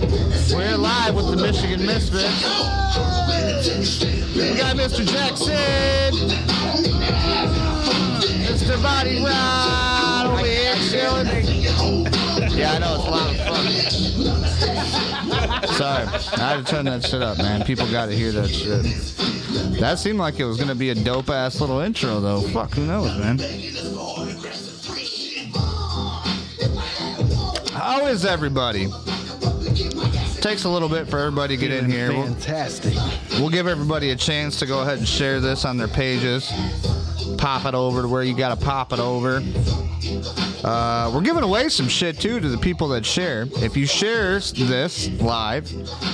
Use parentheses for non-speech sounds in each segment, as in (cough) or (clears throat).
We're live with the Michigan Misfits. We got Mr. Jackson, Mr. Body Rod over here chilling. Yeah, I know it's a lot of fun. Sorry, I had to turn that shit up, man. People got to hear that shit. That seemed like it was gonna be a dope ass little intro, though. Fuck, who knows, man? How is everybody? Takes a little bit for everybody to get in here. We'll, Fantastic. we'll give everybody a chance to go ahead and share this on their pages. Pop it over to where you gotta pop it over. Uh, we're giving away some shit too to the people that share. If you share this live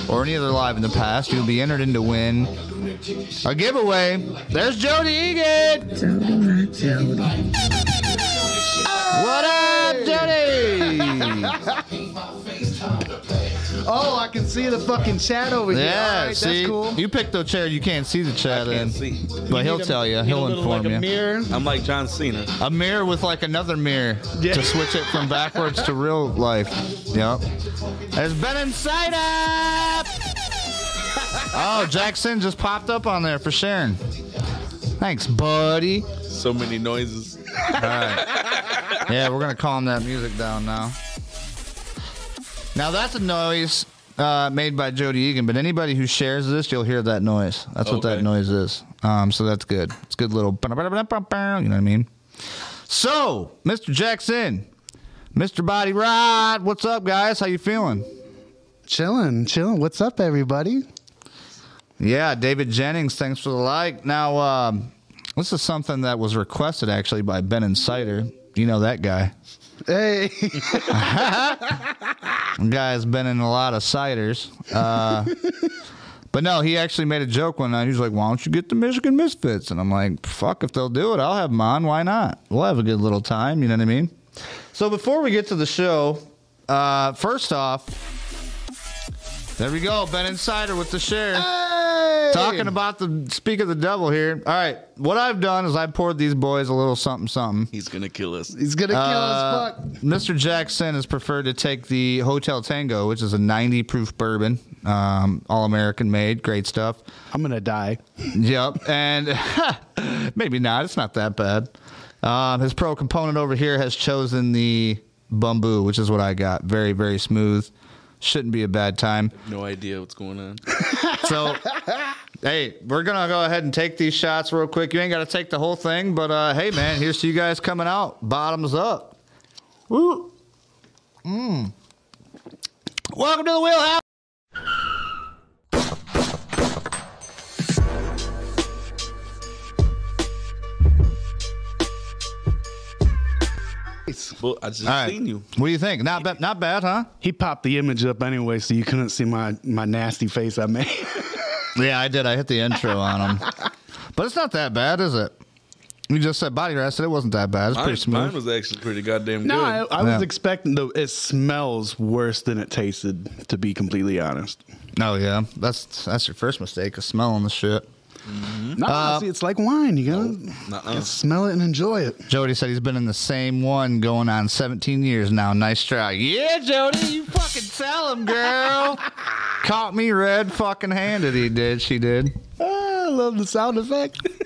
or any other live in the past, you'll be entered in to win a giveaway. There's Jody Egan. Jody, Jody. What up, Oh, I can see the fucking chat over here. Yeah, All right, see, that's cool. you picked the chair. You can't see the chat I in, can't see. but he'll tell you. He'll inform like you. mirror. I'm like John Cena. A mirror with like another mirror Yeah. to switch it from backwards to real life. Yep. There's Ben Inside (laughs) Up. Oh, Jackson just popped up on there for sharing. Thanks, buddy. So many noises. All right. Yeah, we're gonna calm that music down now. Now that's a noise uh, made by Jody Egan, but anybody who shares this, you'll hear that noise. That's what that noise is. Um, so that's good. It's a good little. You know what I mean? So, Mr. Jackson, Mr. Body Rod, what's up, guys? How you feeling? Chilling, chilling. What's up, everybody? Yeah, David Jennings, thanks for the like. Now, um, this is something that was requested actually by Ben Insider. You know that guy. Hey, (laughs) Guy's been in a lot of ciders. Uh, but no, he actually made a joke one night. He was like, Why don't you get the Michigan Misfits? And I'm like, Fuck, if they'll do it, I'll have them on. Why not? We'll have a good little time. You know what I mean? So before we get to the show, uh, first off, there we go. Ben Insider with the share. hey. Talking about the speak of the devil here. All right. What I've done is I poured these boys a little something something. He's gonna kill us. He's gonna kill Uh, us. Fuck. Mr. Jackson has preferred to take the Hotel Tango, which is a 90 proof bourbon, um, all American made, great stuff. I'm gonna die. Yep, and (laughs) maybe not. It's not that bad. Um, his pro component over here has chosen the Bumbu, which is what I got. Very, very smooth. Shouldn't be a bad time. No idea what's going on. (laughs) So, hey, we're gonna go ahead and take these shots real quick. You ain't got to take the whole thing, but uh, hey, man, here's to you guys coming out. Bottoms up. Woo. Mmm. Welcome to the wheelhouse. Well, I just All right. seen you. What do you think? Not bad. Not bad, huh? He popped the image up anyway, so you couldn't see my my nasty face I made. (laughs) Yeah, I did. I hit the intro on him, but it's not that bad, is it? You just said body rest. It wasn't that bad. It's pretty smooth. mine was actually pretty goddamn no, good. I, I was expecting the. It smells worse than it tasted. To be completely honest. oh yeah, that's that's your first mistake of smelling the shit. No, Uh, see, it's like wine. You gotta, nuh-uh. gotta smell it and enjoy it. Jody said he's been in the same one going on 17 years now. Nice try. Yeah, Jody, you fucking tell him, girl. (laughs) Caught me red fucking handed. He did. She did. Ah, I love the sound effect. (laughs)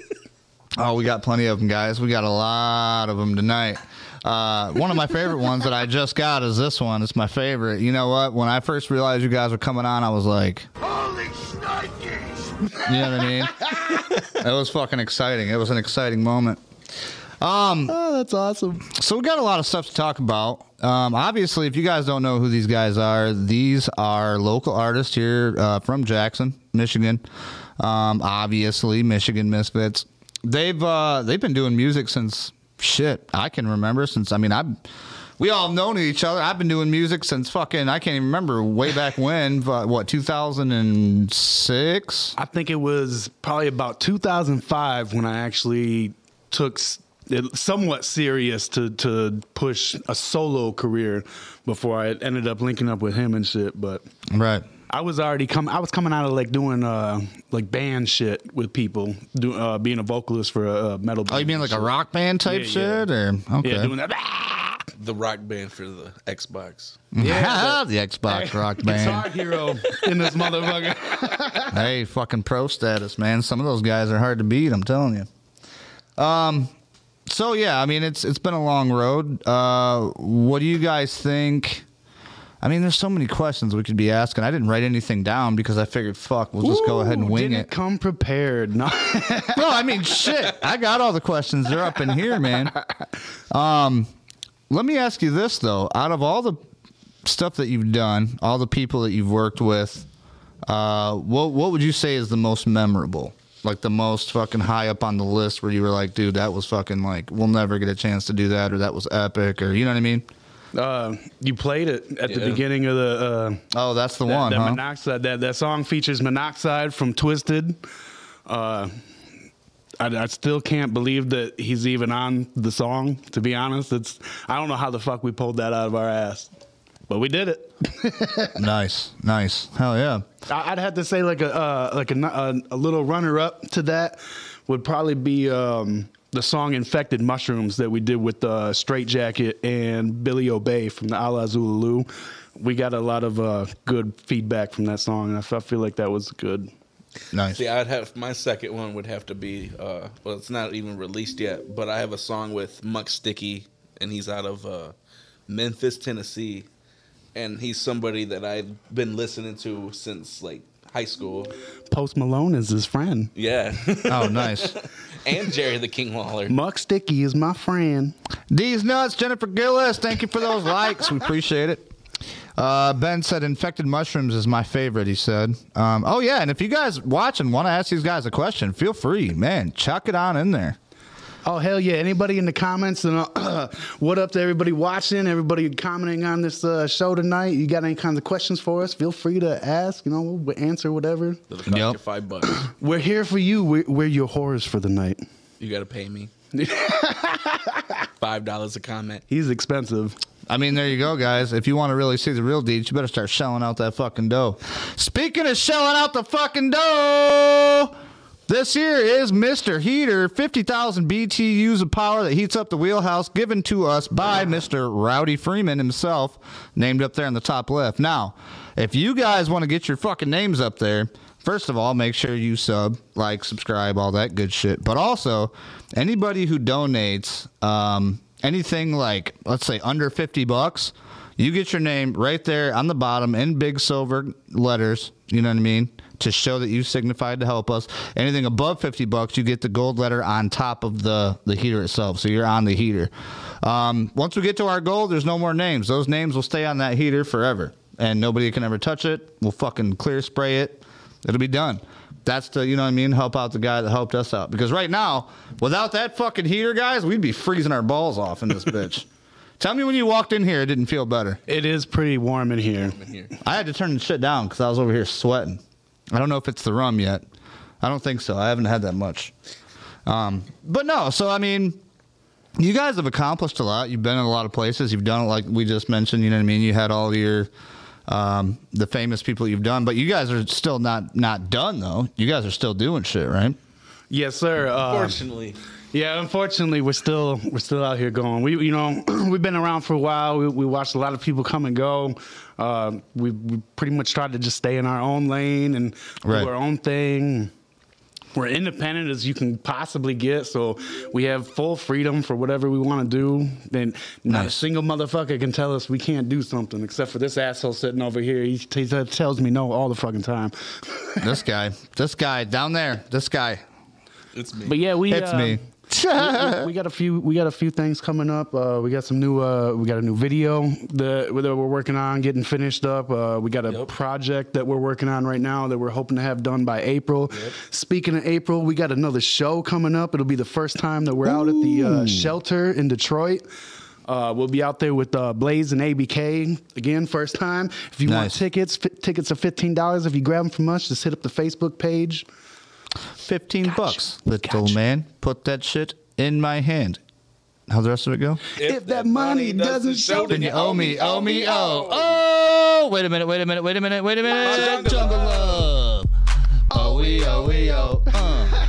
Oh, we got plenty of them, guys. We got a lot of them tonight. Uh, one of my favorite ones that I just got is this one. It's my favorite. You know what? When I first realized you guys were coming on, I was like, "Holy You know what I mean? it was fucking exciting. It was an exciting moment. Um, oh, that's awesome. So we got a lot of stuff to talk about. Um, obviously, if you guys don't know who these guys are, these are local artists here uh, from Jackson, Michigan. Um, obviously, Michigan Misfits. They've uh, they've been doing music since shit I can remember. Since I mean I, we all have known each other. I've been doing music since fucking I can't even remember way back when. (laughs) But what 2006? I think it was probably about 2005 when I actually took it somewhat serious to to push a solo career before I ended up linking up with him and shit. But Right. I was already come. I was coming out of like doing uh like band shit with people, do, uh, being a vocalist for a, uh metal. Band. Oh, you mean like a rock band type Yeah, yeah. shit, or okay? Yeah, doing that. The rock band for the Xbox. Yeah, (laughs) the Xbox Rock (laughs) Guitar Band. hero in this motherfucker. (laughs) hey, fucking pro status, man. Some of those guys are hard to beat. I'm telling you. Um, so yeah, I mean it's it's been a long road. Uh, what do you guys think? I mean, there's so many questions we could be asking. I didn't write anything down because I figured, fuck, we'll just go ahead and wing didn't it. Come prepared. No. no, I mean, shit. I got all the questions. They're up in here, man. Um, let me ask you this though: out of all the stuff that you've done, all the people that you've worked with, uh, what what would you say is the most memorable? Like the most fucking high up on the list, where you were like, dude, that was fucking like, we'll never get a chance to do that, or that was epic, or you know what I mean? uh, you played it at the beginning of the. Uh, Oh, that's the that, one, that huh? monoxide. That that song features monoxide from Twiztid. Uh, I, I still can't believe that he's even on the song. To be honest, it's I don't know how the fuck we pulled that out of our ass, but we did it. (laughs) nice, nice, hell yeah. I- I'd have to say like a uh, like a, a, a little runner up to that would probably be um, the song "Infected Mushrooms" that we did with uh, Straight Jacket and Billy Obey from the Alla Xul Elu. We got a lot of uh, good feedback from that song, and I f- I feel like that was good. Nice. See, I'd have my second one would have to be uh, well, it's not even released yet, but I have a song with Muck Sticky, and he's out of uh, Memphis, Tennessee, and he's somebody that I've been listening to since like high school. Post Malone is his friend. Yeah, (laughs) Oh, nice. (laughs) and Jerry the King Lawler. Muck Sticky is my friend. These nuts, Jennifer Gillis. Thank you for those likes. We appreciate it. Uh, ben said infected mushrooms is my favorite. He said, um, "Oh yeah, and if you guys watching want to ask these guys a question, feel free, man. Chuck it on in there. Oh hell yeah! Anybody in the comments and uh, (clears throat) what up to everybody watching, everybody commenting on this uh, show tonight? You got any kinds of questions for us? Feel free to ask. You know, we'll answer whatever. That'll cost Yep. you five bucks. (clears throat) We're here for you. We're, we're your horrors for the night. You got to pay me (laughs) five dollars a comment. He's expensive. I mean, there you go, guys. If you want to really see the real deeds, you better start shelling out that fucking dough. Speaking of shelling out the fucking dough, this here is Mr. Heater, 50,000 BTUs of power that heats up the wheelhouse, given to us by Mr. Rowdy Freeman himself, named up there in the top left. Now, if you guys want to get your fucking names up there, first of all, make sure you sub, like, subscribe, all that good shit. But also, anybody who donates um, anything like, let's say, under 50 bucks, you get your name right there on the bottom in big silver letters. You know what I mean? To show that you signified to help us. Anything above 50 bucks, you get the gold letter on top of the, the heater itself. So you're on the heater. Um, once we get to our goal, there's no more names. Those names will stay on that heater forever. And nobody can ever touch it. We'll fucking clear spray it. It'll be done. That's the, you know what I mean? Help out the guy that helped us out. Because right now, without that fucking heater, guys, we'd be freezing our balls off in this bitch. (laughs) Tell me when you walked in here, it didn't feel better. It is pretty warm in here. In here. I had to turn the shit down because I was over here sweating. I don't know if it's the rum yet. I don't think so. I haven't had that much. Um, but no, so I mean, you guys have accomplished a lot. You've been in a lot of places. You've done it like we just mentioned. You know what I mean? You had all your um, the famous people you've done, but you guys are still not not done though. You guys are still doing shit, right? Yes, sir. Uh, Fortunately, Yeah, unfortunately, we're still we're still out here going. We you know (clears throat) we've been around for a while. We, we watched a lot of people come and go. Uh, we, we pretty much tried to just stay in our own lane and Right. do our own thing. We're independent as you can possibly get, so we have full freedom for whatever we want to do. And not a single motherfucker can tell us we can't do something, except for this asshole sitting over here. He, he tells me no all the fucking time. this guy, this guy down there, this guy. it's me. But yeah, we It's uh, me. We, (laughs) we- got a few we got a few things coming up uh, we got some new uh, we got a new video that, that we're working on getting finished up uh, we got a Yep. project that we're working on right now that we're hoping to have done by april speaking of april we got another show coming up it'll be the first time that we're out at the uh, shelter in detroit uh, we'll be out there with uh, Blaze and ABK again, first time. If you want tickets, fi- tickets are fifteen dollars. If you grab them from us, just hit up the Facebook page. 15 bucks, little Gotcha. man. Put that shit in my hand. How's the rest of it go? If that money doesn't show, Then you owe me, owe me, oh. Oh, wait a minute, wait a minute, wait a minute, wait a minute. Jungle love. Oh, we, oh, we, oh. Uh.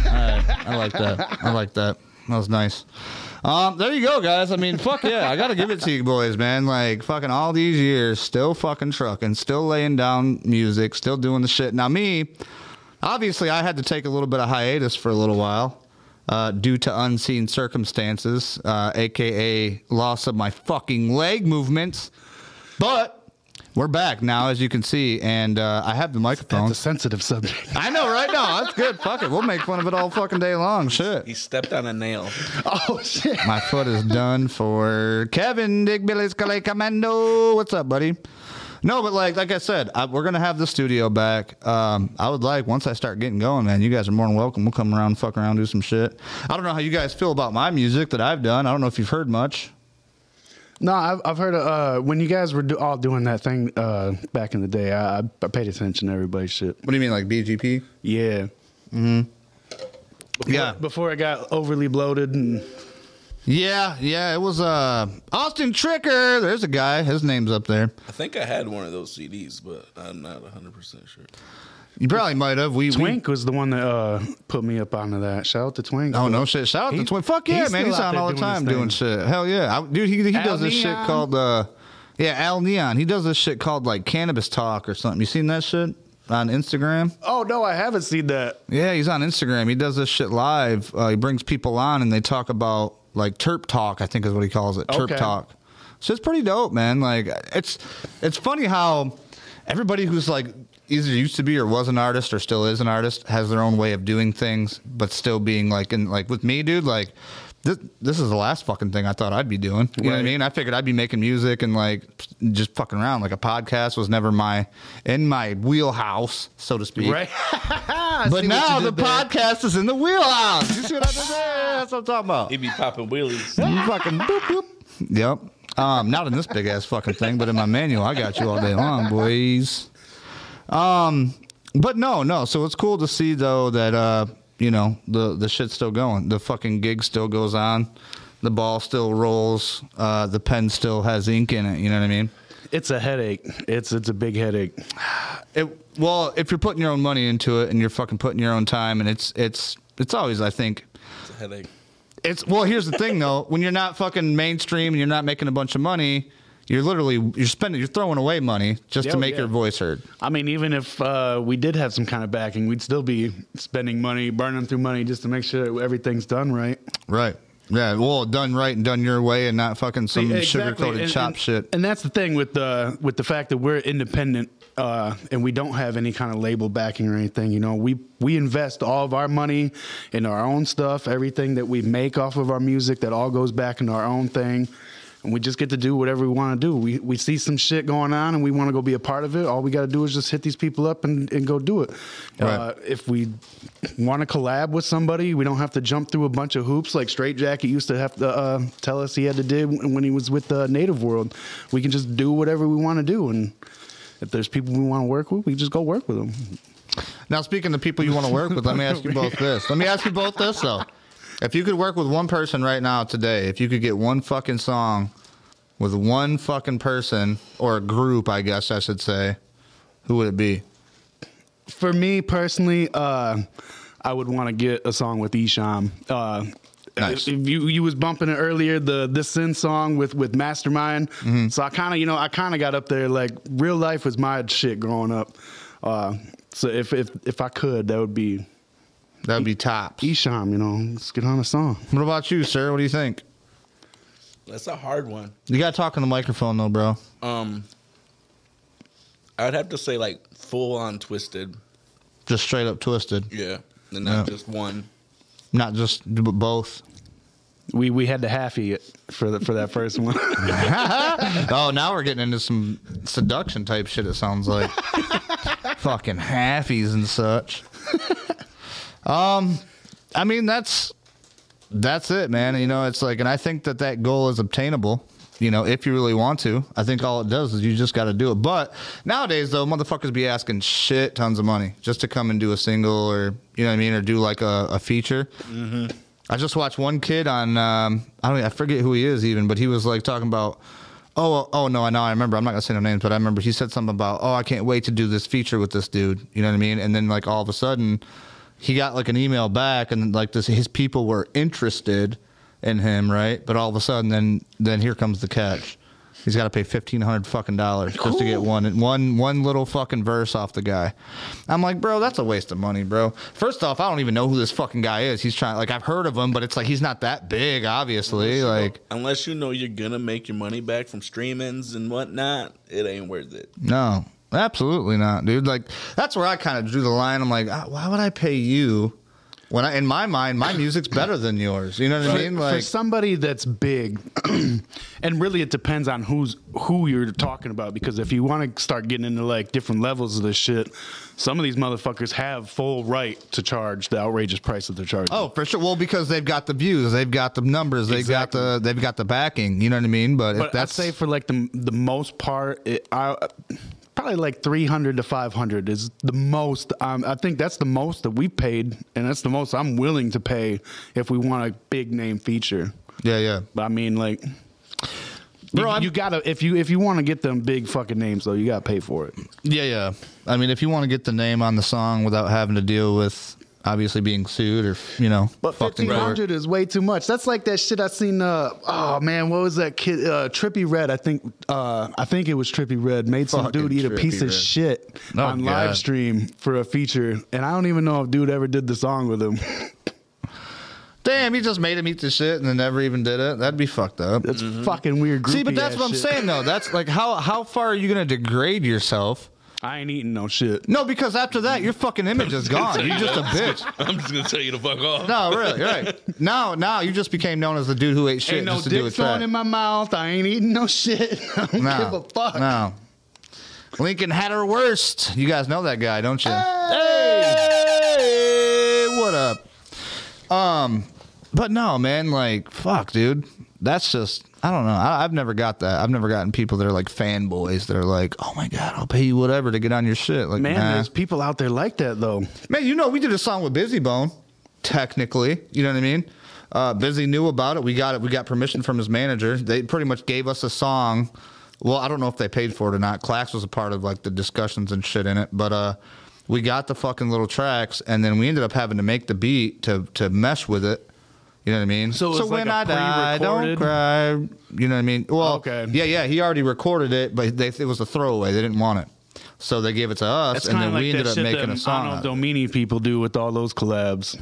All right, I like that. I like that. That was nice. Um, there you go, guys. I mean, fuck yeah, I gotta give it to you boys, man. Like fucking all these years, still fucking trucking, still laying down music, still doing the shit. Now me, obviously, I had to take a little bit of hiatus for a little while. Uh, due to unseen circumstances, uh, aka loss of my fucking leg movements. But we're back now, as you can see, and uh, I have the microphone. That's a sensitive subject. I know, right? No, that's good. Fuck it. We'll make fun of it all fucking day long. Shit. He stepped on a nail. (laughs) oh shit! My foot is done for Kevin Digbilly's Calais Commando. What's up, buddy? No, but like like I said, I, we're gonna have the studio back. Um, I would like once I start getting going, man. You guys are more than welcome. We'll come around, fuck around, do some shit. I don't know how you guys feel about my music that I've done. I don't know if you've heard much. No, I've, I've heard of, uh, when you guys were do, all doing that thing uh, back in the day. I, I paid attention to everybody's shit. What do you mean, like BGP? Yeah. Mm-hmm. Yeah. Before it got overly bloated and Yeah, yeah. It was uh, Austin Tricker. There's a guy. His name's up there. I think I had one of those CDs, but I'm not 100 percent sure. You probably might have. We we- Twink was the one that uh, put me up onto that. Shout out to Twink. Oh no shit! Shout out to He- Twin. Fuck yeah, he's man! He's out on all the time thing. doing shit. Hell yeah, I, dude! He, he Al does this shit called uh, yeah, Al Neon. He does this shit called like cannabis talk or something. You seen that shit on Instagram? Oh no, I haven't seen that. Yeah, he's on Instagram. He does this shit live. Uh, he brings people on and they talk about like terp talk. I think is what he calls it. Terp Okay. talk. So it's pretty dope, man. Like it's it's funny how everybody who's like either used to be or was an artist or still is an artist has their own way of doing things, but still being like in like with me, dude. Like this this is the last fucking thing I thought I'd be doing. You know what I mean? I figured I'd be making music and like just fucking around. Like a podcast was never my in my wheelhouse, so to speak. Right. (laughs) But now the podcast is in the wheelhouse. You see what I did there? That's what I'm talking about. He'd be popping wheelies. (laughs) You fucking boop boop. Yep. Um, not in this big ass fucking thing, but in my manual, I got you all day long, boys. Um, but no, no. So it's cool to see though that uh, you know, the the shit's still going. The fucking gig still goes on. The ball still rolls. Uh, the pen still has ink in it. You know what I mean? It's a headache. It's it's a big headache. (sighs) It, well, if you're putting your own money into it and you're fucking putting your own time, and it's it's it's always, I think, It's a headache. It's well. Here's the thing, though. When you're not fucking mainstream and you're not making a bunch of money, you're literally you're spending you're throwing away money just to Oh, make yeah. your voice heard. I mean, even if uh, we did have some kind of backing, we'd still be spending money, burning through money just to make sure everything's done right. Right. Yeah. Well, done right and done your way, and not fucking some Yeah, sugar-coated chop and- shit. And that's the thing with the with the fact that we're independent uh, and we don't have any kind of label backing or anything. You know, we we invest all of our money in our own stuff. Everything that we make off of our music, that all goes back into our own thing. And we just get to do whatever we want to do. We we see some shit going on and we want to go be a part of it. All we got to do is just hit these people up and, and go do it. Uh, if we want to collab with somebody, we don't have to jump through a bunch of hoops like Straight Jacket used to have to uh, tell us he had to do when he was with the Native World. We can just do whatever we want to do, and if there's people we want to work with, we just go work with them. Now, speaking of people you want to work with, let me ask you both (laughs) this. Let me ask you both this though. If you could work with one person right now today, if you could get one fucking song with one fucking person or a group, I guess I should say, who would it be? For me personally, uh, I would want to get a song with Esham. Uh, Nice. If you you was bumping it earlier, the this sin song with with Mastamind. Mm-hmm. So I kind of you know I kind of got up there like real life was my shit growing up. Uh, so if if if I could, that would be That would be top. Esham. You know, let's get on a song. What about you, sir? What do you think? That's a hard one. You got to talk on the microphone though, bro. Um, I'd have to say like full on Twiztid. Just straight up Twiztid, Yeah, and not Yeah. just one. not just b- both. We we had to halfie it for the, for that first one. (laughs) (laughs) oh, now we're getting into some seduction type shit. It sounds like (laughs) fucking halfies and such. Um, I mean that's that's it, man. You know, it's like, and I think that that goal is obtainable. You know, if you really want to, I think all it does is you just got to do it. But nowadays, though, motherfuckers be asking shit tons of money just to come and do a single or you know what I mean, or do like a, a feature. I just watched one kid on um, I don't I forget who he is even, but he was like talking about oh oh no I know I remember I'm not gonna say no names, but I remember he said something about oh I can't wait to do this feature with this dude. You know what I mean? And then like all of a sudden he got like an email back and like this his people were interested in him, right? But all of a sudden, then then here comes the catch. He's got to pay fifteen hundred fucking dollars just to get one one one little fucking verse off the guy. I'm like, bro, that's a waste of money, bro. First off, I don't even know who this fucking guy is. He's trying like I've heard of him, but it's like he's not that big, obviously. Like, unless you know you're gonna make your money back from streamings and whatnot, it ain't worth it. no, absolutely not, dude. Like that's where I kind of drew the line. I'm like, ah, why would I pay you? When I, in my mind, my music's better than yours. You know what I mean? for Like, somebody that's big, (clears throat) and really it depends on who's who you're talking about. Because if you want to start getting into like different levels of this shit, some of these motherfuckers have full right to charge the outrageous price that they're charging. Oh, for sure. Well, because they've got the views, they've got the numbers, they've got the they've got the backing. You know what I mean? But, if but I'd that's say for like the the most part, it, I probably like three hundred to five hundred is the most. Um, I think that's the most that we've paid, and that's the most I'm willing to pay if we want a big name feature. yeah, yeah. But I mean, like, Bro, you, you gotta if you if you want to get them big fucking names though, you gotta pay for it. Yeah, yeah. I mean, if you want to get the name on the song without having to deal with obviously being sued or you know, But fifteen hundred is way too much. That's like that shit I seen. Uh, oh man, what was that kid? Uh, Trippie Redd. I think. Uh, I think it was Trippie Redd. Made some Fucking dude eat a piece of shit Oh, on God. live stream for a feature, and I don't even know if dude ever did the song with him. (laughs) Damn, he just made him eat the shit and then never even did it. That'd be fucked up. That's fucking weird. See, but that's what I'm shit. saying though. That's like how how far are you gonna degrade yourself? I ain't eating no shit. No, because after that, your fucking image is gone. You're just a (laughs) bitch. I'm just gonna tell you to fuck off. No, really, right? Now, now you just became known as the dude who ate shit Ain't no just to do dick going track. in my mouth. I ain't eating no shit. (laughs) I don't No, give a fuck. no. Lincoln had her worst. You guys know that guy, don't you? Hey, what up? Um, but no, man, like, fuck, dude. That's just, I don't know. I, I've never got that. I've never gotten people that are like fanboys that are like, oh my god, I'll pay you whatever to get on your shit. Like, Man, nah. there's people out there like that though. Man, you know, we did a song with Bizzy Bone, technically. You know what I mean? Uh, Busy knew about it. We got it. We got permission from his manager. They pretty much gave us a song. Well, I don't know if they paid for it or not. Clax was a part of like the discussions and shit in it, but uh, we got the fucking little tracks, and then we ended up having to make the beat to to mesh with it. You know what I mean? So it was when like a I die, don't cry. You know what I mean? Well, Okay. Yeah, yeah. He already recorded it, but they, it was a throwaway. They didn't want it, so they gave it to us, That's and then like we ended up making that a song. out Arnold of it. Domini people do with all those collabs.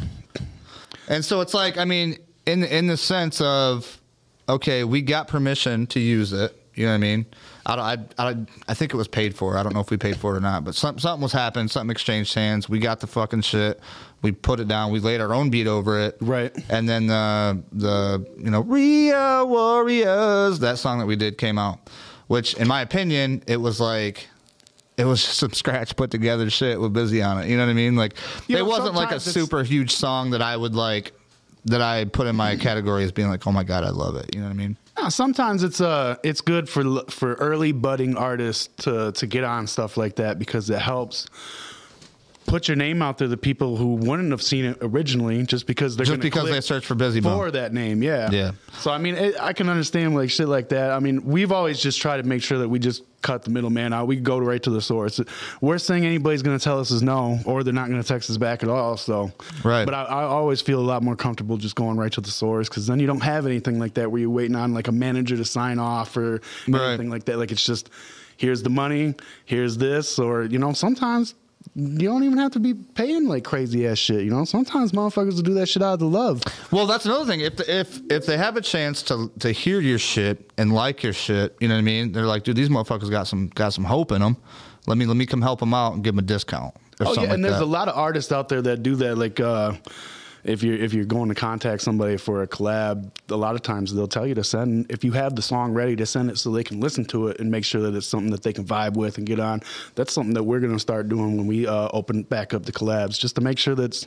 And so it's like, I mean, in in the sense of, okay, we got permission to use it. You know what I mean? I I, I, I think it was paid for. I don't know if we paid for it or not, but some, something was happening. Something exchanged hands. We got the fucking shit. We put it down. We laid our own beat over it. Right. And then the the you know Rio Warriors that song that we did came out, which in my opinion it was like. It was just some scratch put together shit with Bizzy on it. You know what I mean? Like You it know, wasn't like a super huge song that I would like that I put in my category as being like, oh my god, I love it. You know what I mean? Sometimes it's uh it's good for for early budding artists to to get on stuff like that because it helps put your name out there to people who wouldn't have seen it originally just because they're Just because they search for Bizzy for that name. Yeah, Yeah. So I mean, it, I can understand like shit like that. I mean, we've always just tried to make sure that we just cut the middleman out. We go right to the source. Worst thing anybody's going to tell us is no, or they're not going to text us back at all. So Right. But I, I always feel a lot more comfortable just going right to the source because then you don't have anything like that where you're waiting on like a manager to sign off or Right. anything like that. Like it's just here's the money, here's this, or you know sometimes. You don't even have to be paying like crazy ass shit, you know. Sometimes motherfuckers will do that shit out of the love. Well, that's another thing. If if if they have a chance to to hear your shit and like your shit, you know what I mean? They're like, dude, these motherfuckers got some got some hope in them. Let me let me come help them out and give them a discount or Oh yeah, and like there's that. a lot of artists out there that do that. Like uh, if you're if you're going to contact somebody for a collab, a lot of times they'll tell you to send if you have the song ready to send it so they can listen to it and make sure that it's something that they can vibe with and get on. That's something that we're gonna start doing when we uh, open back up the collabs, just to make sure that's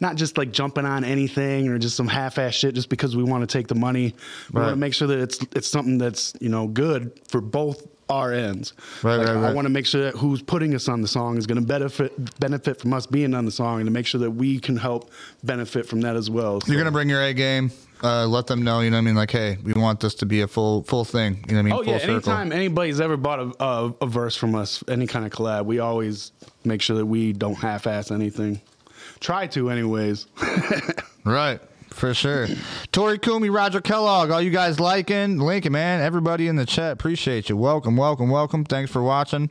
not just like jumping on anything or just some half-ass shit just because we want to take the money. We want to make sure that it's it's something that's you know good for both our ends. Right, Like, right, I want to make sure that who's putting us on the song is going to benefit benefit from us being on the song, and to make sure that we can help benefit from that as well. So- You're gonna bring your A game. Uh, let them know. You know what I mean? Like, hey, we want this to be a full full thing. You know what I mean? Oh full yeah! circle. Anytime anybody's ever bought a, a, a verse from us, any kind of collab, we always make sure that we don't half-ass anything. Try to, anyways. (laughs) Right. For sure. Tori Kumi, Roger Kellogg, all you guys liking, linking, man. Everybody in the chat, appreciate you. Welcome, welcome, welcome. Thanks for watching.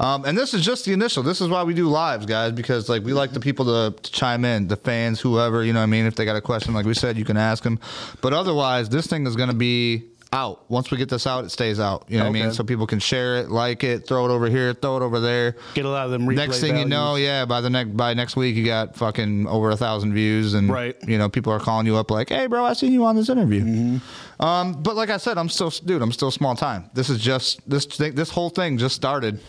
Um, and this is just the initial. This is why we do lives, guys, because like we like the people to, to chime in, the fans, whoever, you know what I mean? If they got a question, like we said, you can ask them. But otherwise, this thing is going to be out. Once we get this out, it stays out. You know what I mean? So people can share it, like it, throw it over here, throw it over there. Get a lot of them replay Next thing you know, values. yeah, by the next by next week, you got fucking over a thousand views, and Right. you know people are calling you up like, "Hey, bro, I seen you on this interview." Mm-hmm. Um, but like I said, I'm still, dude, I'm still small time. This is just this thing, this whole thing just started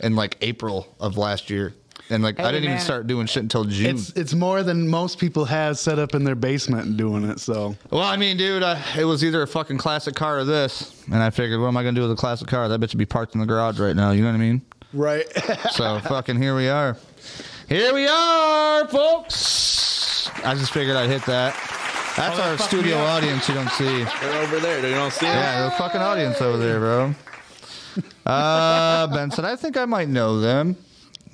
in like April of last year, and like I didn't even start doing shit until June. It's it's more than most people have set up in their basement and doing it. So well, I mean, dude, I, it was either a fucking classic car or this, and I figured, what am I gonna do with a classic car? That bitch would be parked in the garage right now. You know what I mean? right. (laughs) So (laughs) fucking here we are. Here we are, folks. I just figured I'd hit that. That's Oh, our studio audience you don't see. They're over there. They don't see it. Yeah, the fucking audience over there, bro. Uh, Benson, I think I might know them.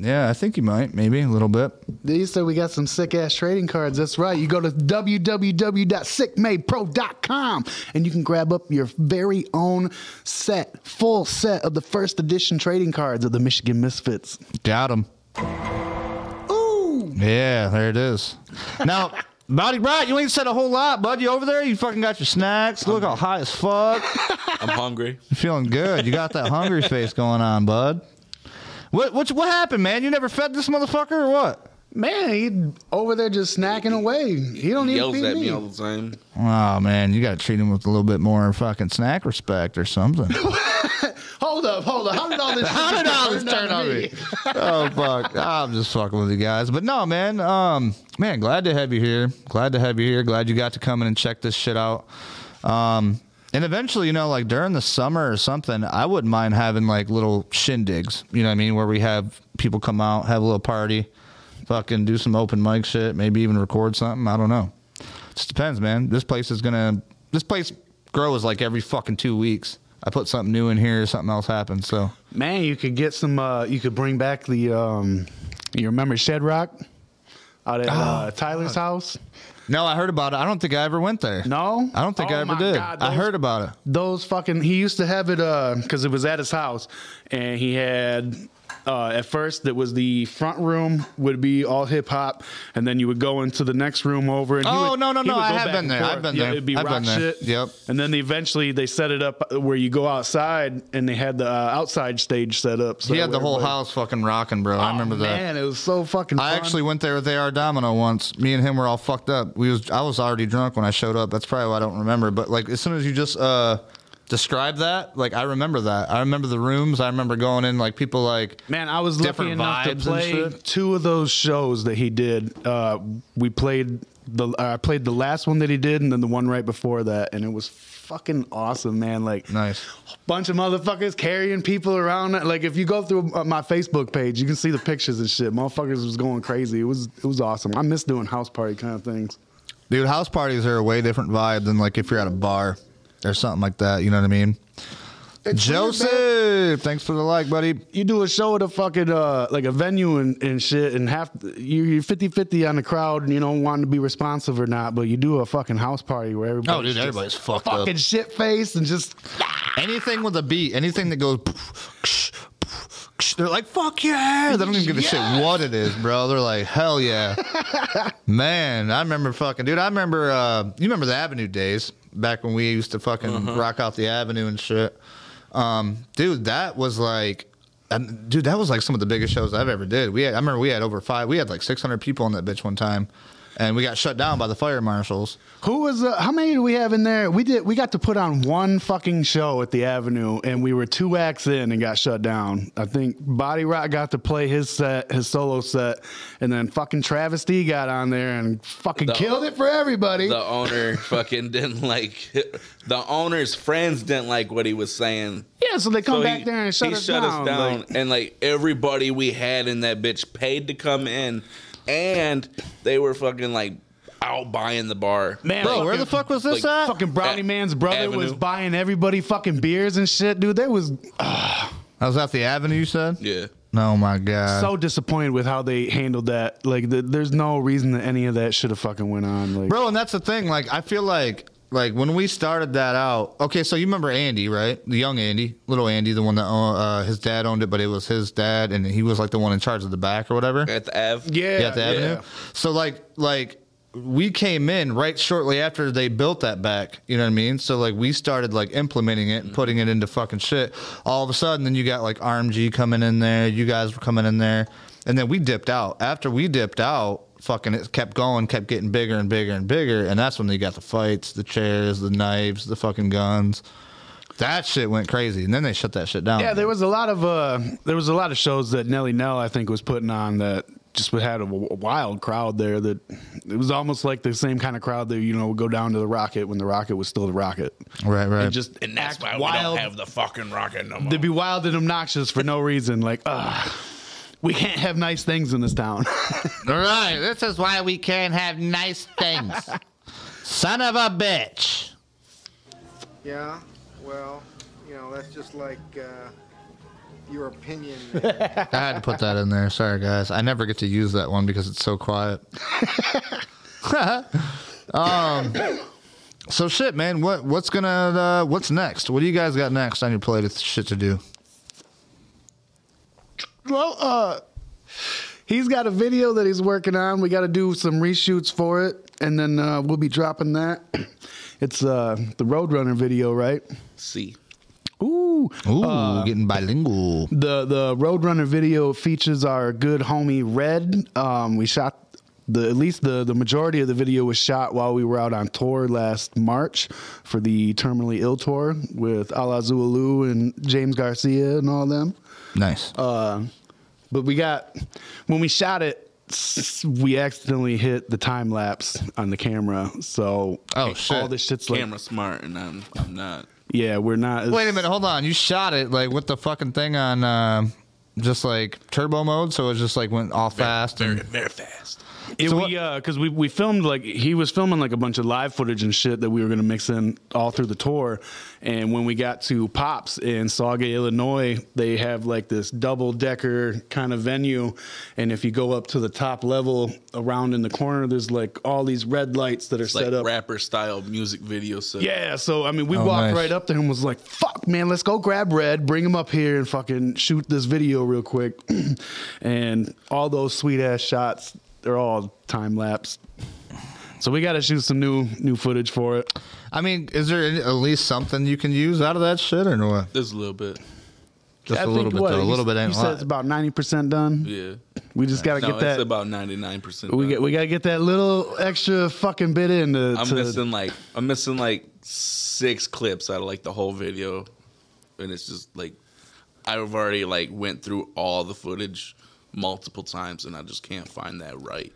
Yeah, I think you might, maybe a little bit. They said we got some sick ass trading cards. That's right. You go to www.sickmadepro.com and you can grab up your very own set, full set of the first edition trading cards of the Michigan Misfits. Got them. Ooh. Yeah, there it is. Now, (laughs) Body Brat, you ain't said a whole lot, bud. You over there? You fucking got your snacks. Look all high as fuck. (laughs) I'm hungry. You feeling good. You got that hungry (laughs) face going on, bud. What, what, what happened, man? You never fed this motherfucker or what? Man, he over there just snacking away. He don't even Yells feed at me. me all the time. Oh, man, you got to treat him with a little bit more fucking snack respect or something. (laughs) Hold up, hold up. How did all this? (laughs) How did all this turn on me? (laughs) oh fuck! I'm just fucking with you guys, but no, man. Um, man, glad to have you here. Glad to have you here. Glad you got to come in and check this shit out. Um, and eventually, you know, like during the summer or something, I wouldn't mind having like little shindigs. You know what I mean? Where we have people come out, have a little party, fucking do some open mic shit, maybe even record something. I don't know. It Just depends, man. This place is gonna. This place grows like every fucking two weeks. I put something new in here, or something else happens. So Man, you could get some. Uh, you could bring back the. Um, you remember Shed Rock out at uh, Tyler's house? No, I heard about it. I don't think I ever went there. No, I don't think Oh I ever did. God, I heard about it. those fucking he used to have it uh because it was at his house and he had uh at first it was the front room would be all hip hop and then you would go into the next room over and Oh, would- no, no, no, I have been there. I've been Yeah, there. it'd be I've rock shit Yep. and then eventually they set it up where you go outside and they had the uh, outside stage set up so He had the whole house fucking rocking, bro. I remember Oh, that. man it was so fucking I fun. actually went there with AR Domino once. Me and him were all fucked up. We was I was already drunk when I showed up. That's probably why I don't remember. But like as soon as you just uh describe that, like I remember that. I remember the rooms. I remember going in like people like Man, I was lucky enough to play two of those shows that he did. Uh, we played the uh, I played the last one that he did, and then the one right before that, and it was fucking awesome, man. Like Nice. bunch of motherfuckers carrying people around. Like if you go through uh, my Facebook page, you can see the pictures and shit. Motherfuckers was going crazy. It was it was awesome. I miss doing house party kind of things. Dude, house parties are a way different vibe than like if you're at a bar or something like that. You know what I mean? It's weird. Joseph, thanks for the like, buddy. you do a show at a fucking uh like a venue and, and shit and half you- you're 50-50 on the crowd and you don't want to be responsive or not but you do a fucking house party where everybody's Oh, dude, just everybody's fucked up. fucking shit faced and just Anything with a beat, anything that goes, they're like, fuck yeah. They don't even give a shit what it is, bro. They're like, hell yeah. (laughs) Man, I remember fucking, dude, I remember, uh, you remember the Avenue days back when we used to fucking rock out the Avenue and shit. Um, dude, that was like, um, dude, that was like some of the biggest shows I've ever did. We had, I remember we had over five, we had like 600 people in that bitch one time. And we got shut down by the fire marshals. who was uh, how many do we have in there we did we got to put on one fucking show at the avenue and we were two acts in and got shut down i think body rock got to play his set his solo set and then fucking travesty got on there and fucking The- killed it for everybody The owner (laughs) fucking didn't like. The owner's friends didn't like what he was saying. yeah so they come So back he- there and shut he us shut down, us down, like- and like everybody we had in that bitch paid to come in, and they were fucking like out buying the bar. Man, Bro, fucking- where the fuck was this like, at? Fucking Brownie At Man's brother was buying everybody fucking beers and shit, dude. There was I was at the Avenue, you said? Yeah, Oh my god. so disappointed with how they handled that. Like, the, there's no reason that any of that should have fucking went on. Like, Bro, and that's the thing. Like, I feel like, like when we started that out. Okay, so you remember Andy, right? The young Andy, little Andy, the one that uh, his dad owned it, but it was his dad, and he was like the one in charge of the back or whatever. At the Ave. yeah, Yeah, at the avenue. So like, like we came in right shortly after they built that back. You know what I mean? So like, we started like implementing it and putting it into fucking shit. All of a sudden, then you got like RMG coming in there. You guys were coming in there, and then we dipped out. After we dipped out, fucking it kept going, kept getting bigger and bigger and bigger, and that's when they got the fights, the chairs, the knives, the fucking guns. That shit went crazy, and then they shut that shit down. Yeah, there was a lot of uh, there was a lot of shows that Nelly Nell I think was putting on that just had a, wild crowd there. That it was almost like the same kind of crowd that you know would go down to the Rocket when the Rocket was still the Rocket. right, right. And just And that's why wild. we don't have the fucking rocket no more. They'd be wild and obnoxious for no reason. Like, ah, we can't have nice things in this town. (laughs) All right, this is why we can't have nice things. Son of a bitch. Yeah, well, you know, that's just like uh, your opinion. (laughs) I had to put that in there. Sorry, guys. I never get to use that one because it's so quiet. (laughs) um. So shit, man. What what's gonna uh, what's next? What do you guys got next on your plate of shit to do? Well, uh, he's got a video that he's working on. We got to do some reshoots for it, and then uh, we'll be dropping that. (clears throat) It's uh, the Roadrunner video, right? See. Ooh, Ooh, getting bilingual. the the Roadrunner video features our good homie Red. Um, we shot the at least the the majority of the video was shot while we were out on tour last March for the Terminally Ill tour with Alla Xul Elu and James Garcia and all them. Nice. Uh, but we got when we shot it. We accidentally hit the time lapse on the camera, so Oh, shit. all this shit's like, Camera smart, and I'm I'm not. yeah, we're not. Wait a minute. Hold on. You shot it like with the fucking thing on, uh, just like turbo mode, so it just like went all fast. Very and, very fast. It, So we uh, because we we filmed like he was filming like a bunch of live footage and shit that we were gonna mix in all through the tour, and when we got to Pops in Sauget, Illinois, they have like this double decker kind of venue, and if you go up to the top level around in the corner, there's like all these red lights that are It's like set up. rapper style music video set. Yeah, so I mean, we Oh, walked nice. right up there and was like, "Fuck, man, let's go grab Red, bring him up here, and fucking shoot this video real quick." (clears throat) and all those sweet ass shots, they're all time lapse. So we got to shoot some new new footage for it. I mean, is there any- at least something you can use out of that shit or no? There's a little bit. Just I a little bit. what, though. A little bit You ain't a said lot. it's about ninety percent done. Yeah. We just got to No, get it's that. about 99 percent. we get we got to get that little extra fucking bit in to. I'm to- missing like I'm missing like six clips out of like the whole video, and it's just like I've already like went through all the footage multiple times, and I just can't find that right.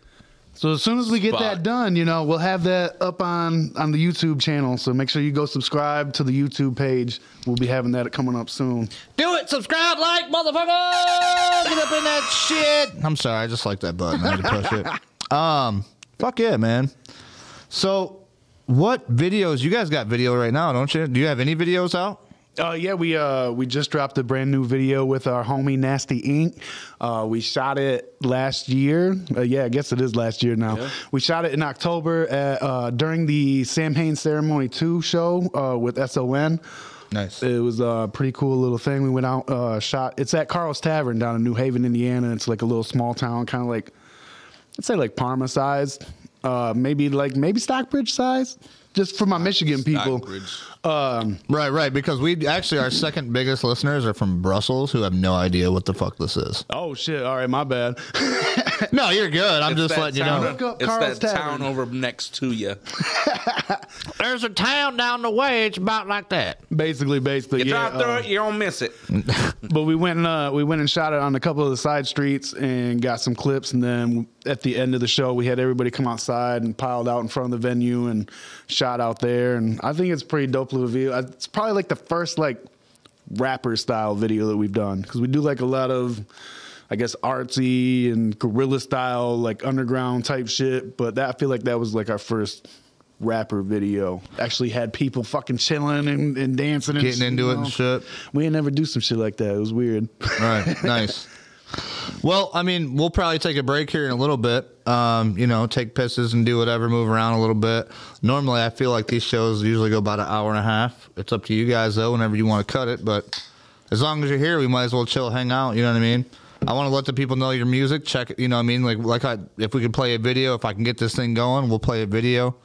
So as soon as we get Spot. that done, you know, we'll have that up on on the YouTube channel. So make sure you go subscribe to the YouTube page. We'll be having that coming up soon. Do it. Subscribe, like, motherfucker. Get up in that shit. I'm sorry. I just like that button. I had to push it. (laughs) Um, fuck yeah, man. So, what videos? You guys got video right now, don't you? Do you have any videos out? Uh, yeah, we uh we just dropped a brand new video with our homie Nasty Ink. Uh, we shot it last year. Uh, yeah, I guess it is last year now. Yeah. We shot it in October at, uh, during the Samhain Ceremony Two show uh, with SON. Nice. It was a pretty cool little thing. We went out, uh, shot. It's at Carl's Tavern down in New Haven, Indiana. It's like a little small town, kind of like, I'd say like Parma sized, uh, maybe like maybe Stockbridge size, just for my Michigan people. Um, Right, right. Because we actually our second biggest listeners are from Brussels, who have no idea what the fuck this is. oh shit! All right, my bad. (laughs) (laughs) No, you're good. I'm It's just letting you know. Look up It's Carl's that Tavern. town over next to you. (laughs) There's a town down the way. It's about like that. basically, basically, You yeah. drive through uh, it, you don't miss it. (laughs) but we went and uh, we went and shot it on a couple of the side streets and got some clips. And then at the end of the show, we had everybody come outside and piled out in front of the venue and shot out there. And I think it's pretty dope little video. It's probably like the first like rapper style video that we've done because we do like a lot of. I guess artsy and guerrilla style, like underground type shit. But that I feel like that was like our first rapper video. Actually had people fucking chilling and, and dancing and Getting shit, into you it and shit. We ain't never do some shit like that. It was weird. Right. (laughs) nice. Well, I mean, we'll probably take a break here in a little bit. Um, you know, take pisses and do whatever, move around a little bit. Normally, I feel like these shows usually go about an hour and a half. It's up to you guys though, whenever you want to cut it. But as long as you're here, we might as well chill, hang out. You know what I mean? I want to let the people know your music. Check it. You know what I mean? Like, like I, if we could play a video, if I can get this thing going, we'll play a video.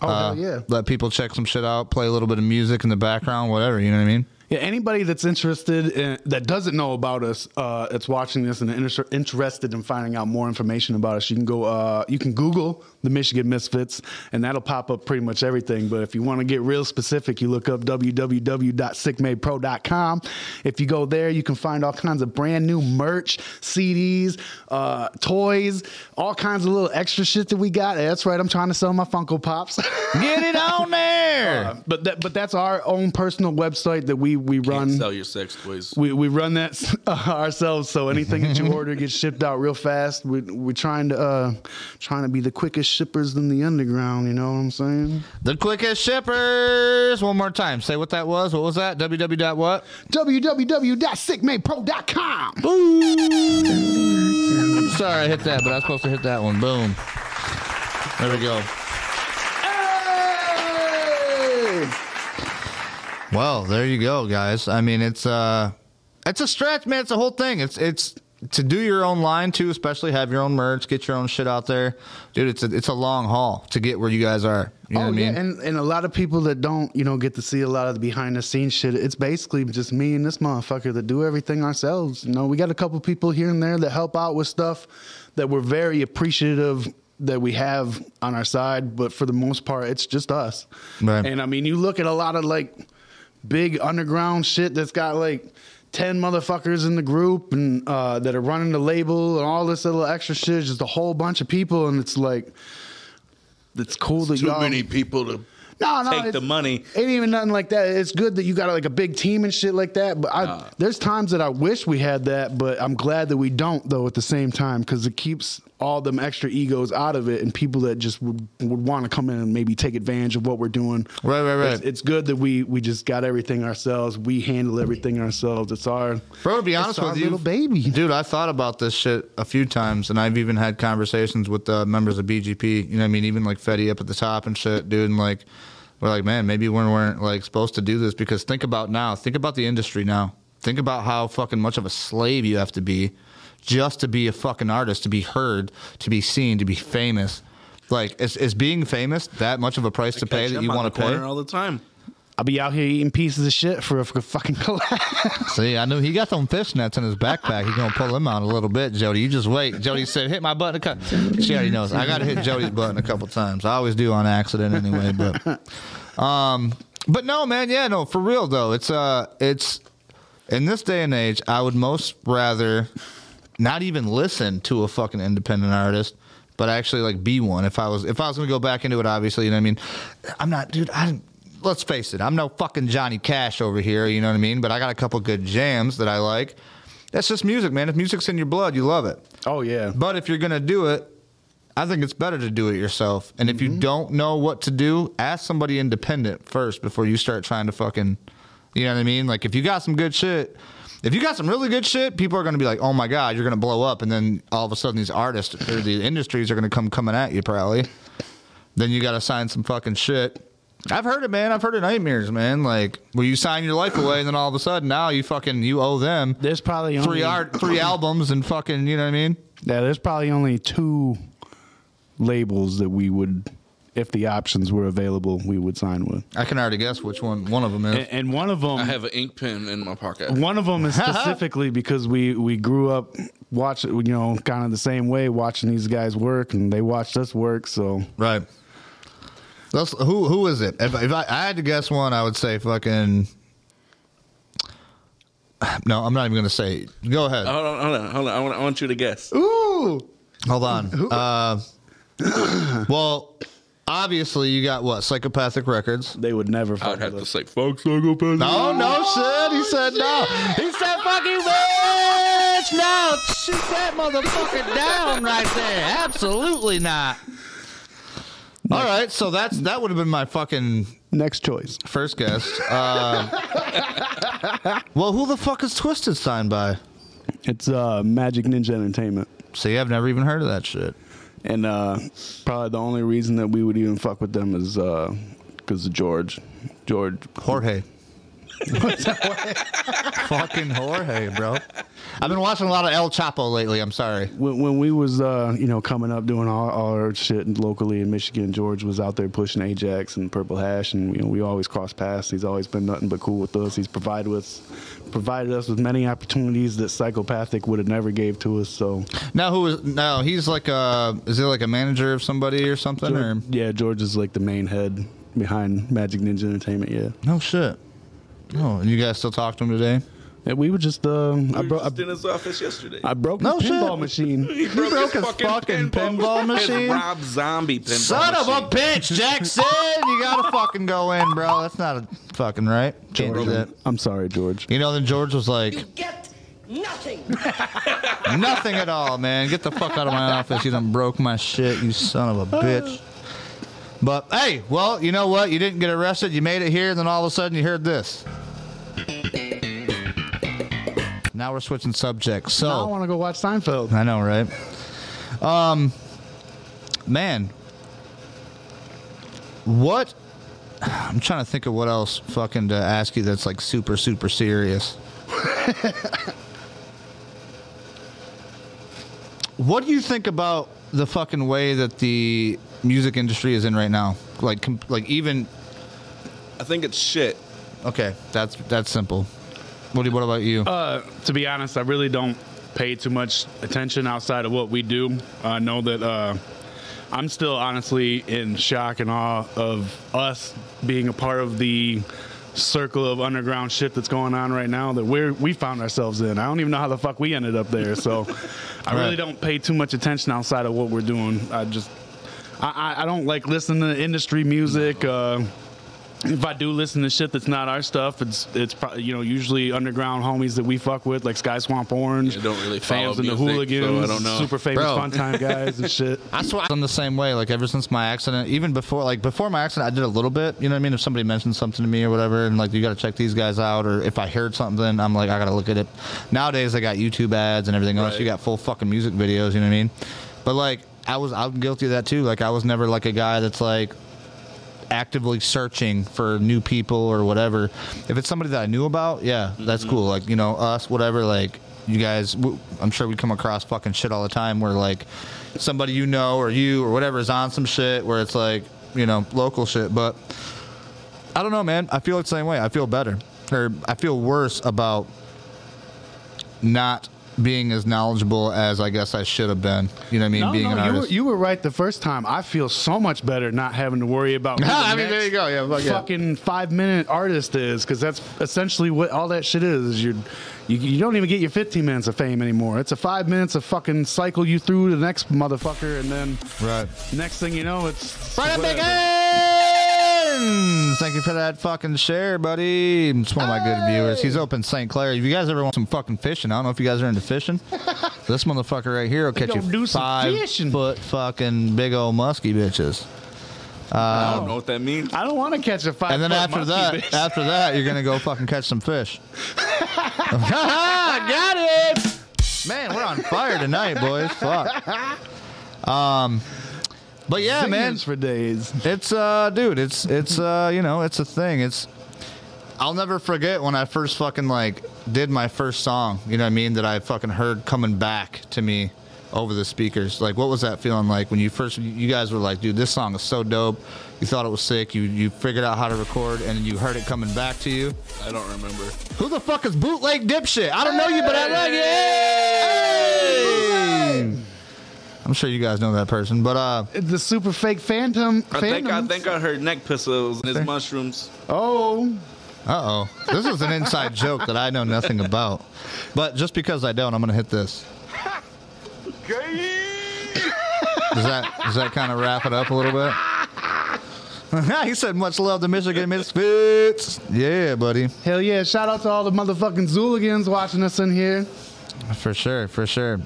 Oh, hell yeah. Let people check some shit out, play a little bit of music in the background, whatever. You know what I mean? Yeah, anybody that's interested in, that doesn't know about us, uh, that's watching this and inter- interested in finding out more information about us, you can go. Uh, you can Google the Michigan Misfits, and that'll pop up pretty much everything. But if you want to get real specific, you look up www.sickmadepro.com. If you go there, you can find all kinds of brand new merch, CDs, uh, toys, all kinds of little extra shit that we got. That's right, I'm trying to sell my Funko Pops. (laughs) Get it on (laughs) there. Uh, but that, but that's our own personal website that we we Can't run. sell your sex toys. We, we run that (laughs) ourselves, so anything that you order gets shipped out real fast. We, we're trying to uh, trying to be the quickest shippers than the underground. You know what I'm saying? The quickest shippers. One more time. Say what that was. What was that? www. what? www.sickmadepro.com. Sorry, I hit that, but I was supposed to hit that one. Boom. There we go. Well, there you go, guys. I mean, it's uh, it's a stretch, man. It's a whole thing. It's it's to do your own line too, especially have your own merch, get your own shit out there, dude. It's a, it's a long haul to get where you guys are. You know oh what I mean? and and a lot of people that don't, you know, get to see a lot of the behind the scenes shit. It's basically just me and this motherfucker that do everything ourselves. You know, we got a couple people here and there that help out with stuff that we're very appreciative that we have on our side, but for the most part, it's just us. Right. And I mean, you look at a lot of like big underground shit that's got like. 10 motherfuckers in the group and uh, that are running the label and all this little extra shit just a whole bunch of people and it's like it's cool that Too y'all many people to no, no, take the money. Ain't even nothing like that. It's good that you got like a big team and shit like that. But I, Nah. there's times that I wish we had that, but I'm glad that we don't though. At the same time, because it keeps all them extra egos out of it, and people that just would, would want to come in and maybe take advantage of what we're doing. Right, right, right. It's, it's good that we we just got everything ourselves. We handle everything ourselves. It's our Bro, to be honest with you, little baby. (laughs) dude, I thought about this shit a few times, and I've even had conversations with uh, members of BGP. You know, what I mean, even like Fetty up at the top and shit, dude. And like, we're like, man, maybe we weren't like supposed to do this because think about now, think about the industry now. Think about how fucking much of a slave you have to be just to be a fucking artist, to be heard, to be seen, to be famous. Like, is, is being famous that much of a price to pay that you want to pay? all the time. I'll be out here eating pieces of shit for a, fucking (laughs) collab. See, I knew he got some fishnets in his backpack. He's gonna pull them out a little bit, Jody. You just wait. Jody said, "Hit my button." A cou-" She already knows. I got to hit Jody's button a couple times. I always do on accident anyway. But, (laughs) um, but no, man. Yeah, no, for real though. It's uh, it's in this day and age, I would most rather not even listen to a fucking independent artist, but actually like be one. If I was if I was gonna go back into it, obviously, you know what I mean. I'm not, dude. I let's face it, I'm no fucking Johnny Cash over here. You know what I mean? But I got a couple good jams that I like. That's just music, man. If music's in your blood, you love it. oh yeah. But if you're gonna do it, I think it's better to do it yourself. And if you mm-hmm. don't know what to do, ask somebody independent first before you start trying to fucking, you know what I mean? Like if you got some good shit, if you got some really good shit, people are gonna be like, oh my god, you're gonna blow up, and then all of a sudden these artists or the industries are gonna come coming at you probably. Then you gotta sign some fucking shit. I've heard it, man. I've heard of nightmares, man. Like where you sign your life away, and then all of a sudden now you fucking you owe them There's probably three only, art, three albums, and fucking, you know what I mean? Yeah, there's probably only two labels that we would, if the options were available, we would sign with. I can already guess which one one of them is. And, and one of them, I have an ink pen in my pocket. one of them is (laughs) specifically because we we grew up watching, you know, kind of the same way, watching these guys work, and they watched us work. So Right. Let's, who who is it? If, if I, I had to guess one, I would say fucking. (sighs) No, I'm not even gonna say. it. Go ahead. Hold on, hold on, hold on. I want, I want you to guess. ooh, Hold on. Uh, (clears throat) well, obviously you got what psychopathic records. they would never. I'd have with to us. say, "Fuck psychopath." No, no shit. He said no. He said fuck you, bitch. No, shoot that motherfucker down right there. Absolutely not. All right, so that's that would have been my fucking Next choice. First guess. Uh, well, who the fuck is Twiztid signed by? It's uh, Majik Ninja Entertainment. See, I've never even heard of that shit. And uh, probably the only reason that we would even fuck with them is because of George. George. Jorge. (laughs) Fucking Jorge, bro. I've been watching a lot of El Chapo lately. I'm sorry. When, when we was, uh, you know, coming up doing all, all our shit locally in Michigan, George was out there pushing Ajax and Purple Hash, and you know, we always cross paths. He's always been nothing but cool with us. He's provided us, provided us with many opportunities that Psychopathic would have never gave to us. So, Now who is now? He's like a is he like a manager of somebody or something or yeah, George is like the main head behind Majik Ninja Entertainment. Yeah, no shit. Oh, and you guys still talk to him today? and we were just, uh, I, We were I, just in his office yesterday. I broke No his pinball shit. machine. (laughs) he broke his fucking pinball machine? His Rob Zombie pinball Son of a bitch, Jackson! you gotta (laughs) fucking go in, bro. That's not a fucking right. Can't do that. I'm sorry, George. You know, then George was like, You get nothing. (laughs) nothing at all, man. Get the fuck out of my office. You done broke my shit, you son of a bitch. But hey, well, you know what? You didn't get arrested. You made it here, and then all of a sudden you heard this. Now we're switching subjects. So Now I want to go watch Seinfeld. I know, right? Um, man, what? I'm trying to think of what else fucking to ask you that's like super, super serious. (laughs) what do you think about the fucking way that the music industry is in right now? Like, com- like even I think it's shit. okay, that's that's simple. What do, what about you? Uh, to be honest, I really don't pay too much attention outside of what we do. I know that uh, I'm still honestly in shock and awe of us being a part of the circle of underground shit that's going on right now that we're we found ourselves in. I don't even know how the fuck we ended up there. So (laughs) I really Right. don't pay too much attention outside of what we're doing. I just I, I- I don't like listening to industry music. Uh, if I do listen to shit that's not our stuff, it's it's probably you know usually underground homies that we fuck with like Sky Swamp Orange. I don't really follow fans and the music, hooligans, so I don't know. super famous Bro. fun time guys and (laughs) shit. I swear I'm the same way. Like ever since my accident, even before, like before my accident, I did a little bit. You know what I mean? If somebody mentioned something to me or whatever, and like you got to check these guys out, or if I heard something, I'm like I got to look at it. Nowadays, they got YouTube ads and everything else. Right. You got full fucking music videos. You know what I mean? But like I was, I'm guilty of that too. Like I was never like a guy that's like actively searching for new people or whatever. If it's somebody that I knew about, yeah, that's mm-hmm. cool. Like you know us, whatever. Like you guys, w- I'm sure we come across fucking shit all the time where like somebody you know or you or whatever is on some shit where it's like you know local shit. But I don't know, man. I feel the same way. I feel better, or I feel worse about not being as knowledgeable as I guess I should have been. You know what I mean? No, being no, an you were, artist. you were right the first time. I feel so much better not having to worry about. (laughs) I mean, there you go. Yeah, fuck yeah. Fucking five minute artist is because that's essentially what all that shit is. is you're, you you don't even get your 15 minutes of fame anymore. It's a five minutes of fucking cycle you through to the next motherfucker, and then right. next thing you know, it's Brian whatever. Biggins! Thank you for that fucking share, buddy. It's one of my good viewers. He's open St. Clair. If you guys ever want some fucking fishing, I don't know if you guys are into fishing. (laughs) this motherfucker right here will catch you gonna do some five fishing. foot fucking big old musky bitches. I don't know what that means. I don't want to catch a five. And then foot after that, bitch. after that, you're gonna go (laughs) fucking catch some fish. (laughs) Got it, man. We're on fire tonight, boys. Fuck. Um, but yeah, man. For days. It's uh dude, it's it's uh you know, it's a thing. It's I'll never forget when I first fucking like did my first song, you know what I mean, that I fucking heard coming back to me over the speakers. Like what was that feeling like when you first you guys were like, dude, this song is so dope. You thought it was sick. You you figured out how to record and you heard it coming back to you. I don't remember. Who the fuck is bootleg dipshit? I don't know you, but I like it. Hey! I'm sure you guys know that person, but uh The super fake phantom. I think I Phantoms. think I heard neck pistols and his mushrooms. Oh, Uh oh. This is an inside (laughs) joke that I know nothing about. But just because I don't, I'm going to hit this. Does that does that kind of wrap it up a little bit? (laughs) he said, "Much love to Michigan Misfits." Yeah, buddy, hell yeah! Shout out to all the motherfucking Zooligans watching us in here. for sure, for sure.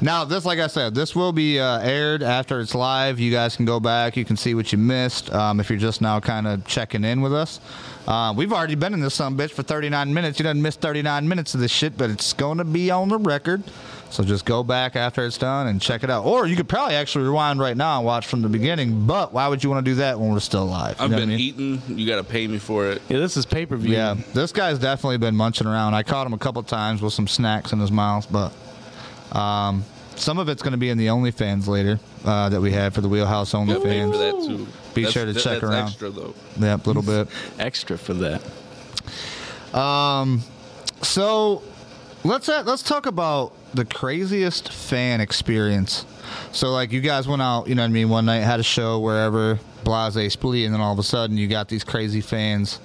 Now, this, like I said, this will be uh, aired after it's live. You guys can go back. You can see what you missed um, if you're just now kind of checking in with us. Uh, we've already been in this some bitch for 39 minutes. You didn't miss 39 minutes of this shit, but it's going to be on the record. So just go back after it's done and check it out. Or you could probably actually rewind right now and watch from the beginning. But why would you want to do that when we're still live? You I've been I mean? eating. You got to pay me for it. Yeah, this is pay per view. Yeah, this guy's definitely been munching around. I caught him a couple times with some snacks in his mouth, but um, some of it's going to be in the OnlyFans later uh, that we have for the Wheelhouse You got to pay for OnlyFans. that too. Be sure to that- check that's around. Extra though. Yep, a little bit. (laughs) Extra for that. So let's uh, let's talk about the craziest fan experience. So like you guys went out, you know what I mean, one night had a show wherever, blase splee, and then all of a sudden you got these crazy fans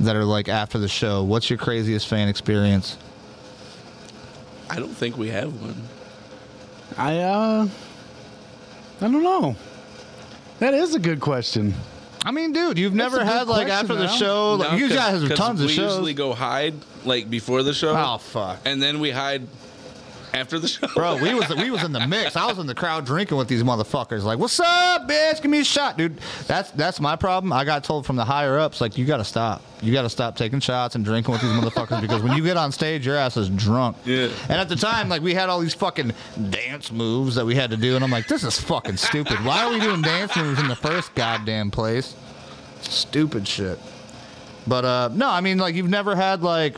that are like after the show. What's your craziest fan experience? I don't think we have one. I uh, I don't know. That is a good question. I mean, dude, you've never a good had like question, after the man. show. Like, No, you 'cause- guys have 'cause tons of shows. we shows. usually go hide like before the show. Oh fuck, And then we hide after the show. bro, we was we was in the mix. I was in the crowd drinking with these motherfuckers. Like, what's up, bitch? Give me a shot, dude. That's that's my problem. I got told from the higher ups, like, you got to stop. You got to stop taking shots and drinking with these motherfuckers because when you get on stage, your ass is drunk. Yeah. And at the time, like, we had all these fucking dance moves that we had to do, and I'm like, this is fucking stupid. Why are we doing dance moves in the first goddamn place? Stupid shit. But uh no, I mean like you've never had like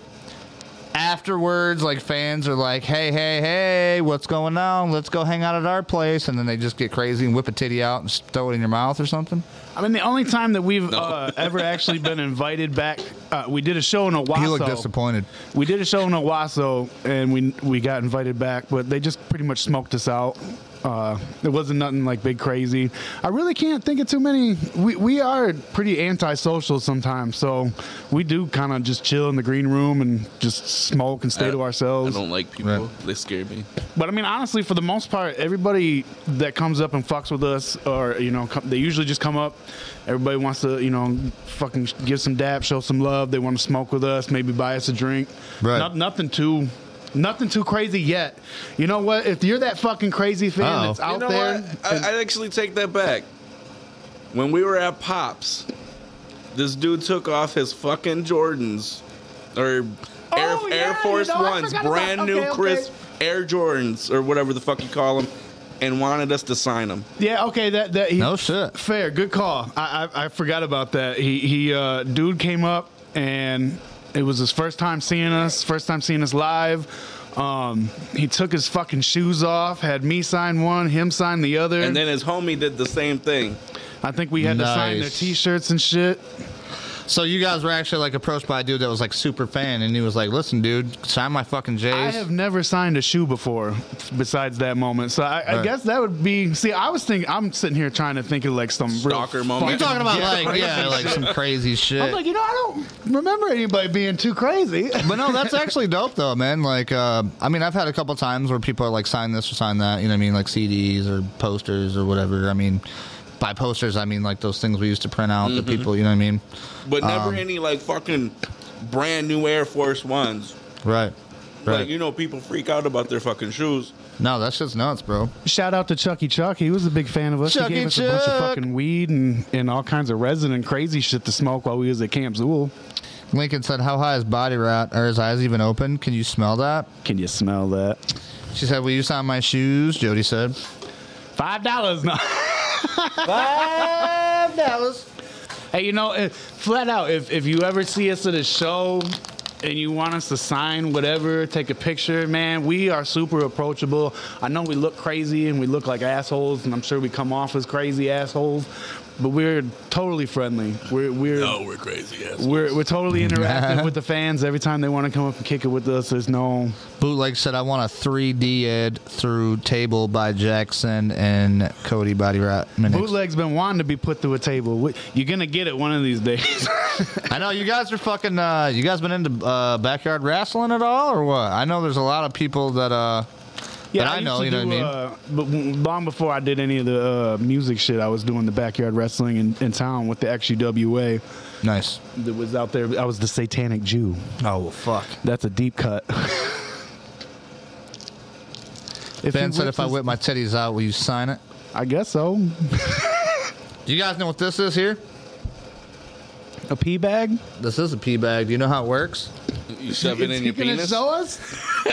afterwards like fans are like, "Hey, hey, hey, what's going on? Let's go hang out at our place." And then they just get crazy and whip a titty out and throw it in your mouth or something. I mean, the only time that we've uh, ever actually been invited back, uh, we did a show in Owasso. You look disappointed. We did a show in Owasso, and we we got invited back, but they just pretty much smoked us out. Uh, it wasn't nothing like big crazy. I really can't think of too many. We we are pretty antisocial sometimes, so we do kind of just chill in the green room and just smoke and stay to ourselves. I don't like people. Right. They scare me. But I mean, honestly, for the most part, everybody that comes up and fucks with us, or you know, come, they usually just come up. Everybody wants to, you know, fucking give some dap, show some love. They want to smoke with us, maybe buy us a drink. Right. Not, nothing too, nothing too crazy yet. You know what? If you're that fucking crazy fan Uh-oh. that's out you know there, what? I, I actually take that back. When we were at Pops, this dude took off his fucking Jordans or Air, Oh, yeah, Air Force you know, Ones, forgot about- brand new okay, okay. crisp Air Jordans or whatever the fuck you call them, and wanted us to sign them. yeah, okay, that that he, No shit. Fair, good call. I, I I forgot about that. He he uh dude came up and it was his first time seeing us, first time seeing us live. Um, he took his fucking shoes off, had me sign one, him sign the other. And then his homie did the same thing. I think we had to sign their t-shirts and shit. So you guys were actually like approached by a dude that was like super fan, and he was like, "Listen, dude, sign my fucking J's." I have never signed a shoe before, besides that moment. So I, I Right. guess that would be. See, I was thinking. I'm sitting here trying to think of like some real Stalker moment. You're talking about Yeah, like yeah, like some crazy shit. I'm like, you know, I don't remember anybody being too crazy. but no, that's actually dope though, man. Like, uh, I mean, I've had a couple times where people are like, sign this or sign that. You know what I mean? Like CDs or posters or whatever. I mean, by posters, I mean like those things we used to print out the people. You know what I mean? But never Um, any like fucking brand new Air Force Ones. Right. Right. Like you know, people freak out about their fucking shoes. no, that's just nuts, bro. Shout out to Chucky Chuck. He was a big fan of us. Chucky he gave us a bunch of fucking weed and, and all kinds of resin and crazy shit to smoke while we was at Camp Zool. Lincoln said, "How high is body rat? Are his eyes even open? Can you smell that?" Can you smell that? She said, "Will you sign my shoes?" Jody said, Five dollars now. Five dollars. hey, you know, if, flat out, if, if you ever see us at a show and you want us to sign whatever, take a picture, man, we are super approachable. I know we look crazy and we look like assholes, and I'm sure we come off as crazy assholes, but we're totally friendly. We're we're no, we're crazy. Yes. we're, we're totally (laughs) interactive with the fans every time they want to come up and kick it with us. There's no Bootleg said, "I want a 3D ed through table by Jackson and Cody Body Rat Minix." bootleg's been wanting to be put through a table. You're gonna get it one of these days. (laughs) I know you guys are fucking. Uh, you guys been into uh, backyard wrestling at all, or what? I know there's a lot of people that. Uh, that I used know, you know what I mean? Uh, but long before I did any of the uh, music shit, I was doing the backyard wrestling in, in town with the XUWA nice. that was out there. I was the Satanic Jew. Oh well, fuck. That's a deep cut. (laughs) If Ben said if I whip my titties out, will you sign it? I guess so. Do you guys know what this is here? A pee bag. This is a pee bag. Do you know how it works? You shove it in your penis. us?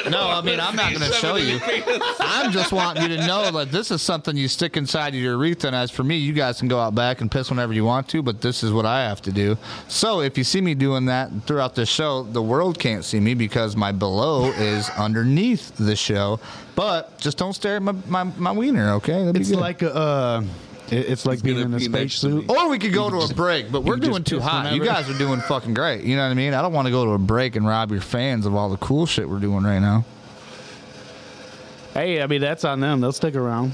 (laughs) No, I mean I'm not going to show you. (laughs) I'm just wanting you to know that this is something you stick inside your urethra. And as for me, you guys can go out back and piss whenever you want to, but this is what I have to do. So if you see me doing that throughout the show, the world can't see me because my below is (laughs) underneath the show. But just don't stare at my my, my wiener, okay? That'd be It's good. like a. Uh, it- it's like being in a be next to spacesuit. Or we could go to a break, but we're doing too piss hot. You guys are doing fucking great. You know what I mean? I don't want to go to a break and rob your fans of all the cool shit we're doing right now. Hey, I mean that's on them. They'll stick around.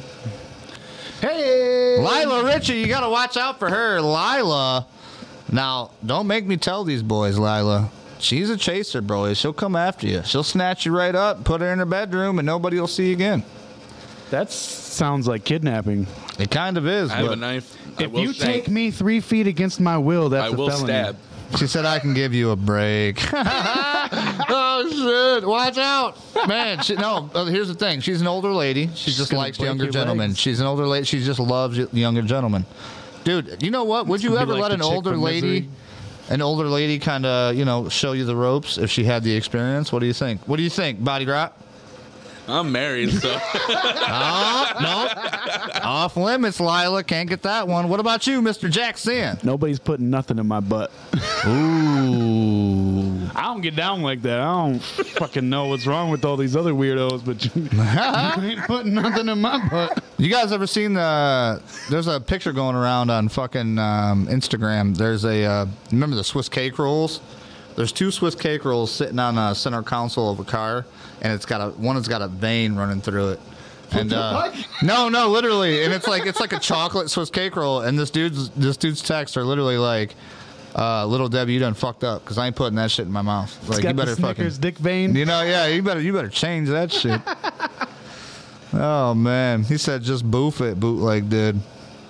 Hey, Lila Richie, you got to watch out for her. Lila. Now, don't make me tell these boys, Lila. She's a chaser, bro. She'll come after you. She'll snatch you right up, put her in her bedroom, and nobody will see you again. That sounds like kidnapping. It kind of is. I have a But knife. I If will you shank. take me three feet against my will, that's I a will felony. stab. she said I can give you a break. (laughs) (laughs) oh shit! Watch out, man. She, no, uh, here's the thing. She's an older lady. She just gonna likes break younger your gentlemen. legs. She's an older lady. She just loves younger gentlemen. Dude, you know what? Would you gonna ever like let the an chick older from lady, Misery. an older lady, kind of you know show you the ropes if she had the experience? What do you think? What do you think, Body Grot? I'm married, so Oh, no. Off limits, Lila. Can't get that one. What about you, Mr. Jackson? Nobody's putting nothing in my butt. Ooh. I don't get down like that. I don't fucking know what's wrong with all these other weirdos, but you, (laughs) you ain't putting nothing in my butt. You guys ever seen the? There's a picture going around on fucking um, Instagram. There's a uh, remember the Swiss cake rolls. There's two Swiss cake rolls sitting on a center console of a car, and it's got a one has got a vein running through it. (laughs) And uh, no, no, literally, and it's like it's like a chocolate Swiss cake roll. And this dude's this dude's texts are literally like, uh, "Little Debbie, you done fucked up because I ain't putting that shit in my mouth. Like It's you better the fucking." dick vein. You know, yeah, you better you better change that shit. (laughs) oh man, he said just boof it, bootleg dude.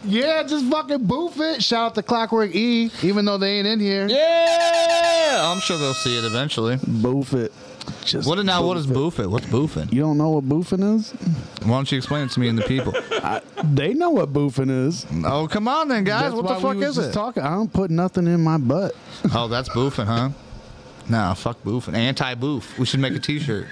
Yeah, just fucking boof it. Shout out to Clockwork E, even though they ain't in here. Yeah, I'm sure they'll see it eventually. Boof it. Just What now? What is boof it. boof it? What's boofing? You don't know what boofing is? Why don't you explain it to me and the people? (laughs) I, they know what boofing is. oh, come on then, guys. That's what the fuck is just it? Talking. I don't put nothing in my butt. (laughs) oh, that's boofing, huh? Nah, fuck boofing. Anti-boof. We should make a T-shirt.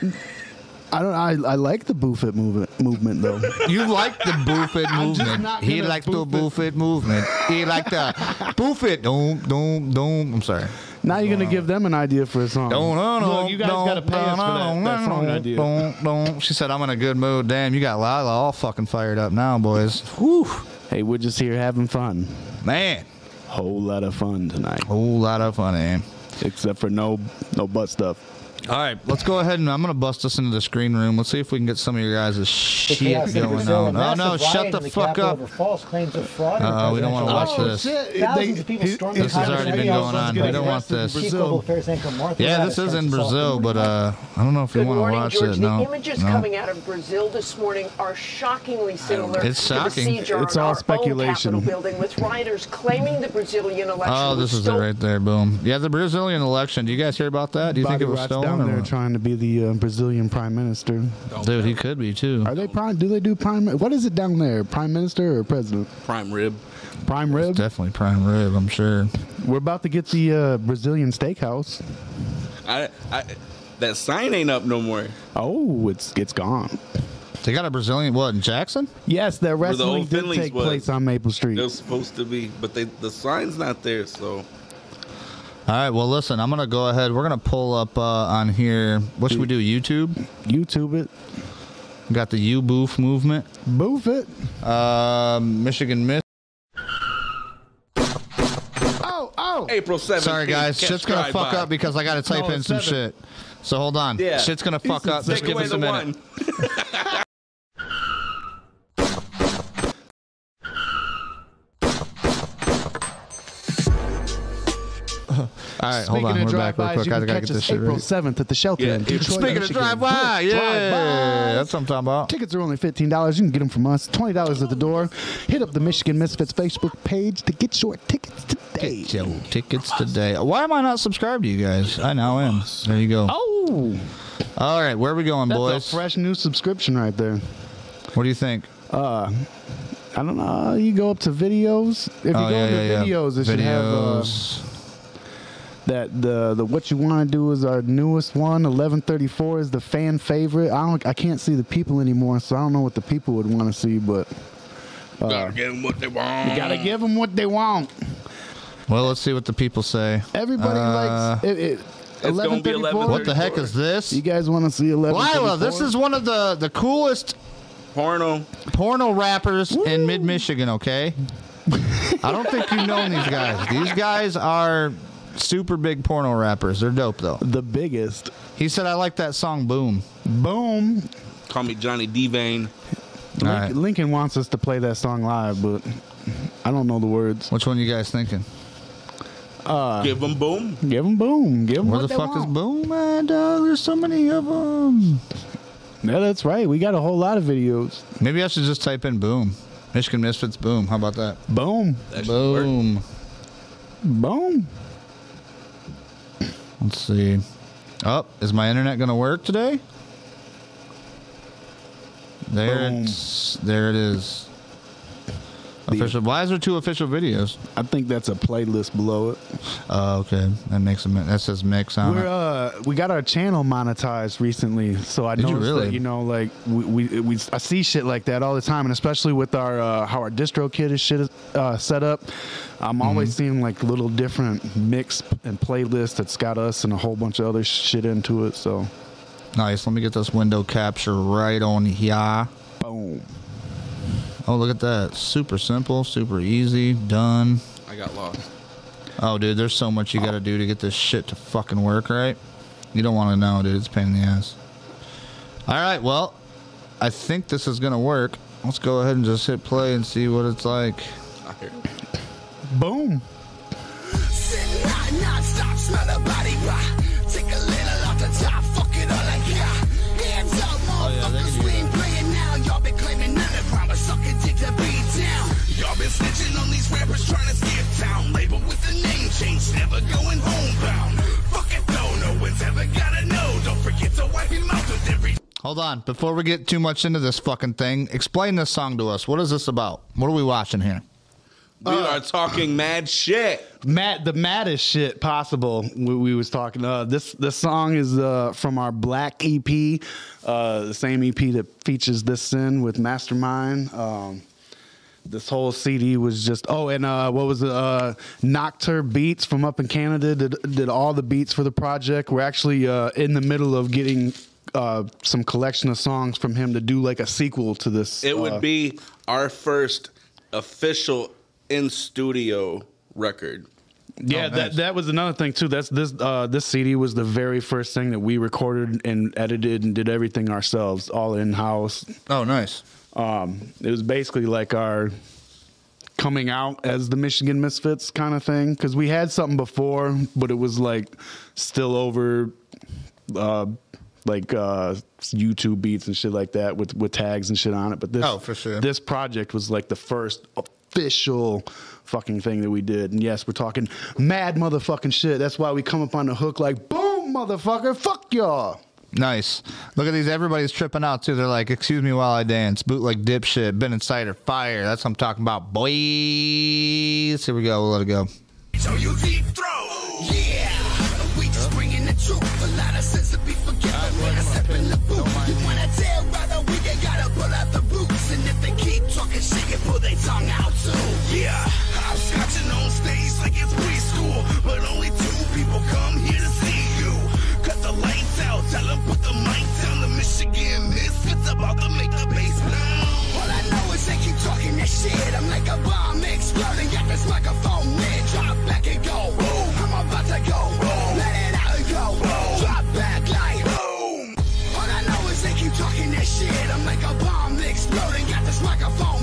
I don't. I, I like the boof it movement. Movement though. (laughs) You like the boof it movement. He likes the boof it. it movement. He like the boof it. Doom, doom, doom. I'm sorry. Now you're gonna give them an idea for a song. Don't know. Look, you guys gotta pay us for that, that song idea. Don't, don't. She said, I'm in a good mood. Damn, you got Lila all fucking fired up now, boys. Whew. Hey, we're just here having fun. Man, Whole lot of fun tonight, whole lot of fun, man. except for no no butt stuff. All right, let's go ahead and I'm going to bust us into the screen room. Let's see if we can get some of your guys' shit going on. Oh, no, shut the the fuck up. False claims of fraud. Uh, we don't wanna watch election. this. Thousands of people stormed This has already been going on. We don't want this. Chief Global Affairs anchor Martha Yeah, this is in Brazil, but uh, I don't know if you want to watch George. it. No, the images no. coming out of Brazil this morning are shockingly similar It's to the shocking. siege It's all speculation. building, with rioters claiming the Brazilian election. Oh, this is it right there. Boom. Yeah, the Brazilian election. Do you guys hear about that? Do you think it was stolen? Down there what? trying to be the uh, Brazilian prime minister. Dude, he could be too. Are they prime? Do they do prime? What is it down there? Prime minister or president? prime rib. Prime rib. Definitely prime rib, I'm sure. We're about to get the uh, Brazilian steakhouse. I, I, that sign ain't up no more. Oh, it's it's gone. They got a Brazilian what in Jackson? Yes, that the wrestling old did Finley's take was. place on Maple Street. It was supposed to be, but they the sign's not there. So All right, well listen, I'm gonna go ahead. We're gonna pull up uh, on here. What should we do? YouTube. YouTube it, We got the U Boof movement. boof it. Um, Michigan Miss. Oh, oh. April 7th. Sorry guys, shit's gonna fuck up because I gotta type No, in some seven. shit. So hold on. Yeah. Shit's gonna fuck up. Just give us a minute. (laughs) All right, hold on. We're back real quick. I gotta get this shit April ready. 7th at the shelter Yeah, in Detroit, Speaking of drive by, yeah, Drive-bys. that's what I'm talking about. Tickets are only fifteen dollars. You can get them from us. Twenty dollars at the door. Hit up the Michigan Misfits Facebook page to get your tickets today. Get your tickets today. Why am I not subscribed to you guys? I now am. There you go. Oh, All right, where are we going, that's boys? a fresh new subscription right there. What do you think? Uh, I don't know. You go up to videos. If you oh go yeah, into yeah, yeah. videos, it should have uh, Videos. That the the what you want to do is our newest one. Eleven thirty four is the fan favorite. I don't. I can't see the people anymore, so I don't know what the people would want to see. But Gotta give them what they want. you gotta give them what they want. well, let's see what the people say. Everybody Uh, likes it. it gonna be 11:34. What the heck is this? You guys want to see eleven? Lila, this is one of the the coolest Porno. porno rappers in mid Michigan, okay? I don't think you know these guys. These guys are super big porno rappers. They're dope though. the biggest. He said I like that song Boom. Boom. Call me Johnny Devane. All Lincoln, right. Lincoln wants us to play that song live, but I don't know the words. Which one you guys thinking? Uh, give them boom. Give them boom. Give them Where what the they fuck is. Boom at, dog? There's so many of them. Yeah, that's right. We got a whole lot of videos. Maybe I should just type in Boom. Michigan Misfits Boom. How about that? Boom. That should work. Boom. Boom. Let's see. Oh, is my internet gonna work today? There Boom. it's there it is. Official. Why is there two official videos? I think that's a playlist below it. Oh, okay. That makes a that says mix on We're it. uh we got our channel monetized recently, so I Did you really? that you know like we, we we I see shit like that all the time, and especially with our uh, how our distro kit is shit uh, set up. I'm always Mm-hmm. seeing like little different mix and playlist that's got us and a whole bunch of other shit into it. So Nice. Let me get this window capture right on here. boom. Oh, look at that. Super simple, super easy, done. I got lost. Oh, dude, there's so much you got to do to get this shit to fucking work, right? You don't want to know, dude. It's a pain in the ass. All right, well, I think this is gonna work. Let's go ahead and just hit play and see what it's like. I hear. Boom. Hold on, before we get too much into this fucking thing, explain this song to us. What is this about? What are we watching here? We are talking mad shit. Matt, the maddest shit possible. We, we was talking. Uh, this this song is uh, from our Black EP, uh, the same EP that features this sin with Mastamind. Um, this whole CD was just oh, and uh, what was it? Uh, Noctur Beats from up in Canada did did all the beats for the project. We're actually uh, in the middle of getting uh, some collection of songs from him to do like a sequel to this. It uh, would be our first official in studio record. Yeah, Oh, that that was another thing too. That's this uh, this CD was the very first thing that we recorded and edited and did everything ourselves, all in house. Oh, nice. Um, it was basically like our coming out as the Michigan Misfits kind of thing because we had something before, but it was like still over. Uh, like uh, YouTube beats and shit like that with with tags and shit on it. But this, Oh, for sure. this project was like the first official fucking thing that we did. And yes, we're talking mad motherfucking shit. That's why we come up on the hook like, boom, motherfucker, fuck y'all. Nice. Look at these. Everybody's tripping out too. They're like, "Excuse me while I dance." Bootleg dipshit. Been inside or fire. That's what I'm talking about, boys. Here we go. We'll let it go. So you deep throw, tongue out too. Yeah, I'm scratching on stage like it's preschool, but only two people come here to see you. Cut the lights out, tell them put the mic down. The Michigan Misfits about to make the bass pound. All I know is they keep talking that shit. I'm like a bomb exploding. Got this microphone lit. Drop back and go. Boom. I'm about to go. Boom. Let it out and go. Boom. Drop back like boom. All I know is they keep talking that shit. I'm like a bomb exploding. Got this microphone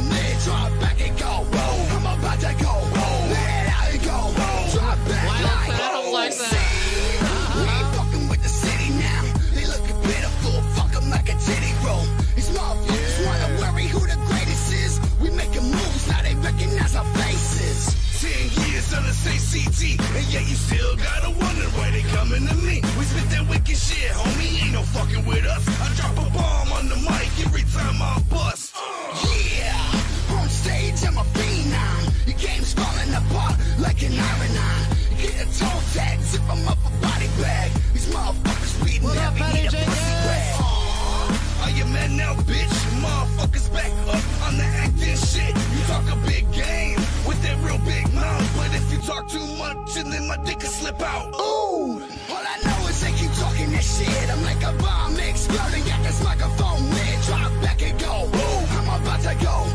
trying to say and yet you still gotta wonder why they coming to me. We spit that wicked shit, homie, ain't no fucking with us. I drop a bomb on the mic every time I bust. Uh. Yeah, on stage I'm a phenom. Your game's falling apart like an iron on. Get a toe tag, zip them up a body bag. These motherfuckers reading what up, need a pussy bag. Are you mad now, bitch? Motherfuckers back up on the acting shit. You talk a big game real big mouth. But if you talk too much, and then my dick will slip out. Ooh! All I know is they keep talking this shit. I'm like a bomb exploding, at this microphone lit. Drop back and go. Ooh! I'm about to go.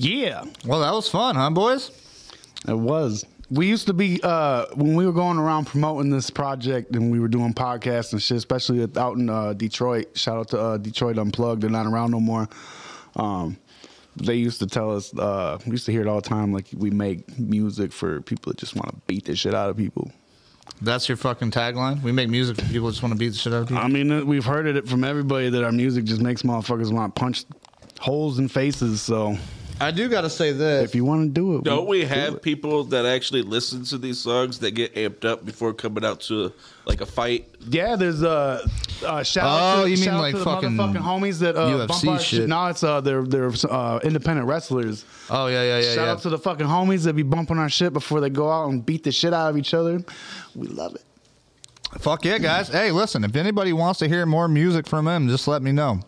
Yeah, Well, that was fun, huh, boys? it was. We used to be uh, when we were going around promoting this project and we were doing podcasts and shit, especially out in uh, Detroit. Shout out to uh, Detroit Unplugged; they're not around no more. Um, they used to tell us, uh, we used to hear it all the time, like we make music for people that just want to beat the shit out of people. That's your fucking tagline. We make music for people who just want to beat the shit out of people. I mean, uh, we've heard it from everybody that our music just makes motherfuckers want to punch holes in faces. So I do got to say this. if you want to do it, Don't we do have it. people that actually listen to these songs that get amped up before coming out to like a fight? Yeah, there's uh, uh shout Oh, out to, you mean shout out like to the fucking motherfucking homies that uh, UFC bump our shit. No, it's uh, they're they're uh, independent wrestlers. oh yeah, yeah, yeah. shout yeah. out to the fucking homies that be bumping our shit before they go out and beat the shit out of each other. We love it. Fuck yeah, guys. Hey, listen, if anybody wants to hear more music from him, just let me know.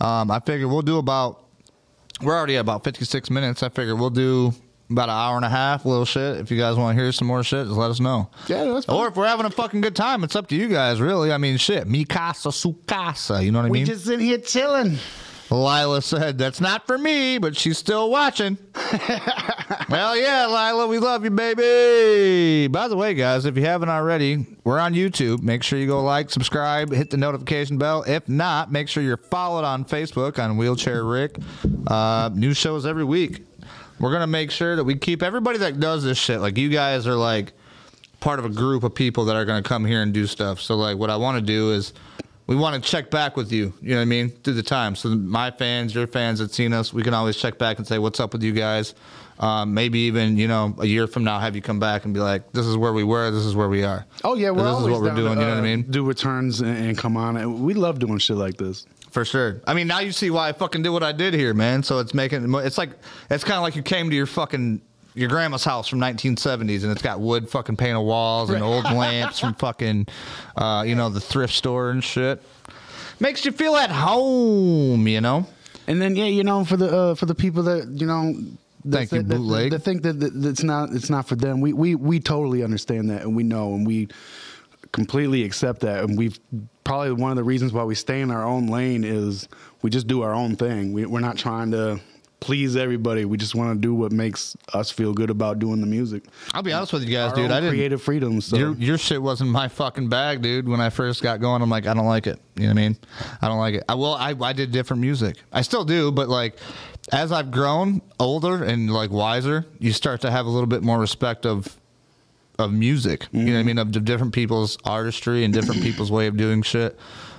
Um, I figure we'll do about, we're already at about 56 minutes. I figure we'll do about an hour and a half, little shit. If you guys want to hear some more shit, just let us know. Yeah, that's fine. Or if we're having a fucking good time, it's up to you guys, really. I mean, shit. Mi casa, su casa. You know what I mean? We just in here chilling. Lila said, That's not for me, but she's still watching. (laughs) well, yeah, Lila, we love you, baby. By the way, guys, if you haven't already, we're on YouTube. Make sure you go like, subscribe, hit the notification bell. If not, make sure you're followed on Facebook on Wheelchair Rick. Uh, new shows every week. We're going to make sure that we keep everybody that does this shit, like you guys are like part of a group of people that are going to come here and do stuff. So, like, what I want to do is we want to check back with you. You know what I mean? Through the time. So, my fans, your fans that seen us, we can always check back and say, "What's up with you guys?" Um, maybe even you know a year from now, have you come back and be like, "This is where we were. This is where we are." Oh yeah, we're this is what we're down to, doing. you know what I uh, mean? Do returns and, and come on. And We love doing shit like this. For sure. I mean, now you see why I fucking did what I did here, man. So it's making it's like it's kind of like you came to your fucking your grandma's house from 1970s and it's got wood fucking painted walls and old lamps from fucking uh, you know the thrift store and shit. Makes you feel at home, you know. And then yeah, you know, for the uh, for the people that you know. that Thank you, think- that- bootleg. That think that, that it's not it's not for them. We we we totally understand that, and we know, and we completely accept that. And we've probably one of the reasons why we stay in our own lane is we just do our own thing. We, we're not trying to please everybody. We just want to do what makes us feel good about doing the music. I'll be honest with you guys, Our dude. I didn't creative freedom. So your your shit wasn't my fucking bag, dude. When I first got going, I'm like, I don't like it. You know what I mean? I don't like it. I will. I I did different music. I still do, but like as I've grown older and like wiser, you start to have a little bit more respect of of music. You know what I mm-hmm. mean? Of, of different people's artistry and different people's way of doing shit.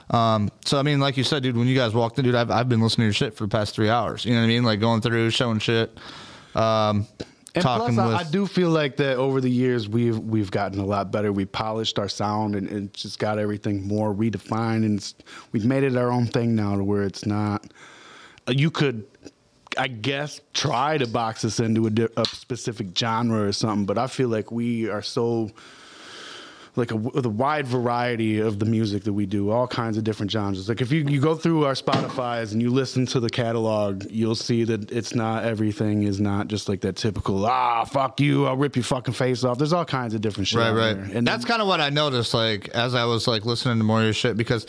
Um, so I mean, like you said, dude, when you guys walked in, dude, I've I've been listening to your shit for the past three hours. You know what I mean? Like going through, showing shit, um, And talking plus, with. I, I do feel like that over the years we've we've gotten a lot better. We polished our sound and, and just got everything more redefined, and we've made it our own thing now to where it's not. uh, You could, I guess, try to box us into a, a specific genre or something, but I feel like we are so like a, with a wide variety of the music that we do, all kinds of different genres. Like if you, you go through our Spotify's and you listen to the catalog, you'll see that it's not everything is not just like that typical ah fuck you, I'll rip your fucking face off. There's all kinds of different shit. Right, right. there. And that's kind of what I noticed, like as I was like listening to more of your shit, because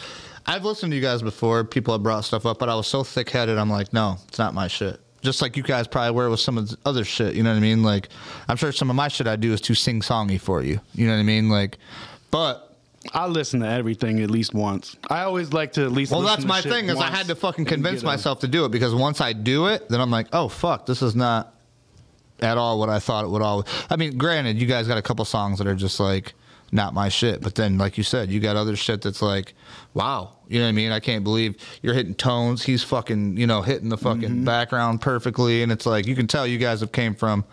I've listened to you guys before. People have brought stuff up, but I was so thick headed. I'm like, no, it's not my shit. Just like you guys probably were with some of the other shit. You know what I mean? Like, I'm sure some of my shit I do is too sing songy for you. You know what I mean? Like, but I listen to everything at least once. I always like to at least. well, that's my thing is I had to fucking convince myself to do it because once I do it, then I'm like, oh fuck, this is not at all what I thought it would all. I mean, granted, you guys got a couple songs that are just like not my shit, but then like you said, you got other shit that's like, wow, you know what I mean? I can't believe you're hitting tones. He's fucking, you know, hitting the fucking Mm-hmm. background perfectly, and it's like you can tell you guys have came from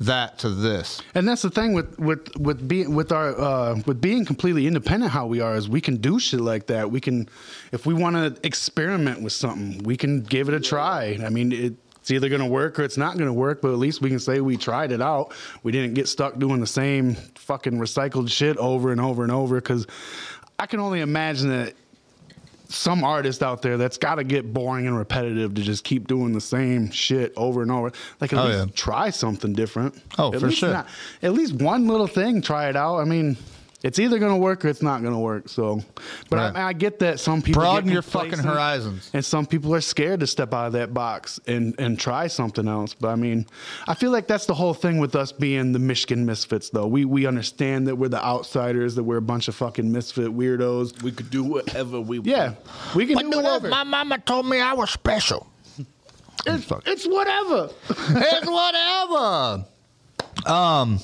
that to this. And that's the thing with with with being with our uh, with being completely independent. How we are is we can do shit like that. We can, if we want to experiment with something, we can give it a try. I mean, it it's either gonna work or it's not gonna work. But at least we can say we tried it out. We didn't get stuck doing the same fucking recycled shit over and over and over. Because I can only imagine that some artist out there that's got to get boring and repetitive to just keep doing the same shit over and over. Like at Oh, least yeah. try something different. Oh, at for sure. at least one little thing, try it out. I mean, it's either gonna work or it's not gonna work. So, but Right. I, I get that some people Broaden get your fucking horizons. and some people are scared to step out of that box and and try something else. But I mean, I feel like that's the whole thing with us being the Michigan misfits. Though we we understand that we're the outsiders, that we're a bunch of fucking misfit weirdos. We could do whatever we want. Yeah, we can do whatever. My mama told me I was special. It's, it's whatever. (laughs) it's whatever. Um,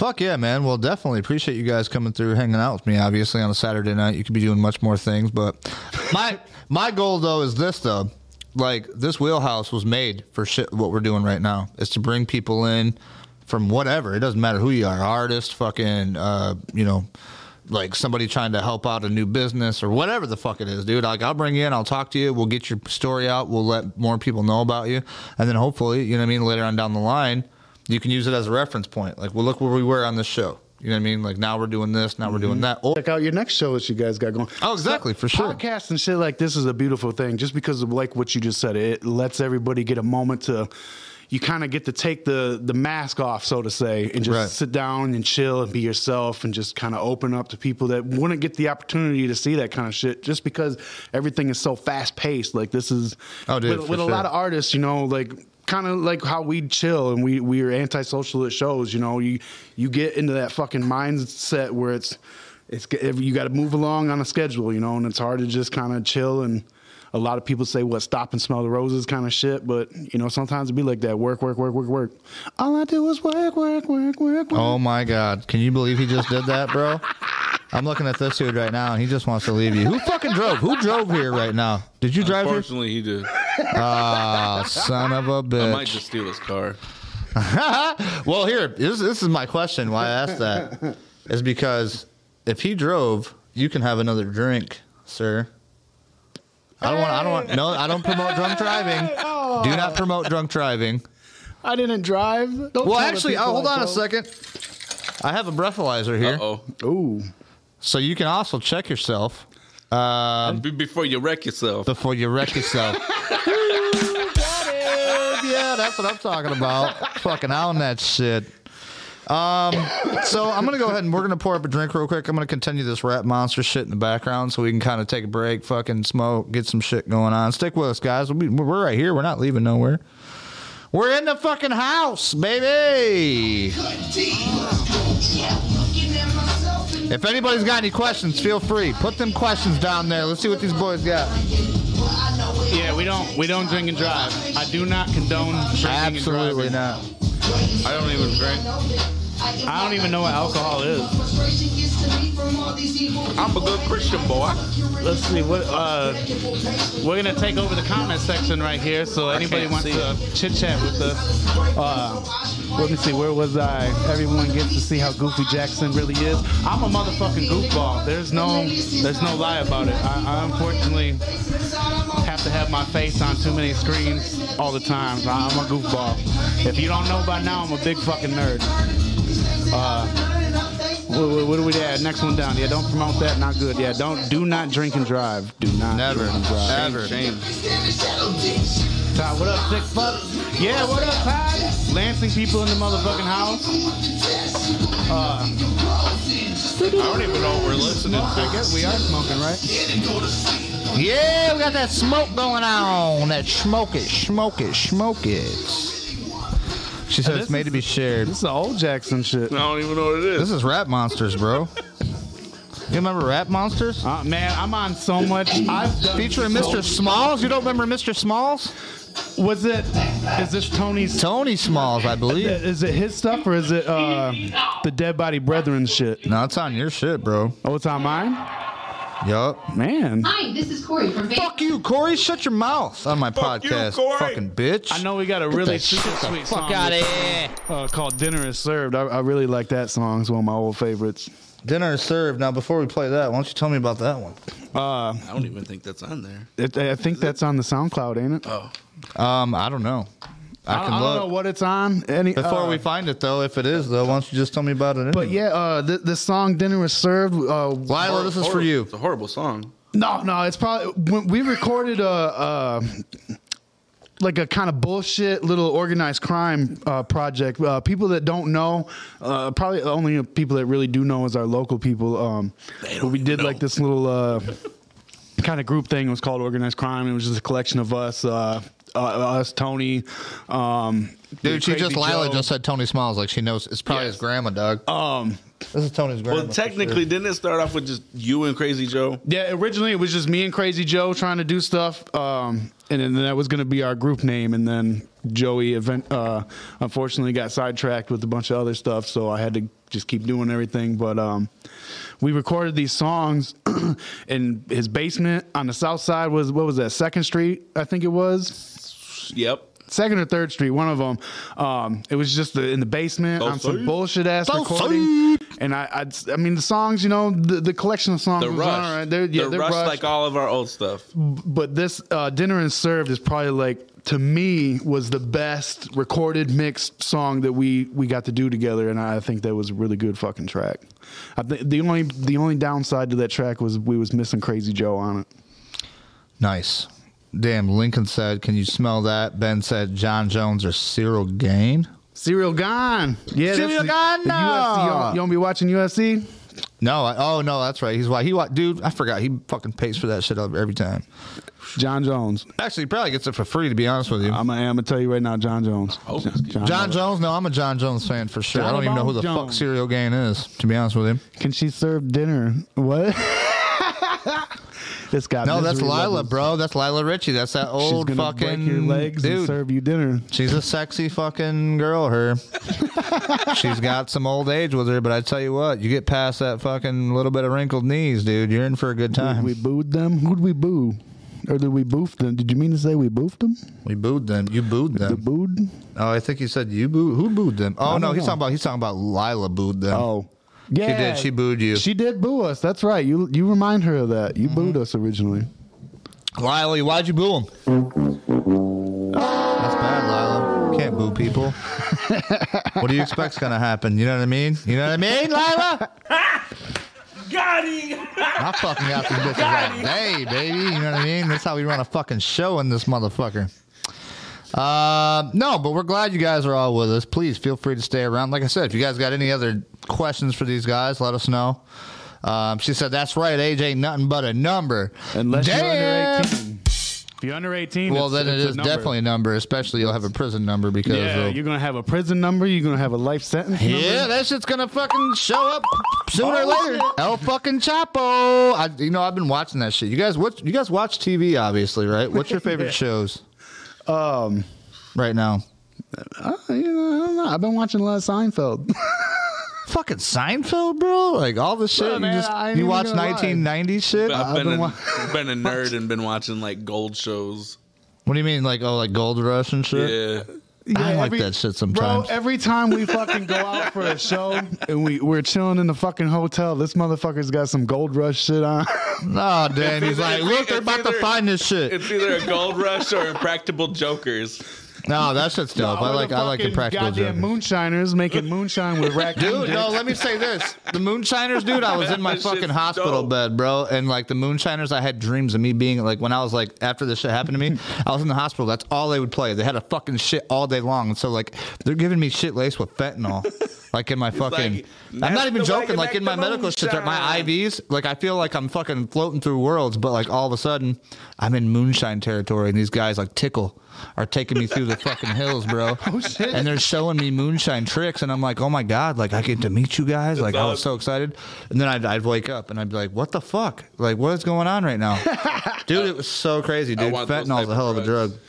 fuck yeah, man. Well, definitely appreciate you guys coming through, hanging out with me. Obviously, on a Saturday night, you could be doing much more things, but (laughs) my my goal though is this though. Like this wheelhouse was made for shit. What we're doing right now is to bring people in from whatever. It doesn't matter who you are, artist, fucking, uh, you know, like somebody trying to help out a new business or whatever the fuck it is, dude. Like I'll bring you in, I'll talk to you, we'll get your story out, we'll let more people know about you, and then hopefully, you know what I mean, later on down the line, you can use it as a reference point. Like, well, look where we were on this show. You know what I mean? Like now we're doing this, now we're doing mm-hmm. that. Or, Check out your next show that you guys got going. Oh, exactly, for sure. Podcasts and shit like this is a beautiful thing, just because of like what you just said. It lets everybody get a moment to. You kind of get to take the the mask off, so to say, and just Right. sit down and chill and be yourself, and just kind of open up to people that wouldn't get the opportunity to see that kind of shit, just because everything is so fast paced. Like this is, Oh, dude, with, for with a sure. lot of artists, you know, like kind of like how we chill and we we are antisocial at shows. You know, you you get into that fucking mindset where it's it's you got to move along on a schedule, you know, and it's hard to just kind of chill and. A lot of people say what stop and smell the roses kind of shit, but you know sometimes it be like that. Work, work, work, work, work. All I do is work, work, work, work, work. oh my god, can you believe he just did that, bro? I'm looking at this dude right now, and he just wants to leave you. Who fucking drove? Who drove here right now? Did you drive here? Unfortunately, he did. Ah, son of a bitch! I might just steal his car. (laughs) well, here, this, this is my question. Why I asked that is because if he drove, you can have another drink, sir. I don't want. I don't want. No, I don't promote drunk driving. Do not promote drunk driving. I didn't drive. Don't Well, actually, oh, hold I on a second. I have a breathalyzer here, Oh, Ooh, so you can also check yourself um, before you wreck yourself. before you wreck yourself. (laughs) (laughs) yeah, that's what I'm talking about. Fucking on that shit. Um, so I'm gonna go ahead and we're gonna pour up a drink real quick. I'm gonna continue this rap monster shit in the background so we can kind of take a break, fucking smoke, get some shit going on. Stick with us, guys. We'll be, we're right here. We're not leaving nowhere. We're in the fucking house, baby. If anybody's got any questions, feel free. Put them questions down there. Let's see what these boys got. yeah, we don't we don't drink and drive. I do not condone drinking Absolutely and driving. not. I don't even drink. I don't even know what alcohol is. I'm a good Christian boy. Let's see what uh, we're gonna take over the comment section right here. So anybody wants to chit chat with us, uh, let me see. Where was I? Everyone gets to see how goofy Jackson really is. I'm a motherfucking goofball. There's no there's no lie about it. I, I unfortunately have to have my face on too many screens all the time. I'm a goofball. If you don't know by now, I'm a big fucking nerd. Uh, what, what, do we add? Next one down. Yeah, don't promote that. Not good. Yeah, don't do not drink and drive. Do not Never. drink and drive. Ever. Shame. Todd, what up, sick fuck? Yeah, what up, Todd? Lansing people in the motherfucking house. Uh, I don't even know what we're listening I guess we are smoking, right? Yeah, we got that smoke going on. That smoke it, smoke it, smoke it. She said it's made is- to be shared. This is old Jackson shit. I don't even know what it is. This is Rap Monsters, bro. You remember Rap Monsters? Uh, man, I'm on so much. I've done Featuring so- Mr. Smalls? You don't remember Mr. Smalls? Was it? Is this Tony's? Tony Smalls, I believe. Is it his stuff or is it uh, the Dead Body Brethren shit? No, it's on your shit, bro. Oh, it's on mine. Yup. Man, Hi, this is Corey from Vegas. Fuck you, Corey. Shut your mouth on my Fuck you, podcast, Corey. fucking bitch. I know we got a really that super shit the sweet fuck song outta with, here. uh, called "Dinner Is Served." I, I really like that song. It's one of my old favorites. Dinner is served. Now, before we play that, why don't you tell me about that one? Uh, I don't even think that's on there. it, I think that's on the SoundCloud, ain't it? Oh, Um, I don't know. I, I, can I don't know what it's on. Any Before uh, we find it, though, if it is, though, why don't you just tell me about it? But yeah, uh, the, the song "Dinner was Served." Uh, Lila, this is for you. It's a horrible song. No, no, it's probably when we recorded a, a like a kind of bullshit little organized crime uh, project. Uh, people that don't know, uh, probably only people that really do know is our local people. Um, but we did like this little uh, kind of group thing. It was called organized crime. It was just a collection of us, uh, us, Tony. Um, Dude, she Crazy just, Lila Joe. just said Tony Smiles. Like, she knows. It's probably Yes. his grandma, Doug. Um, this is Tony's grandma. Well, technically, sure. didn't it start off with just you and Crazy Joe? Yeah, originally it was just me and Crazy Joe trying to do stuff, um, and then that was going to be our group name. And then Joey, event, uh, unfortunately, got sidetracked with a bunch of other stuff, so I had to just keep doing everything. But um, we recorded these songs (clears throat) in his basement on the south side. Was what was that? Second Street, I think it was Yep. second or third street, one of them. Um, it was just the, in the basement on some Southside. bullshit ass Southside. recording. And I, I, I mean, the songs, you know, the, the collection of songs The was rush. all right. They're, yeah, the they're rush, rushed. like all of our old stuff. but this uh, dinner and served is probably like to me was the best recorded mixed song that we we got to do together, and I think that was a really good fucking track. I think the only the only downside to that track was we was missing Crazy Joe on it. Nice. Damn, Lincoln said, Can you smell that? Ben said, Jon Jones or Ciryl Gane? Serial gone, yeah. that's Serial the- gone, the no. UFC, you, don't, you don't be watching UFC. No, I, oh, no, that's right. He's why he, wa- dude, I forgot. He fucking pays for that shit up every time. Jon Jones. Actually, he probably gets it for free, to be honest with you. I'm, I'm gonna tell you right now, Jon Jones. Oh, John, Jon Jones? No, I'm a Jon Jones fan for sure. I don't even know who the Johnny fuck Bones Ciryl Gane is, to be honest with him. Can she serve dinner? What? (laughs) this guy. No, that's Lila, levels. bro. That's Lila Richie. That's that She's old gonna fucking break your legs and serve you dinner. She's a sexy fucking girl, her. (laughs) She's got some old age with her, but I tell you what, you get past that fucking little bit of wrinkled knees, dude, you're in for a good time. We booed them. Who'd we boo? Or did we boof them? Did you mean to say we boofed them? We booed them. You booed The them. booed? Oh, I think you said you booed. Who booed them? Oh no, don't he's talking about he's talking about Lila booed them. Oh. Yeah. did. She booed you. She did boo us. That's right. You you remind her of that. You Mm-hmm. booed us originally. Lila, why'd you boo him? That's bad, Lila. Can't boo people. what do you expect's gonna happen? You know what I mean? You know what I mean, Lila? Got him! I fucking got these bitches all day, baby. You know what I mean? That's how we run a fucking show in this motherfucker. Uh, no, but we're glad you guys are all with us. Please feel free to stay around. Like I said, if you guys got any other questions for these guys, let us know. Um, she said, "That's right. Age ain't nothing but a number." Unless Damn. you're under 18. If you're under 18, Well, then it it's a definitely a number. Especially you'll have a prison number because Yeah, of, you're gonna have a prison number. You're gonna have a life sentence. yeah, number. that shit's gonna fucking show up sooner or Oh, later. El fucking Chapo. I, you know, I've been watching that shit. You guys, what? You guys watch TV, obviously, right? What's your (laughs) favorite shows Um, right now? uh, you know, I don't know. I've been watching a lot of Seinfeld. (laughs) Fucking Seinfeld, bro. Like all the shit. Bro, you man, just ain't you even watch gonna lie. 1990s shit. I've I've been, (laughs) been a, wa- been a nerd and been watching like gold shows. What do you mean, like oh, like Gold Rush and shit? Yeah. I like that shit sometimes. Bro, sometimes. every time we (laughs) fucking go out for a show and we, we're chilling in the fucking hotel, this motherfucker's got some gold rush shit on. (laughs) No, damn. He's like, look, they're It's about to find this shit. It's either a gold rush or impractical jokers. No, that shit's dope. I like I like fucking impractical Goddamn jokers. moonshiners making moonshine with raccoon Dude, dick. no, let me say this. The moonshiners, dude, I was in my fucking hospital dope. bed, bro. And like the moonshiners, I had dreams of me being like when I was like after this shit happened to me, I was in the hospital. That's all they would play. They had a fucking shit all day long. And so like they're giving me shit laced with fentanyl. Like in my fucking like, I'm not even joking, like in my medical shit, my. IVs, like I feel like I'm fucking floating through worlds, but like all of a sudden I'm in moonshine territory and these guys like tickle are taking me through the fucking hills, bro. (laughs) Oh, shit. And they're showing me moonshine tricks, and I'm like, oh my god, like I get to meet you guys. Like I was so excited, and then I'd, I'd wake up and I'd be like, what the fuck? Like what is going on right now, (laughs) dude? It was so crazy, dude. Fentanyl's a hell of a drugs. drug.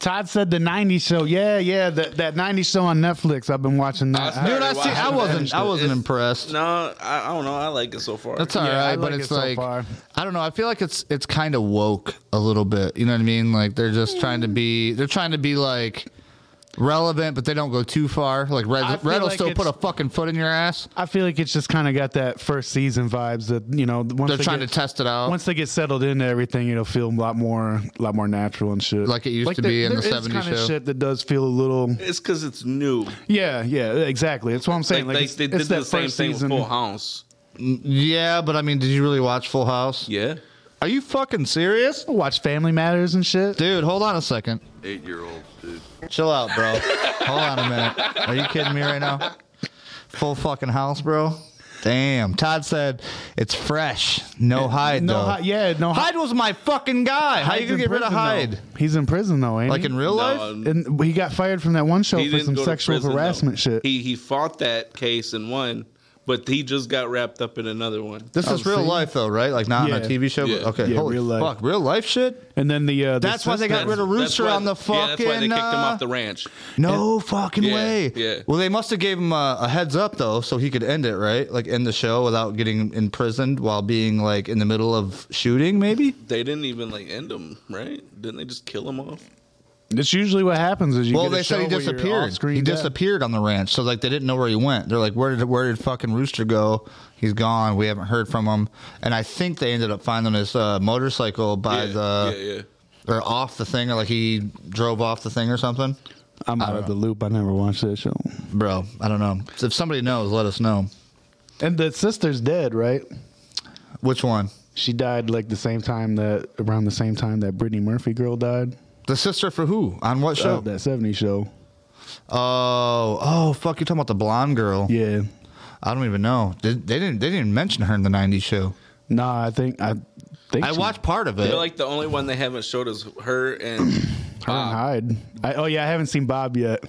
Todd said the '90s show. Yeah, yeah, that that '90s show on Netflix. I've been watching that. I Dude, I see. I wasn't. I wasn't impressed. No, I, I don't know. I like it so far. That's all right, Yeah, I but it's it like far. I don't know. I feel like it's it's kind of woke a little bit. You know what I mean? Like they're just trying to be. They're trying to be like relevant, but they don't go too far. Like Red, I feel Red will like still put a fucking foot in your ass. I feel like it's just kind of got that first season vibes that you know. Once They're they trying get- to test it out. Once they get settled into everything, it'll feel a lot more, a lot more natural and shit. Like it used to there- be in the there is 70s kinda show. shit that does feel a little. It's because it's new. Yeah, yeah, exactly. That's what I'm saying. Like, Like, they, it's, they did that the same first thing season. with Full House. Mm, yeah, but I mean, did you really watch Full House? Yeah. Are you fucking serious, Watch Family Matters and shit. dude? Hold on a second. Eight year old dude. Chill out, bro. hold on a minute. Are you kidding me right now? Full fucking house, bro. Damn. Todd said it's fresh. No Hyde no, though. Hyde- yeah, no. Hide. Hyde was my fucking guy. How you gonna in get rid of prison, Hyde? though. He's in prison though, ain't Like he? in real No, life? And he got fired from that one show for some sexual prison, though. harassment shit. He he fought that case and won, but he just got wrapped up in another one. This is real see. life though, right? Like not on Yeah. a TV show. Yeah. Okay, Yeah, holy real life. fuck, real life shit. and then the uh, the That's why they got sister- rid of Rooster why- on the fucking. Yeah, that's why they kicked him uh, off the ranch. No fucking Yeah, way. yeah. Well, they must have gave him a, a heads up though, so he could end it right, like end the show without getting imprisoned while being like in the middle of shooting, maybe. They didn't even like end him, right? Didn't they just kill him off? That's usually what happens. Is you well, get a they said he show where you're disappeared. off-screen He dead. disappeared on the ranch, so like they didn't know where he went. They're like, "Where did where did fucking Rooster go? He's gone. We haven't heard from him." And I think they ended up finding his uh, motorcycle by yeah, the yeah, yeah. or off the thing, or like he drove off the thing or something. I'm out of the loop. I never watched that show. Bro, I don't know. If somebody knows, let us know. And the sister's dead, right? Which one? She died like the same time that around the same time that Brittany Murphy girl died. The sister for who? On what show? Uh, that '70s show. oh, oh, fuck! You're talking about the blonde girl. Yeah. I don't even know. They, they didn't. They didn't mention her in the '90s show. Nah, I think I think I she- watched part of I it. feel like the only one they haven't showed is her and her and Bob. Hyde. I, oh yeah, I haven't seen Bob yet.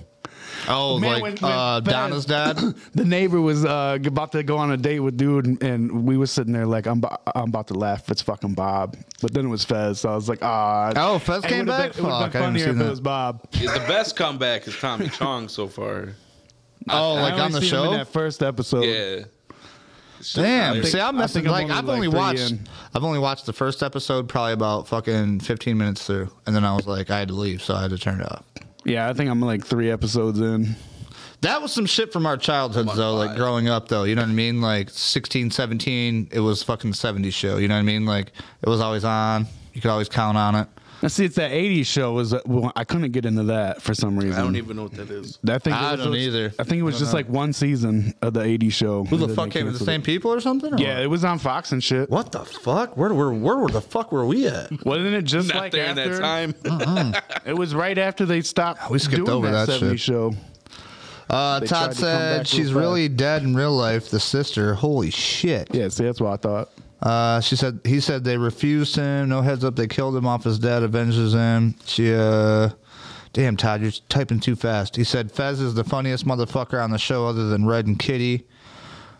Oh, Man, like when- when uh, Donna's dad. (clears throat) The neighbor was uh, about to go on a date with dude, and, and we were sitting there like, I'm, bo- I'm about to laugh. It's fucking Bob. But then it was Fez, so I was like, ah. Oh, Fez came back? Been, it would have Fuck, I been haven't funnier if that. it was Bob. Yeah, the best comeback is Tommy Chong so far. oh, I like only on the seen him in show. that first episode. Yeah. Damn. I See, I'm I missing. I'm Like only I've like only three watched. in. I've only watched the first episode, probably about fucking 15 minutes through, and then I was like, I had to leave, so I had to turn it off. Yeah, I think I'm like three episodes in. That was some shit from our childhoods, though. Like growing up, though. You know what I mean? Like 16, 17, it was fucking 70s show. You know what I mean? Like it was always on. You could always count on it. Now, see, it's that '80s show. Was well, I couldn't get into that for some reason. I don't even know what that is. I think it I was don't just- either. I think it was just like one season of the '80s show. Who the fuck they came? The same it. people or something? or Yeah, what? it was on Fox and shit. What the fuck? Where where where were the fuck were we at? (laughs) Wasn't it just Not like there in after? that time. (laughs) It was right after they stopped. We skipped doing over that, that 70s shit. show. Uh, Todd to said real she's really dead in real life. The sister. Holy shit. Yeah, see, that's what I thought. Uh, she said he said they refused him. No heads up. They killed him off his dad. Avenges him. She uh, damn Todd, you're typing too fast. He said Fez is the funniest motherfucker on the show, other than Red and Kitty.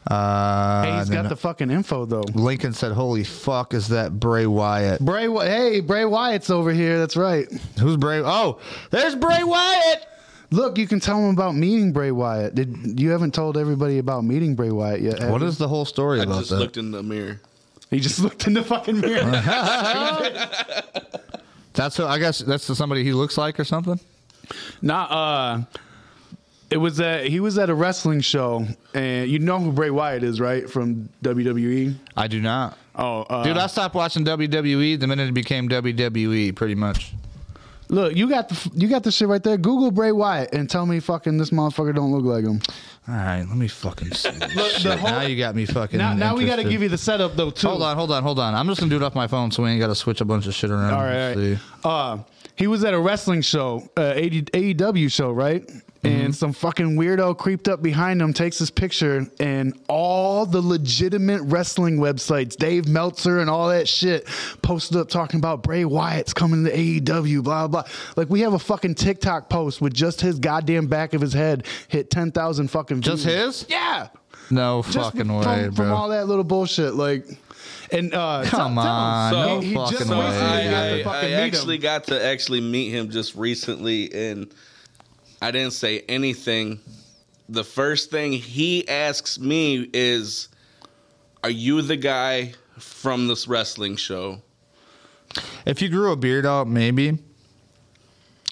Uh, Hey, he's and then got the fucking info though. Lincoln said, "Holy fuck, is that Bray Wyatt? Bray, Wy- hey, Bray Wyatt's over here. That's right. Who's Bray? Oh, there's Bray Wyatt. Look, you can tell him about meeting Bray Wyatt. Did you haven't told everybody about meeting Bray Wyatt yet? have What you? is the whole story about? I about just that? looked in the mirror. He just (laughs) looked in the fucking mirror. (laughs) That's who, I guess that's somebody he looks like or something. nah, uh, it was at he was at a wrestling show, and you know who Bray Wyatt is, right? From WWE. I do not. Oh, uh, Dude, I stopped watching WWE the minute it became WWE, pretty much. Look, you got the you got the shit right there. Google Bray Wyatt and tell me fucking this motherfucker don't look like him. All right, let me fucking see. (laughs) Look, shit. the whole- now you got me fucking. Now, now we got to interested. give you the setup though too. Hold on, hold on, hold on. I'm just gonna do it off my phone, so we ain't got to switch a bunch of shit around. All right, all right. see. Uh, he was at a wrestling show, uh, AD, AEW show, right? And some fucking weirdo creeped up behind him, takes his picture, and all the legitimate wrestling websites, Dave Meltzer and all that shit, posted up talking about Bray Wyatt's coming to AEW, blah blah. Like we have a fucking TikTok post with just his goddamn back of his head hit ten thousand fucking views. Just his? Yeah. No Just fucking from, way, from bro. all that little bullshit, like, and uh, tell- Come tell him. on, So- no he just fucking So way. recently got to I, I, I actually him. got to actually meet him just recently, and I didn't say anything. The first thing he asks me is, "Are you the guy from this wrestling show?" If you grew a beard out, maybe.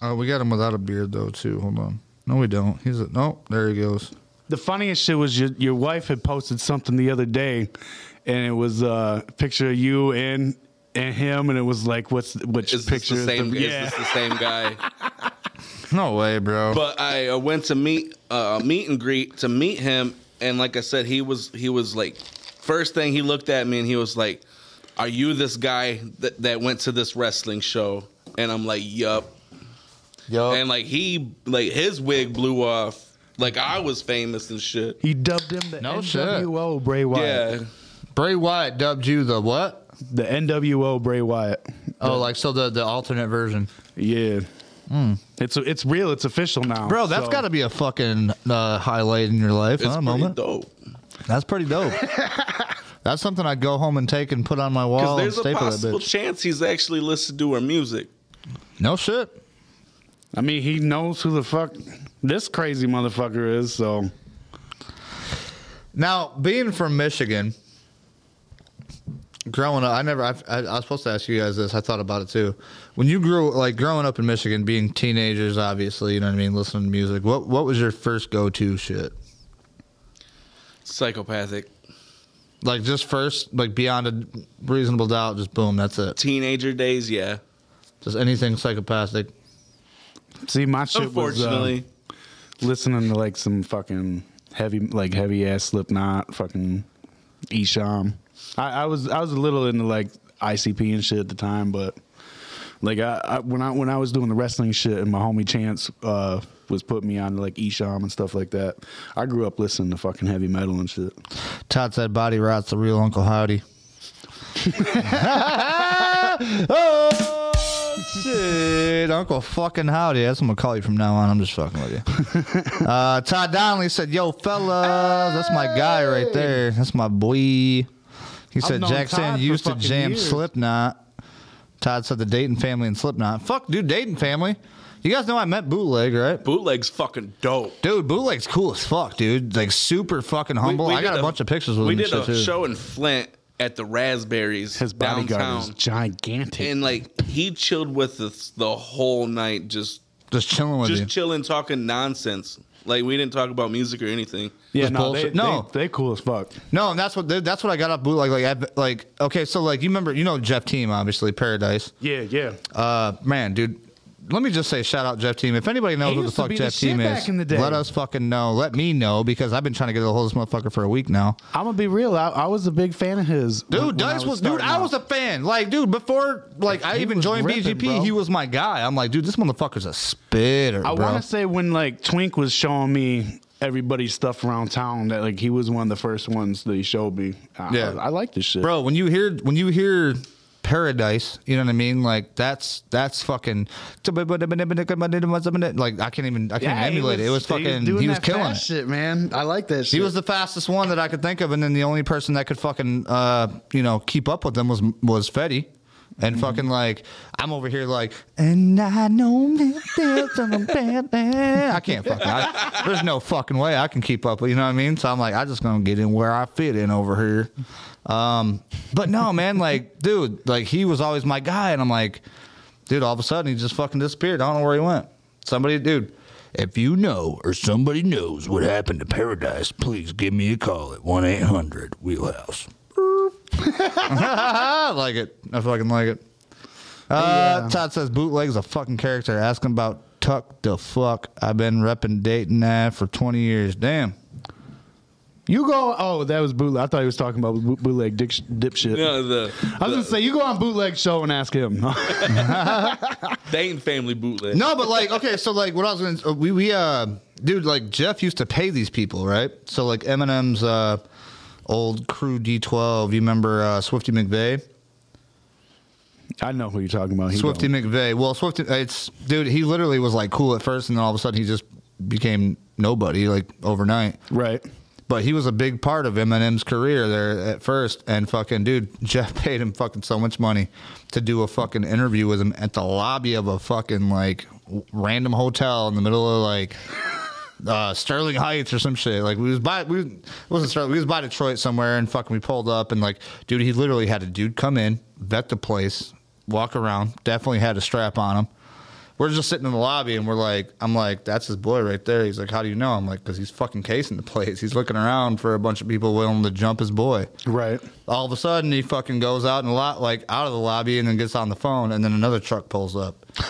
Oh, we got him without a beard though too. Hold on. No, we don't. He's a no. There he goes. The funniest shit was your, your wife had posted something the other day, and it was uh, a picture of you and and him, and it was like, what's which Is this picture? the same? the- Is this the same guy? (laughs) No way, bro. but I uh, went to meet uh, meet and greet to meet him, and like I said, he was he was like first thing he looked at me and he was like, "Are you this guy that that went to this wrestling show?" And I'm like, "Yup." Yo, And like he like his wig blew off. Like I was famous and shit. He dubbed him the No shit. NWO Bray Wyatt. Yeah. Bray Wyatt dubbed you the what? The NWO Bray Wyatt. Oh, like so the the alternate version. Yeah. It's it's real. It's official now, Bro, that's So- got to be a fucking uh, highlight in your life, It's huh? pretty Moment. dope. That's pretty dope. (laughs) that's something I'd go home and take and put on my Because wall and there's a staple that possible bitch. chance he's actually listened to her music. No shit. I mean, he knows who the fuck this crazy motherfucker is. So Now, being from Michigan, growing up, I never. I, I, I was supposed to ask you guys this. I thought about it too. When you grew, like growing up in Michigan, being teenagers, obviously, you know what I mean, listening to music. What What was your first go to shit? Psychopathic. Like just first, like beyond a reasonable doubt, just boom, that's it. Teenager days, yeah. Just anything psychopathic. see, my shit was uh, listening to like some fucking heavy, like heavy ass Slipknot, fucking Esham. I, I was I was a little into like ICP and shit at the time, but like I, I when I when I was doing the wrestling shit and my homie Chance uh, was putting me on like Esham and stuff like that. I grew up listening to fucking heavy metal and shit. Todd said, "Body rot's the real Uncle Howdy." (laughs) (laughs) oh shit, Uncle fucking Howdy. That's what I'm gonna call you from now on. I'm just fucking with you. (laughs) uh, Todd Donnelly said, "Yo, fellas, that's my guy right there. That's my boy." He said, known "Jackson Todd for used to jam years. Slipknot." Todd said, "The Dayton family and Slipknot." Fuck, dude, Dayton family. You guys know I met Bootleg, right? Bootleg's fucking dope. Dude, Bootleg's cool as fuck, dude. Like super fucking humble. we I got did a, bunch of pictures with We him. We did a shit, too. show in Flint at the Raspberries His bodyguard downtown. is gigantic. and like he chilled with us the whole night, just Just chilling with just you. chilling, talking nonsense. Like we didn't talk about music or anything. yeah, no, they, bullshit. they, No. they cool as fuck. No, and that's what that's what I got off bootleg. Like, I've- like okay, so like you remember, you know Jeff Team, obviously Paradise. Yeah, yeah. Uh, man, dude, let me just say shout out Jeff Team. If anybody knows what the fuck be the Jeff Team is, in the day. let us fucking know. Let me know because I've been trying to get a hold of this motherfucker for a week now. I'm gonna be real. I, I was a big fan of his. Dude, when- when Dice was, dude. I was a fan. Like, dude, before like I He even joined ripping, BGP, bro. he was my guy. I'm like, dude, this motherfucker's a spitter, I bro. want to say when like Twink was showing me everybody's stuff around town that like he was one of the first ones that he showed me. I, Yeah. I, like this shit, bro when you hear when you hear paradise you know what i mean like that's that's fucking like i can't even i can't Yeah, he emulate it it was he fucking he was killing it shit, man. I like that shit. he was the fastest one that I could think of, and then the only person that could fucking, uh, you know, keep up with him was was Fetty, and Mm-hmm. fucking like I'm over here like, and I know that there's some bad man." I can't fucking. I, there's no fucking way I can keep up. with You know what I mean? So I'm like, I just gonna get in where I fit in over here. Um, but no, man, like, (laughs) dude, like he was always my guy, and I'm like, dude, all of a sudden he just fucking disappeared. I don't know where he went. Somebody, dude. If you know or somebody knows what happened to Paradise, please give me a call at 1 800 Wheelhouse. I (laughs) like it. I fucking like it. Uh, Todd says bootleg's a fucking character. Ask him about Tuck the fuck. I've been repping Dayton Ave for 20 years. Damn. You go. Oh, that was bootleg. I thought he was talking about boot- bootleg dick, dipshit. No, the, I was gonna say you go on bootleg show and ask him. (laughs) Dane family bootleg. No, but like, okay, so like, what I was going to, we, we, uh, dude, like, Jeff used to pay these people, right? So, like, Eminem's, uh, old crew D12, you remember, uh, Swifty McVeigh? I know who you're talking about. He Swifty don't. McVeigh. Well, Swifty, it's, dude, he literally was like cool at first, and then all of a sudden he just became nobody, like, overnight. right. But he was a big part of Eminem's career there at first. And fucking dude, (laughs) Jeff paid him fucking so much money to do a fucking interview with him at the lobby of a fucking like random hotel in the middle of like (laughs) uh, Sterling Heights or some shit. Like we was by we wasn't Sterling, we was by Detroit somewhere and fucking we pulled up and like dude, he literally had a dude come in, vet the place, walk around, definitely had a strap on him. We're just sitting in the lobby and we're like, I'm like, that's his boy right there. He's like, how do you know? I'm like, because he's fucking casing the place. He's looking around for a bunch of people willing to jump his boy. Right. All of a sudden, he fucking goes out and a lot like out of the lobby and then gets on the phone, and then another truck pulls up. (laughs)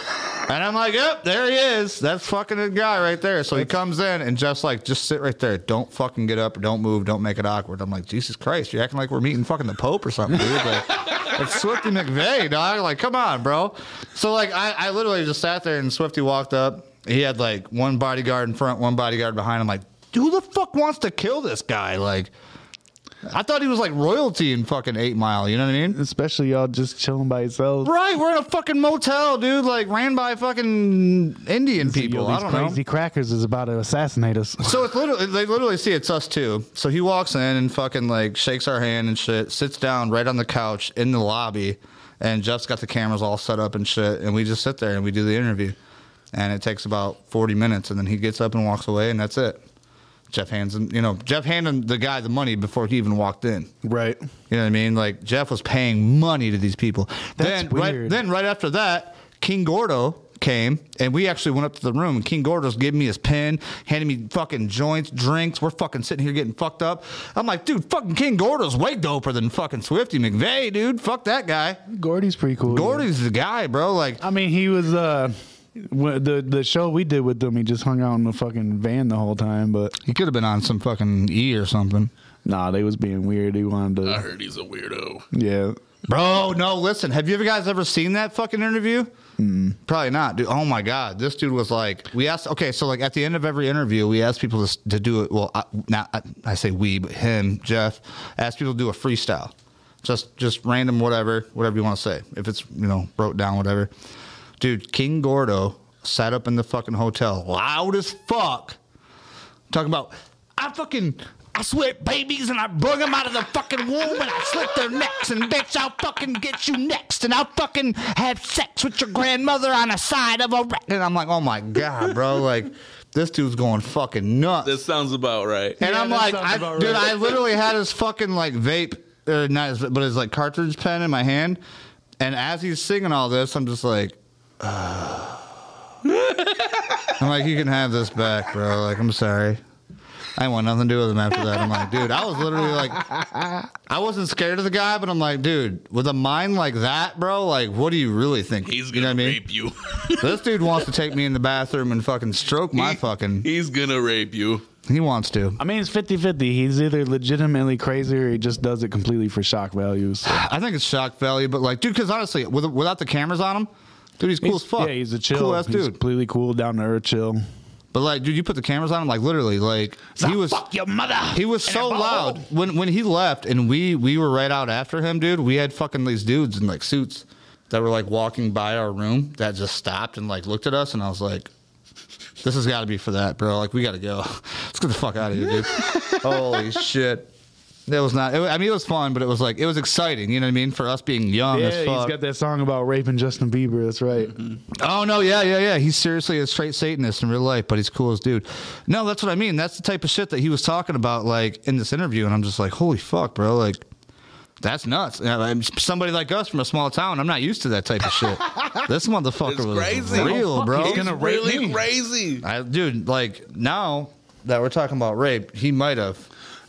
And I'm like, yep, there he is. That's fucking the guy right there. So he comes in and just like, just sit right there. Don't fucking get up. Don't move. Don't make it awkward. I'm like, Jesus Christ, you're acting like we're meeting fucking the Pope or something, dude. Like, (laughs) it's Swifty McVeigh, dog. Like, come on, bro. So like, I, I literally just sat there and Swifty walked up. He had like one bodyguard in front, one bodyguard behind. I'm like, who the fuck wants to kill this guy? Like, I thought he was like royalty in fucking Eight Mile. You know what I mean? Especially y'all just chilling by yourselves. Right, we're in a fucking motel, dude. Like ran by fucking Indian people. Yo, I these don't crazy know. crackers is about to assassinate us. So it's literally they literally see it's us too. So he walks in and fucking like shakes our hand and shit, sits down right on the couch in the lobby, and Jeff's got the cameras all set up and shit, and we just sit there and we do the interview, and it takes about forty minutes, and then he gets up and walks away, and that's it. Jeff hands him, you know, Jeff handed the guy the money before he even walked in. Right. You know what I mean? Like Jeff was paying money to these people. That's then right weird. then right after that, King Gordo came and we actually went up to the room and King Gordo's giving me his pen, handing me fucking joints, drinks. We're fucking sitting here getting fucked up. I'm like, dude, fucking King Gordo's way doper than fucking Swifty McVeigh, dude. Fuck that guy. Gordy's pretty cool. Gordy's the guy, bro. Like I mean, he was uh, the the show we did with them. He just hung out in the fucking van the whole time. But he could have been on some fucking E or something. nah, they was being weird. He wanted to. I heard he's a weirdo. Yeah. Bro, no, listen. Have you ever guys ever seen that fucking interview? Hmm. Probably not, dude. Oh my god, this dude was like, we asked. Okay, so like at the end of every interview, we asked people to, to do it. Well, I, not I, I say we, but him, Jeff, asked people to do a freestyle, just just random whatever, whatever you want to say. If it's you know wrote down whatever, dude. King Gordo sat up in the fucking hotel, loud as fuck, talking about I fucking. I sweat babies and I bring them out of the fucking womb and I slit their necks and bitch I'll fucking get you next and I'll fucking have sex with your grandmother on the side of a wreck. And I'm like, oh my god, bro, (laughs) like this dude's going fucking nuts. That sounds about right. and Yeah, I'm like, I, about dude. I literally had his fucking like vape, or not, his, but his like cartridge pen in my hand. And as he's singing all this, I'm just like, I'm like, you can have this back, bro. Like, I'm sorry. I didn't want nothing to do with him after that. I'm like, dude, I was literally like, I wasn't scared of the guy, but I'm like, dude, with a mind like that, bro, like, what do you really think? He's gonna know what I mean? rape you. (laughs) This dude wants to take me in the bathroom and fucking stroke my fucking. He's gonna rape you. He wants to. I mean, it's 50 50. He's either legitimately crazy or he just does it completely for shock value. So. I think it's shock value, but like, dude, because honestly, with, without the cameras on him, dude, he's cool as fuck. Yeah, he's a chill. cool ass he's dude. completely cool, down to earth, chill. But like, dude, you put the cameras on him, like literally, like he was. fuck your mother. He was so loud when when he left, and we we were right out after him, dude. We had fucking these dudes in like suits that were like walking by our room that just stopped and like looked at us, and I was like, "This has got to be for that, bro. Like, we got to go. (laughs) Let's get the fuck out of here, dude. (laughs) Holy shit." It was not. It, I mean, it was fun, but it was like it was exciting. You know what I mean? For us being young Yeah, as he's fuck. got that song about raping Justin Bieber. That's right. Mm-hmm. Oh no, yeah, yeah, yeah. He's seriously a straight Satanist in real life, but he's cool as dude. No, that's what I mean. That's the type of shit that he was talking about, like in this interview, and I'm just like, holy fuck, bro, like. That's nuts. Yeah, I'm somebody like us from a small town, I'm not used to that type of shit. (laughs) this motherfucker It's was crazy. real, bro. he's gonna rape really me. crazy. I, dude, like now that we're talking about rape, he might have.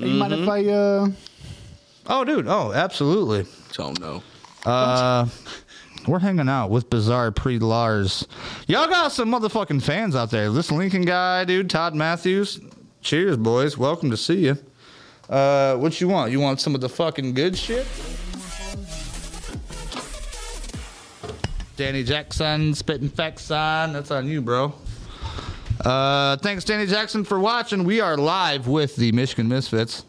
You mind if I? uh Oh, dude. Oh, absolutely. Oh no. Uh, we're hanging out with Bizarre Pre Lars. Y'all got some motherfucking fans out there. This Lincoln guy, dude, Todd Matthews. Cheers, boys. Welcome to see you. Uh, what you want? You want some of the fucking good shit? Danny Jackson, spitting facts on. That's on you, bro. Uh, thanks, Danny Jackson, for watching. We are live with the Michigan Misfits.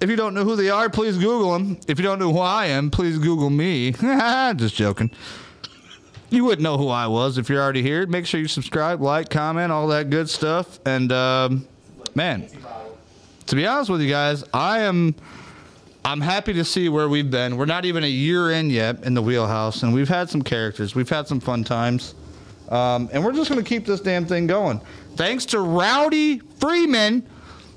If you don't know who they are, please Google them. If you don't know who I am, please Google me. (laughs) Just joking. You wouldn't know who I was if you're already here. Make sure you subscribe, like, comment, all that good stuff. And um, man, to be honest with you guys, I am I'm happy to see where we've been. We're not even a year in yet in the wheelhouse, and we've had some characters. We've had some fun times. Um, and we're just going to keep this damn thing going. Thanks to Rowdy Freeman,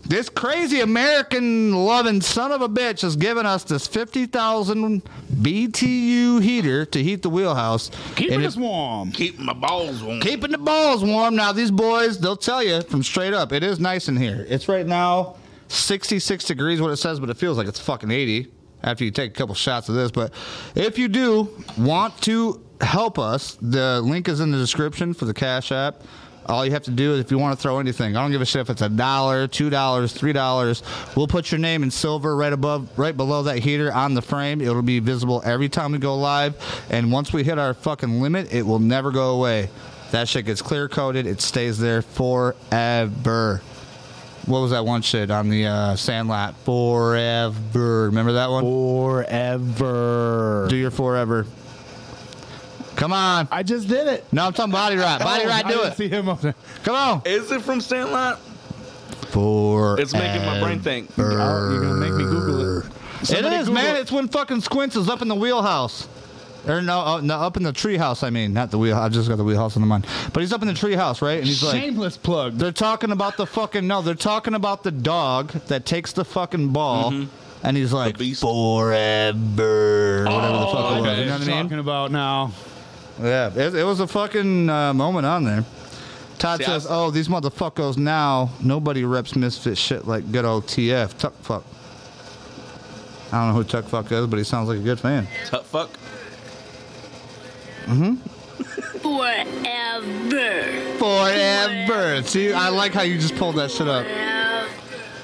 this crazy American loving son of a bitch has given us this 50,000 BTU heater to heat the wheelhouse. Keeping And us it- warm. Keep my balls warm. keeping the balls warm. Now these boys, they'll tell you from straight up, it is nice in here. It's right now 66 degrees, what it says, but it feels like it's fucking 80 after you take a couple shots of this. But if you do want to help us, the link is in the description for the Cash App. All you have to do is if you want to throw anything, I don't give a shit if it's a dollar, two dollars, three dollars. We'll put your name in silver right above, right below that heater on the frame. It'll be visible every time we go live. And once we hit our fucking limit, it will never go away. That shit gets clear coated. It stays there forever. What was that one shit on the uh, Sandlot? Forever. Remember that one? Forever. Do your forever. Come on. I just did it. No, I'm talking body ride. Body Oh, ride, do didn't it. See him up there. Come on. Is it from Sandlot? Forever. It's making my brain think. Oh, you're gonna make me Google it. It Somebody is, Google man. It's when fucking Squints is up in the wheelhouse. Or no, uh, no, up in the treehouse. I mean, not the wheel. I just got the wheelhouse on the mind. But he's up in the treehouse, right? And he's like, Shameless plug. They're talking about the fucking no. They're talking about the dog that takes the fucking ball, and he's like beast. forever, whatever the fuck it was. You know what I mean? Talking about now. Yeah, it, it was a fucking uh, moment on there. Todd See, says, was- "Oh, these motherfuckers now. Nobody reps misfit shit like good old TF Tuck Fuck. I don't know who Tuck Fuck is, but he sounds like a good fan. Tuck fuck. Mm-hmm. Forever. Forever. See, I like how you just pulled that shit up.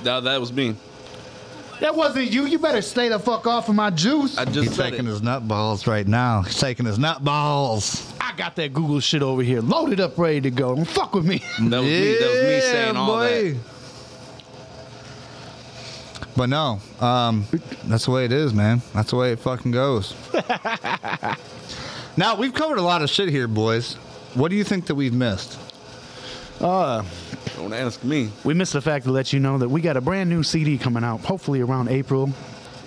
No, that was me. That wasn't you. You better stay the fuck off of my juice. I I, just He's said taking it. his nut balls right now. He's taking his nut balls. I got that Google shit over here, loaded up, ready to go. Don't fuck with me. That was me. That was me Yeah, saying all boy. that. But no, um, that's the way it is, man. That's the way it fucking goes. (laughs) now we've covered a lot of shit here, boys. What do you think that we've missed? Uh, Don't ask me. we missed the fact to let you know that we got a brand new CD coming out, hopefully around April,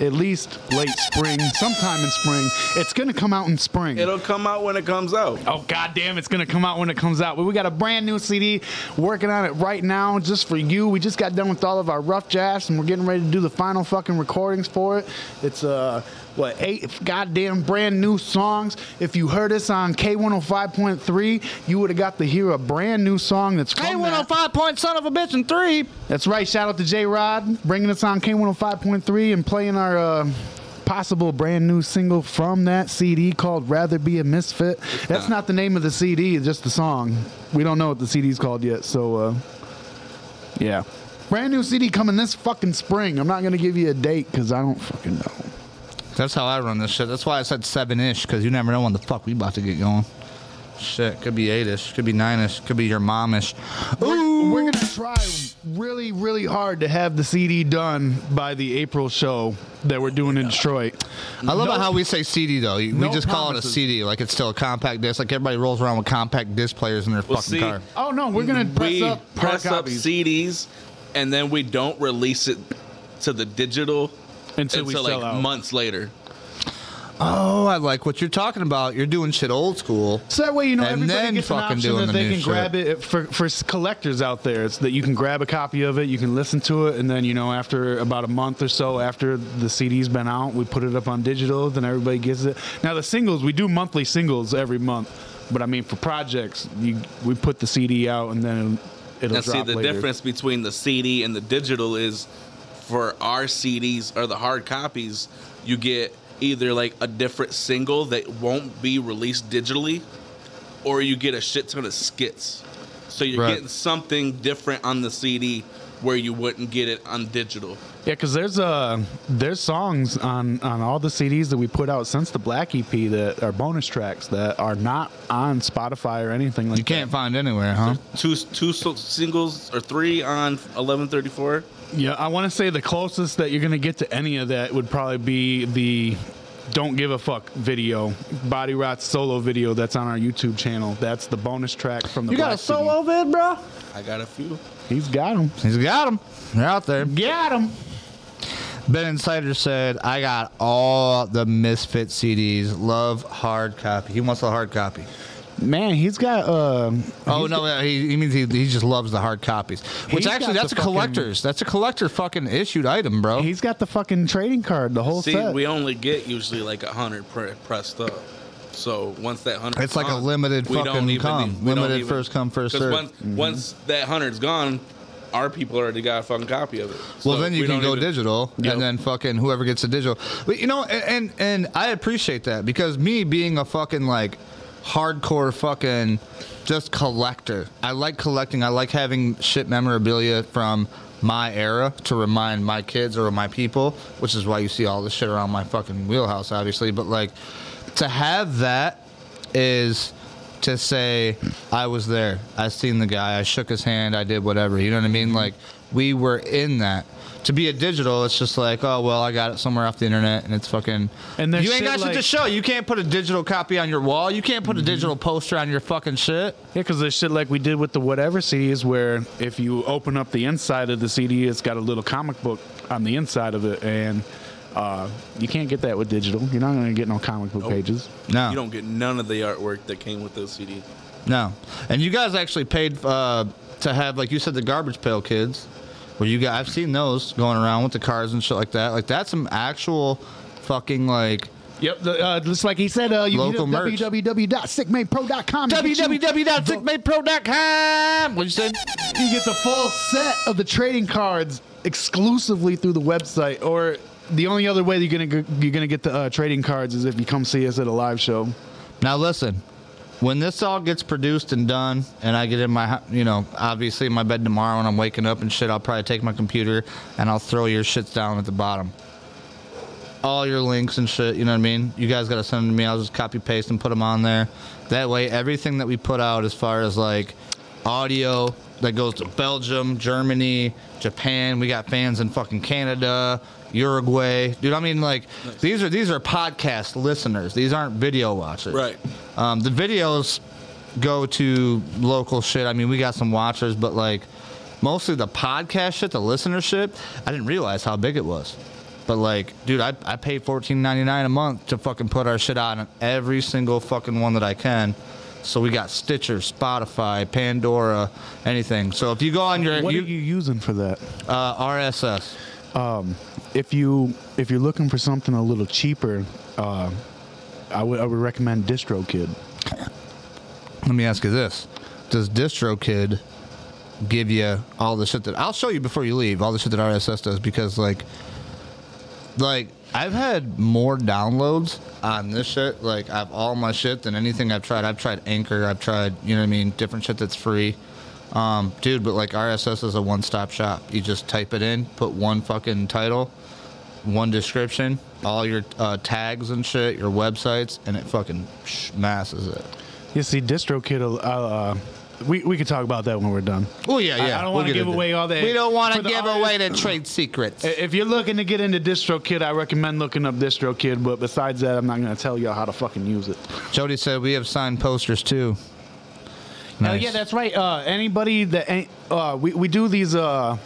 at least late spring, sometime in spring. It's gonna come out in spring. It'll come out when it comes out. Oh goddamn! It's gonna come out when it comes out. But we got a brand new CD, working on it right now, just for you. We just got done with all of our rough drafts, and we're getting ready to do the final fucking recordings for it. It's uh, what eight goddamn brand new songs. If you heard us on K one hundred five point three, you would have got to hear a brand new song that's from Hey, that. 105 point son of a bitch and three. That's right. Shout out to J Rod bringing us on K105.3 and playing our uh, possible brand new single from that CD called Rather Be a Misfit. That's not the name of the CD, it's just the song. We don't know what the CD's called yet, so uh, yeah. Brand new CD coming this fucking spring. I'm not going to give you a date because I don't fucking know. That's how I run this shit. That's why I said seven ish, because you never know when the fuck we about to get going. Shit, could be eight ish, could be nine ish, could be your momish. We're, we're gonna try really, really hard to have the CD done by the April show that we're doing in Detroit. I love No- how we say CD though. We No just call it a. CD, like it's still a compact disc. Like everybody rolls around with compact disc players in their Well, fucking see, car. Oh no, we're gonna press we up press up copies. CDs, and then we don't release it to the digital Until we until sell like out. months later. Oh, I like what you're talking about. You're doing shit old school. So that way, you know, And everybody then gets an fucking option doing that the they can shit. grab it for for collectors out there. It's that you can grab a copy of it, you can listen to it, and then you know, after about a month or so after the CD's been out, we put it up on digital. Then everybody gets it. Now the singles, we do monthly singles every month, but I mean for projects, you we put the CD out and then it'll Now, see, the later. difference between the CD and the digital is for our CDs or the hard copies, you get either like a different single that won't be released digitally, or you get a shit ton of skits. So you're Right. getting something different on the CD where you wouldn't get it on digital. Yeah, because there's uh there's songs on on all the CDs that we put out since the Black EP that are bonus tracks that are not on Spotify or anything like that. You can't find anywhere, huh? Two two singles or three on 1134. Yeah, I want to say the closest that you're gonna get to any of that would probably be the "Don't Give a Fuck" video, Body Rot's solo video that's on our YouTube channel. That's the bonus track from the. You got a Black CD. solo vid, bro? I got a few. He's got him. He's got them. They're out there. Got him. Ben Insider said, I got all the Misfit CDs. Love hard copy. He wants a hard copy. Man, he's got. Uh, Oh, he's no, he, he means he, he just loves the hard copies. Which actually, that's a fucking- collector's. That's a collector fucking issued item, bro. He's got the fucking trading card, the whole See, set. we only get usually like a hundred pre- pressed up. So once that hundred, It's like a limited fucking come. Limited first come, first serve. Once, Mm-hmm. once that hundred's gone, our people already got a fucking copy of it. Well, then you we can go even- digital, Yep. and then fucking whoever gets the digital. But you know, and, and and I appreciate that because me being a fucking like hardcore fucking just collector, I like collecting. I like having shit memorabilia from my era to remind my kids or my people, which is why you see all this shit around my fucking wheelhouse, obviously. But like to have that is to say I was there. I seen the guy. I shook his hand. I did whatever. You know what I mean? Like we were in that. To be a digital, it's just like, oh well, I got it somewhere off the internet, and it's fucking. And you ain't got shit to show. You can't put a digital copy on your wall. You can't put a mm-hmm. digital poster on your fucking shit. Yeah, because there's shit like we did with the whatever CDs, where if you open up the inside of the CD, it's got a little comic book on the inside of it, and uh, you can't get that with digital. You're not going to get no comic book pages. No, You don't get none of the artwork that came with those CDs. No, and you guys actually paid uh, to have, like you said, the garbage pail kids. Where you got, I've seen those going around with the cars and shit like that. Like that's some actual fucking like Yep, the, uh, just like he said, uh, you Local can merch. you- www.sickmadepro.com. What you said? You get the full set of the trading cards exclusively through the website, or the only other way you're gonna go- you're gonna get the uh, trading cards is if you come see us at a live show. Now listen, when this all gets produced and done, and I get in my, you know, obviously in my bed tomorrow and I'm waking up and shit, I'll probably take my computer and I'll throw your shits down at the bottom. All your links and shit, you know what I mean? You guys got to send them to me. I'll just copy paste and put them on there. That way, everything that we put out as far as like audio that goes to Belgium, Germany, Japan. We got fans in fucking Canada, Uruguay. Dude, I mean like these are these are podcast listeners. These aren't video watchers. Right. Um, the videos go to local shit. I mean, we got some watchers, but like mostly the podcast shit, the listenership, I didn't realize how big it was. But like, dude, I, I pay fourteen ninety nine a month to fucking put our shit out on every single fucking one that I can. So we got Stitcher, Spotify, Pandora, anything. So if you go on your What you, are you using for that? uh, RSS, if you if you're looking for something a little cheaper, uh, I would I would recommend DistroKid. let me ask you this: Does DistroKid give you all the shit that I'll show you before you leave? All the shit that RSS does, because like, like I've had more downloads on this shit. Like I've all my shit than anything I've tried. I've tried Anchor. I've tried you know what I mean, different shit that's free. Um, dude, but like RSS is a one-stop shop. You just type it in, put one fucking title, one description, all your uh, tags and shit, your websites, and it fucking masses it. You see, DistroKid. Uh, uh, we we could talk about that when we're done. Oh yeah, yeah. I don't We'll wanna give away all that. We don't want to give artists- away the trade secrets. If you're looking to get into DistroKid, I recommend looking up DistroKid. But besides that, I'm not going to tell y'all how to fucking use it. Jody said we have signed posters too. Oh Nice. yeah, that's right. Uh, anybody that ain't- uh, we we do these uh,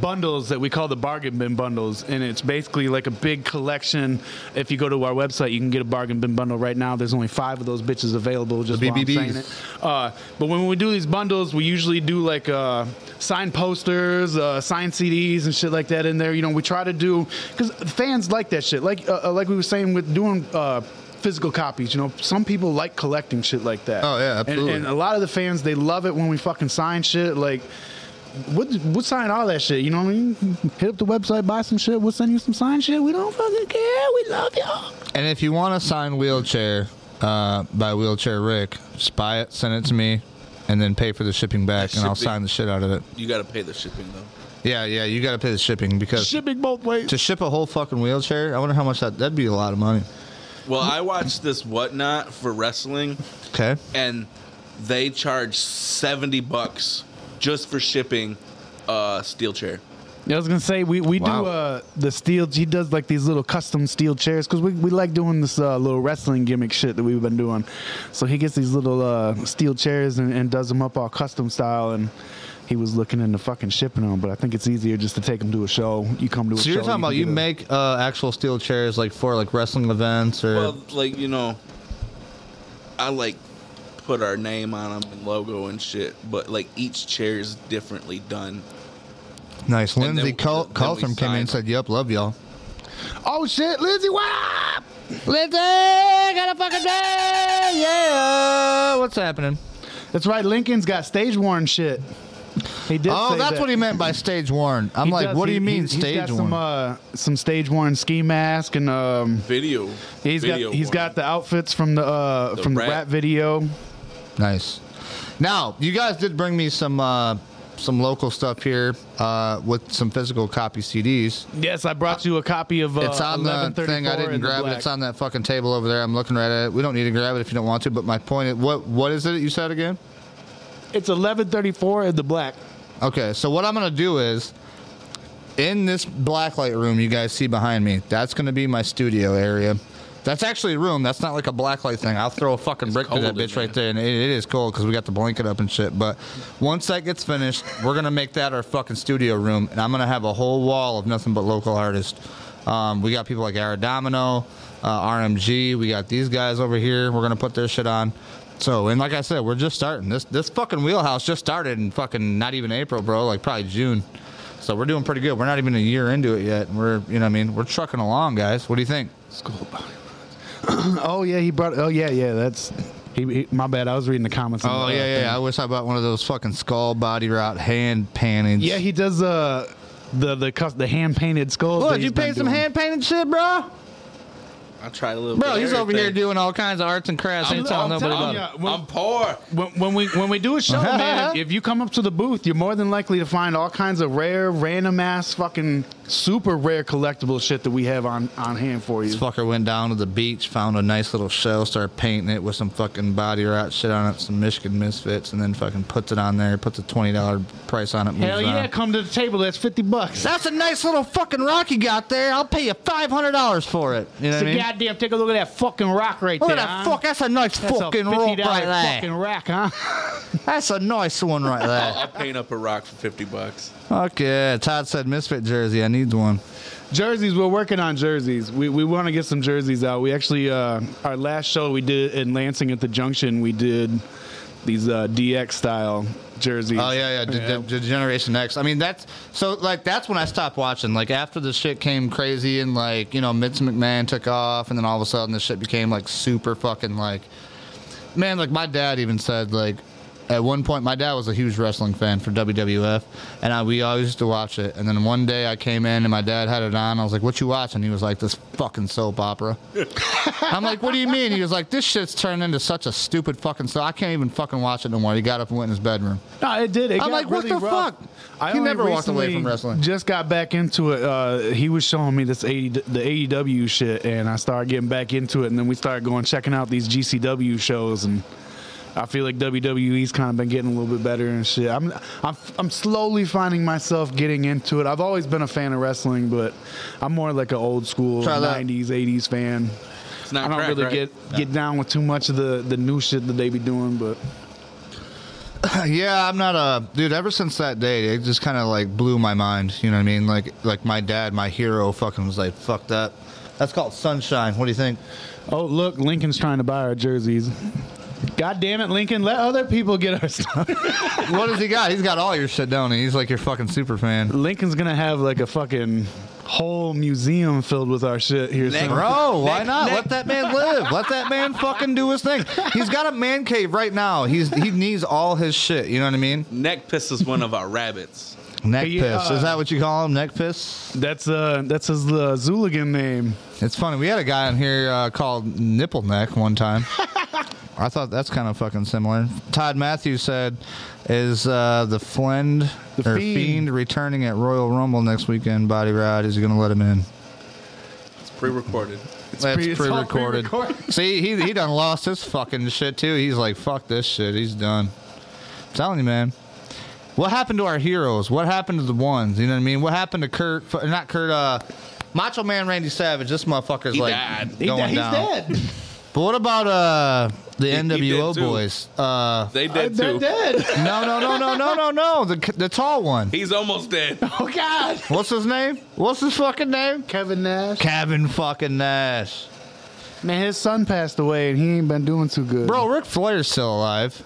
bundles that we call the bargain bin bundles, and it's basically like a big collection. If you go to our website, you can get a bargain bin bundle right now. There's only five of those bitches available. Just The BBBs. saying it. Uh, but when we do these bundles, we usually do like uh, signed posters, uh, signed CDs, and shit like that in there. You know, we try to do because fans like that shit. Like uh, uh, like we were saying with doing. Uh, Physical copies, you know. Some people like collecting shit like that. Oh, yeah, And- absolutely. and a lot of the fans they love it when we fucking sign shit like we'll, we'll sign all that shit you know what i mean hit up the website buy some shit we'll send you some signed shit we don't fucking care we love y'all And if you want to sign wheelchair uh, by Wheelchair Ric, just buy it, send it to me, and then pay for the shipping back, and I'll Shipping. sign the shit out of it. You got to pay the shipping though. Yeah, yeah, you got to pay the shipping because Shipping both ways. to ship a whole fucking wheelchair, I wonder how much that that'd be a lot of money. Well, I watched this whatnot for wrestling, Okay. and they charge seventy bucks just for shipping a steel chair. Yeah, I was gonna say we, we Wow. do uh the steel. He does like these little custom steel chairs because we, we like doing this uh, little wrestling gimmick shit that we've been doing. So he gets these little uh, steel chairs and, and does them up all custom style. And he was looking into fucking shipping them, but I think it's easier just to take them to a show. You come to a So show. you're talking about you make uh, actual steel chairs like for like wrestling events or Well, like you know, I like put our name on them and logo and shit, but like each chair is differently done. nice. and then Lindsay we- Col- then came in and said, "Yep, love y'all." Oh shit, Lindsay, what up? Lindsay, got a fucking day, yeah. What's happening? That's right. Lincoln's got stage worn shit. He did. Oh, say that's that. what he meant by stage worn. I'm He like, does. what do you mean he- stage he's got worn? Some uh, some stage worn ski mask and um, Video. he's video got he's one. got the outfits from the uh, The from the rap. rap video. Nice. Now, you guys did bring me some uh, some local stuff here uh, with some physical copy CDs. Yes, I brought you a copy of. Uh, It's on the thing. I didn't grab it. It's on that fucking table over there. I'm looking right at it. We don't need to grab it if you don't want to. But my point is, what what is it you said again? It's eleven thirty four in the black. Okay, so what I'm gonna do is, in this blacklight room you guys see behind me, that's gonna be my studio area. That's actually a room. That's not like a blacklight thing. I'll throw a fucking brick to that bitch right there, and it, it is cold because we got the blanket up and shit. But once that gets finished, we're gonna make that our fucking studio room, and I'm gonna have a whole wall of nothing but local artists. Um, we got people like Aradomino, uh, RMG. We got these guys over here. We're gonna put their shit on. So, and like I said, we're just starting. This this fucking wheelhouse just started in fucking not even April, bro. Like probably June. So we're doing pretty good. We're not even a year into it yet. We're you know what I mean we're trucking along, guys. What do you think? School. (clears throat) oh yeah, he brought. Oh yeah, yeah. That's. He, he- my bad. I was reading the comments. Oh the, uh, yeah, yeah. thing. I wish I bought one of those fucking skull body rot hand paintings. Yeah, he does uh the the the hand painted skulls. Look, that you paint some hand painted shit, bro. I tried a little. Bro, bit he's of over here doing all kinds of arts and crafts. I'm- telling I'm nobody telling about it. when- I'm poor. When, when we when we do a show, man, if, (laughs) if you come up to the booth, you're more than likely to find all kinds of rare, random ass, fucking super rare collectible shit that we have on on hand for you. This fucker went down to the beach, found a nice little shell, started painting it with some fucking body rot shit on it, some Michigan Misfits, and then fucking puts it on there, puts a twenty dollar price on it. Moves Hell yeah, on. come to the table. That's fifty bucks. That's a nice little fucking rock you got there. I'll pay you five hundred dollars for it. You know So what I mean? goddamn, take a look at that fucking rock right Look at that huh? fuck. That's a nice That's fucking a rock $50 right there. fucking rack, huh? That's a nice one right there. (laughs) I'll paint up a rock for fifty bucks. Okay, Todd said Misfit jersey. I need one. Jerseys, we're working on jerseys. We, we want to get some jerseys out. We actually, uh, our last show we did in Lansing at the Junction, we did these uh, DX style jerseys. Oh yeah, yeah, D- D- D- Generation X. I mean, that's so like that's when I stopped watching. Like after the shit came crazy and like you know Vince McMahon took off, and then all of a sudden the shit became like super fucking like, man. Like my dad even said like. At one point, my dad was a huge wrestling fan for WWF, and I, we always used to watch it. And then one day, I came in and my dad had it on. I was like, "What you watching?" He was like, "This fucking soap opera." (laughs) I'm like, "What do you mean?" He was like, "This shit's turned into such a stupid fucking so I can't even fucking watch it no more." He got up and went in his bedroom. No, it did. It I'm like, what the rough. fuck? I He never walked away from wrestling. Just got back into it. Uh, he was showing me this 80, the AEW shit, and I started getting back into it. And then we started going checking out these GCW shows, and I feel like WWE's kind of been getting a little bit better and shit. I'm I'm I'm slowly finding myself getting into it. I've always been a fan of wrestling, but I'm more like an old school Try that. 90s, 80s fan. It's not I don't crack, really right? get get down with too much of the the new shit that they be doing, but. (clears throat) Yeah, I'm not a dude. Ever since that day, it just kind of like blew my mind. You know what I mean? Like, like my dad, my hero, fucking was like, "Fuck that." That's called sunshine. What do you think? Oh, look, Lincoln's trying to buy our jerseys. God damn it, Lincoln, let other people get our stuff. (laughs) what does he got? He's got all your shit, don't he? He's like your fucking super fan. Lincoln's gonna have like a fucking whole museum filled with our shit here soon. Bro, why Nick- not? Nick- Let that man live. Let that man fucking do his thing. He's got a man cave right now. He's he needs all his shit. You know what I mean? Neck piss is one of our rabbits. Neck Hey, piss. uh, Is that what you call him? Neck piss? That's uh that's his uh, Zooligan name. It's funny. We had a guy in here uh, called Nipple Neck one time. (laughs) I thought that's kind of fucking similar. Todd Matthews said, "Is uh, the Flend The or Fiend. Fiend. returning at Royal Rumble next weekend? Body Rot is he going to let him in? It's pre-recorded. That's pre- it's all pre-recorded. pre-recorded. See, he he done lost his fucking shit too. He's like, fuck this shit. He's done. I'm telling you, man. What happened to our heroes? What happened to the ones? You know what I mean? What happened to Kurt? Not Kurt. Uh, Macho Man Randy Savage. This motherfucker's He like died. He- going he's down. dead. (laughs) But what about uh the he NWO did too. boys? Uh, They did They're dead. (laughs) no, no, no, no, no, no, no. The the tall one. He's almost dead. (laughs) Oh God. What's his name? What's his fucking name? Kevin Nash. Kevin fucking Nash. Man, his son passed away and he ain't been doing too good. Bro, Ric Flair's still alive.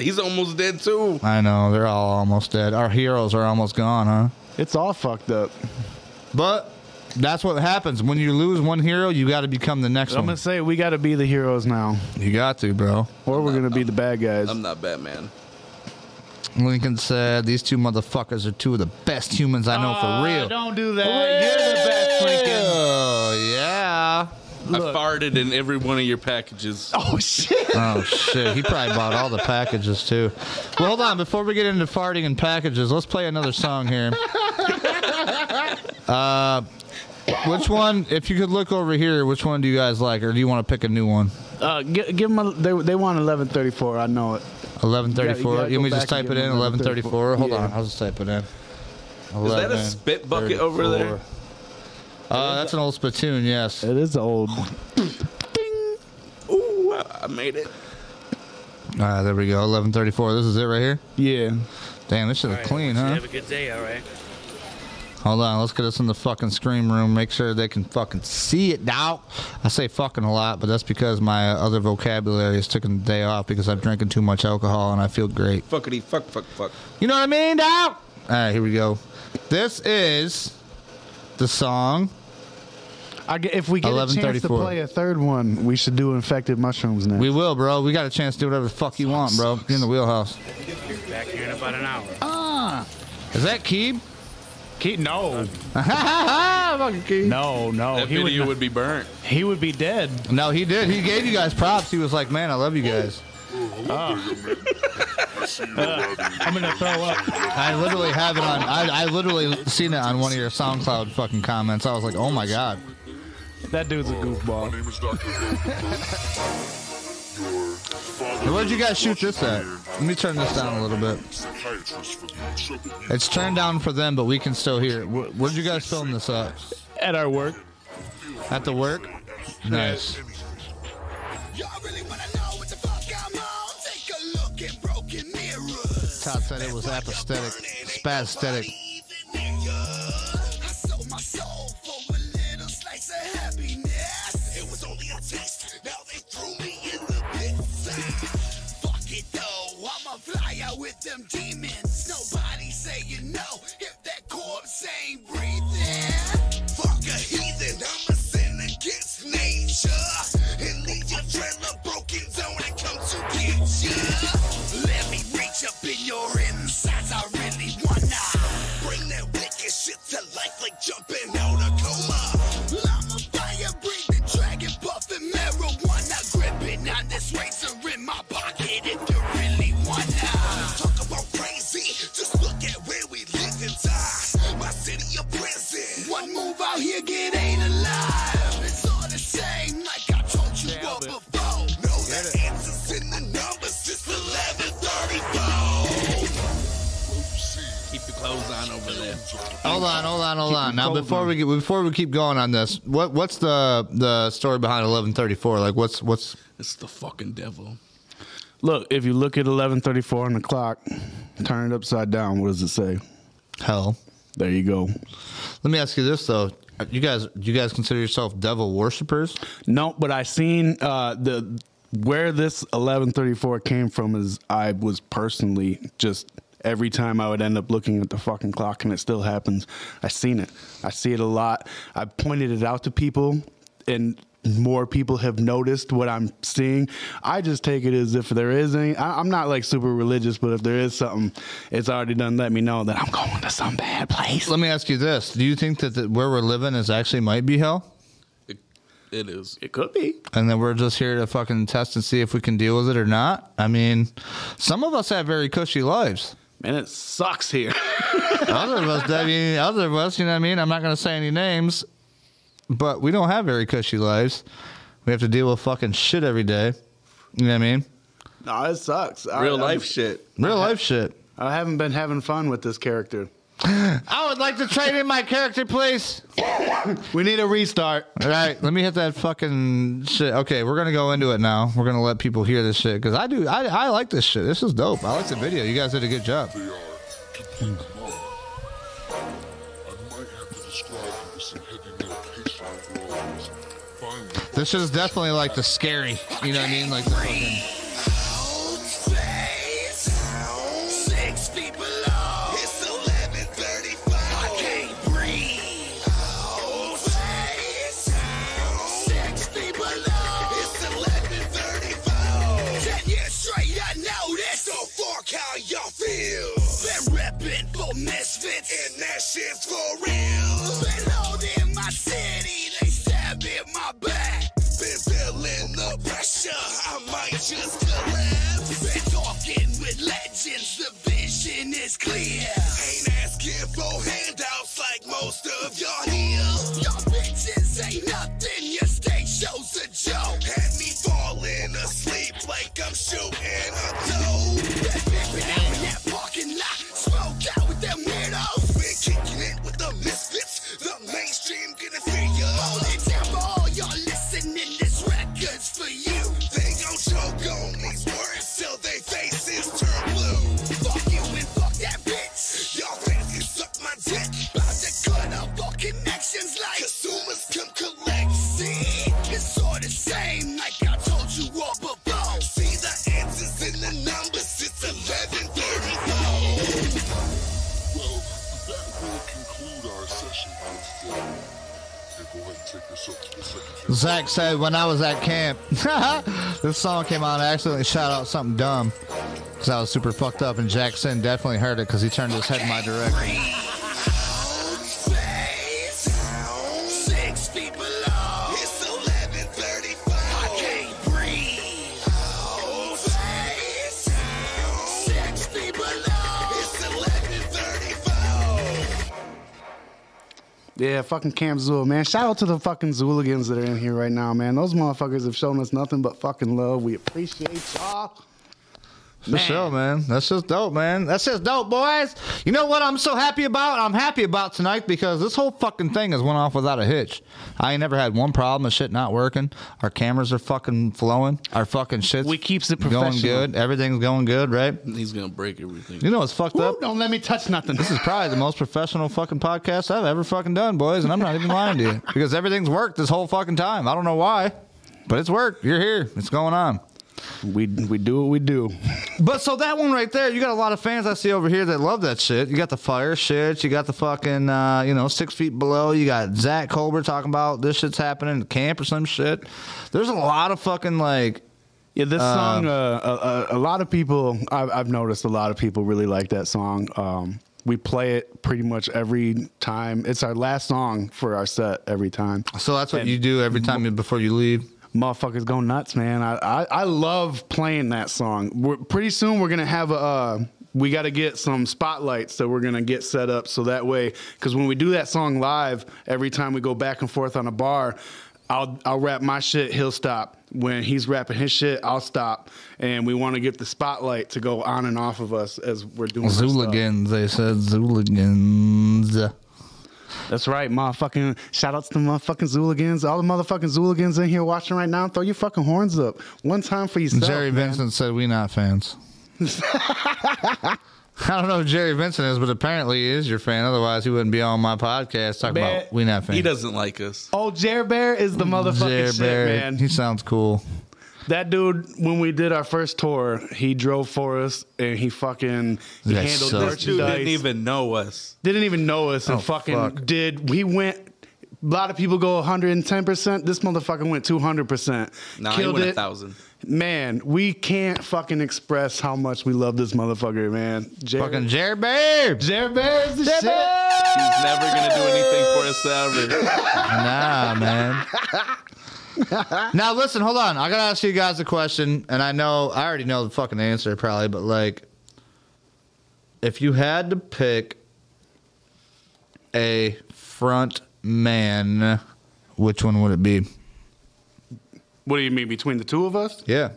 He's almost dead too. I know they're all almost dead. Our heroes are almost gone, huh? it's all fucked up. But that's what happens when you lose one hero. You got to become the next one. I'm one. gonna say we got to be the heroes now, You got to, bro. or we're gonna be the bad guys. I'm not Batman. Lincoln said these two motherfuckers are two of the best humans I know for ah, real. Don't do that. You're the best, Lincoln. Oh yeah. I farted in every one of your packages. Oh shit. Oh shit. He probably bought all the packages too. Well, hold on. Before we get into farting and packages, let's play another song here. (laughs) Uh, which one? If you could look over here, which one do you guys like, or do you want to pick a new one? Uh, give, give them. A, they they want 1134. I know it. Eleven thirty four. You thirty-four. gotta You want me just type it in? Eleven thirty-four. Hold Yeah. on. I'll just type it in. Is that a spit bucket over there? Uh, that's an old spittoon. Yes. It is old. (laughs) Ding! Ooh, I- I made it. All right, there we go. Eleven thirty-four. This is it right here. Yeah. Damn, this shit is clean, huh? Have a good day, all right? Hold on, let's get us in the fucking scream room. Make sure they can fucking see it now. I say fucking a lot, but that's because my other vocabulary is taking the day off because I'm drinking too much alcohol and I feel great. Fuckity fuck fuck fuck. You know what I mean, now? All right, here we go. This is the song. I get, if we get a chance to play a third one, we should do infected mushrooms next. We will, bro. We got a chance to do whatever the fuck you want, bro. You're in the wheelhouse. Back here in about an hour. Ah. Is that Keeb? Keep, no, (laughs) Fucking Keeb. no, no. That he would, video not- would be burnt. he would be dead. No, he did. He gave you guys props. He was like, man, I love you guys. Ah. (laughs) Uh, I'm gonna throw up. I literally have it on. I, I literally seen it on one of your SoundCloud fucking comments. I was like, oh my god. That dude's a goofball. Where'd you guys shoot this at? Let me turn this down a little bit. It's turned down for them, but we can still hear it. Where, where'd you guys film this at? At our work. At the work? Nice. Y'all really wanna know what the fuck I'm on? Take a look at broken mirrors. Todd said it was apathetic, spasthetic. With them demons. Nobody saying no if that corpse ain't breathing. Fuck a heathen, I'm a sin against nature. And leave your trailer broken down and come to get ya. Let me reach up in your insides, I really wanna bring that wicked shit to life like jumping Hold on, hold on, hold on. Now before we get before we keep going on this, what what's the the story behind eleven thirty four? Like what's what's It's the fucking devil. Look, if you look at 11:34 on the clock, turn it upside down. What does it say? hell? There you go. Let me ask you this though. You guys do you guys consider yourself devil worshippers? No, but I seen uh, the where this 11:34 came from is I was personally just every time I would end up looking at the fucking clock and it still happens. I've seen it. I see it a lot. I pointed it out to people and more people have noticed what I'm seeing. I just take it as if there is any. I, I'm not like super religious, but if there is something, it's already done. Let me know that I'm going to some bad place. Let me ask you this: Do you think that the, where we're living is actually might be hell? It is. It could be. and then we're just here to fucking test and see if we can deal with it or not. I mean, some of us have very cushy lives. Man, it sucks here. (laughs) other of us, I mean, other of us, you know what I mean? I'm not going to say any names, but we don't have very cushy lives. We have to deal with fucking shit every day. You know what I mean? no, it sucks. I- Real I'm- life shit. Real life shit. I haven't been having fun with this character. I would like to trade in my character, please. We need a restart. All right, let me hit that fucking shit. Okay, we're gonna go into it now. We're gonna let people hear this shit because I do. I, I like this shit. This is dope. I like the video. You guys did a good job. They are completely wrong. I might have to prescribe you with some heavy medication for all this. Finally, This shit is definitely like the scary. You know what I mean? Like the fucking. Y'all feel. Been repping for misfits, and that shit's for real. Been holding my city, they stab in my back. Been feeling the pressure, I might just collapse. Been talking with legends, the vision is clear. Ain't asking for handouts like most of y'all here. Y'all bitches ain't nothing, your stage show's a joke. Had me falling asleep like I'm shooting a doe. Zach said when I was at camp, (laughs) this song came on. I accidentally shout out something dumb because I was super fucked up, and Jackson definitely heard it because he turned his head in my direction. Yeah, fucking Camp Zool, man. Shout out to the fucking Zooligans that are in here right now, man. Those motherfuckers have shown us nothing but fucking love. We appreciate y'all. For sure, man. That's just dope, man. That's just dope, boys. You know what I'm so happy about? I'm happy about tonight because this whole fucking thing has went off without a hitch. I ain't never had one problem of shit not working. Our cameras are fucking flowing. Our fucking shit's We keeps it going good. Everything's going good, right? He's gonna break everything. You know what's fucked Woo, up? don't let me touch nothing. This is probably the most professional fucking podcast I've ever fucking done, boys, and I'm not even lying to you (laughs) because everything's worked this whole fucking time. I don't know why, but it's worked. You're here. It's going on. We we do what we do. But so that one right there, you got a lot of fans I see over here that love that shit. You got the fire shit. You got the fucking, uh, you know, six feet below. You got Zach Colbert talking about this shit's happening at camp or some shit. There's a lot of fucking like, Yeah, this Um, song. Uh, a, a, a lot of people. I've, I've noticed a lot of people really like that song. Um, we play it pretty much every time. It's our last song for our set every time. so that's what And you do every time before you leave. Motherfuckers go nuts, man. I, I, I love playing that song. We're, pretty soon we're gonna have a. Uh, we got to get some spotlights that we're gonna get set up so that way, because when we do that song live, every time we go back and forth on a bar, I'll I'll rap my shit, he'll stop. When he's rapping his shit, I'll stop, and we want to get the spotlight to go on and off of us as we're doing. Zooligans, they said Zooligans. That's right, motherfucking. Shout outs to the motherfucking Zooligans. All the motherfucking Zooligans in here watching right now. Throw your fucking horns up one time for yourself. Jerry man. Vincent said we not fans. (laughs) I don't know who Jerry Vincent is, but apparently he is your fan. Otherwise, he wouldn't be on my podcast talking Man, about we not fans. He doesn't like us. Oh, Jer Bear is the motherfucking Jerry shit, Bear, man. He sounds cool. That dude, when we did our first tour, he drove for us and he fucking he That handled sucks. This dude didn't even know us. didn't even know us and Oh, fucking fuck. did. We went. A lot of people go 110. percent This motherfucker went 200. percent Nah, he Killed went a it. thousand. Man, we can't fucking express how much we love this motherfucker, man. Jer- Fucking Jerry Bear. Jer Bear is the shit. He's never gonna do anything for us ever. (laughs) Nah, man. (laughs) now listen, hold on. I gotta ask you guys a question, and I know I already know the fucking answer probably, but like, if you had to pick a front man, which one would it be? What do you mean between the two of us? Yeah,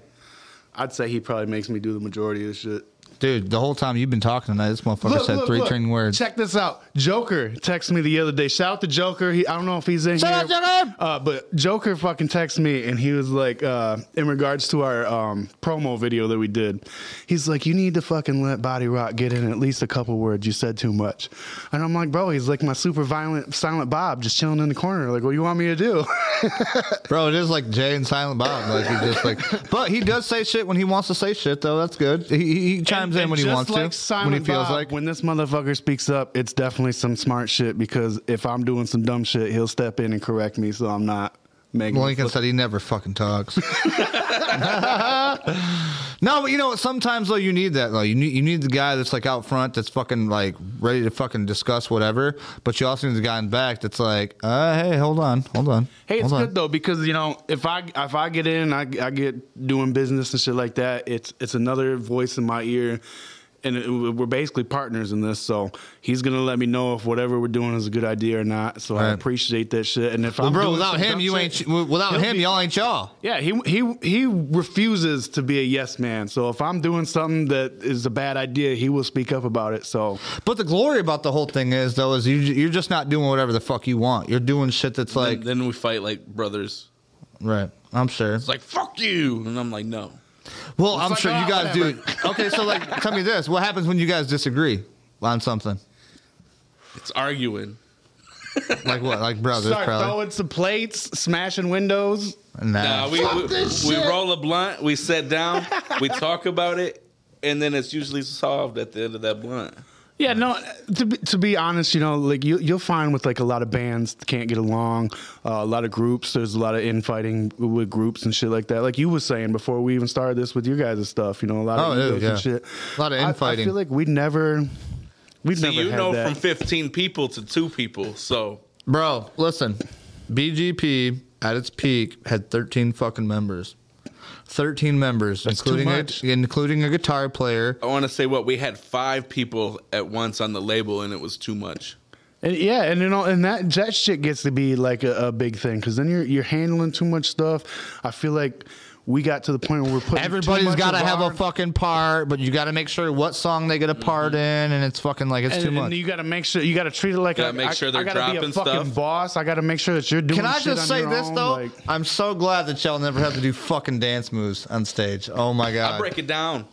I'd say he probably makes me do the majority of the shit. Dude. The whole time you've been talking tonight, this motherfucker said three training words. Check this out. Joker texted me the other day. Shout out to Joker. He, I don't know if he's in Shout here. out, Joker! Uh, but Joker fucking texted me and he was like, uh, in regards to our um, promo video that we did, he's like, you need to fucking let Body Rock get in at least a couple words. You said too much. And I'm like, bro, he's like my super violent silent Bob just chilling in the corner. Like, what do you want me to do? (laughs) Bro, it is like Jay and Silent Bob. Like he just like, but he does say shit when he wants to say shit though. That's good. He, he he chimes And- in when he wants like to, Silent when he feels Bob, like. when this motherfucker speaks up, it's definitely some smart shit because if I'm doing some dumb shit, he'll step in and correct me, so I'm not making. a Lincoln flip- said he never fucking talks. (laughs) no, but you know what? Sometimes though, you need that. Though you need you need the guy that's like out front, that's fucking like ready to fucking discuss whatever. But you also need the guy in back that's like, uh, hey, hold on, hold on. Hey, it's on. good though because you know if I if I get in, I, I get doing business and shit like that. It's it's another voice in my ear, and it, we're basically partners in this. So he's gonna let me know if whatever we're doing is a good idea or not. So I appreciate that shit. And if Well, I'm bro, doing without him, you shit, ain't. Without him, be- y'all ain't y'all. Yeah, he he he refuses to be a yes man. So if I'm doing something that is a bad idea, he will speak up about it. So But the glory about the whole thing is though is you you're just not doing whatever the fuck you want. You're doing shit that's like then, then we fight like brothers. right. I'm sure. It's like fuck you, and I'm like no. Well, It's I'm like, sure you oh, guys whatever. do. Okay, so like, tell me this: what happens when you guys disagree on something? It's arguing. Like what? Like brothers, start probably. throwing some plates, smashing windows. Nah. Nah, we we, we roll a blunt, we sit down, we talk about it, and then it's usually solved at the end of that blunt. Yeah, no. To be, to be honest, you know, like you you'll find with like a lot of bands can't get along, uh, a lot of groups. There's a lot of infighting with groups and shit like that. Like you was saying before we even started this with your guys' stuff. You know, a lot Oh, of yeah, egos yeah. and shit. A lot of I- I, feel like we never, we've See, never you had know that. from 15 people to two people, so Bro, listen. BGP at its peak had 13 fucking members. 13 members, That's too including much. a, including a guitar player. I want to say what we had five people at once on the label, and it was too much. And yeah, and you know, and that that shit gets to be like a, a big thing because then you're you're handling too much stuff. I feel like we got to the point where we're putting everybody's got to have our- a fucking part, but you got to make sure what song they get a part mm-hmm. in, and it's fucking like it's and, too and much. you got to make sure you got to treat it like Gotta I- make I- sure they're I gotta be a fucking stuff. boss. I got to make sure that you're doing. Can I shit just on say this own, though? like- I'm so glad that y'all never have to do fucking dance moves on stage. Oh my god, I break it down.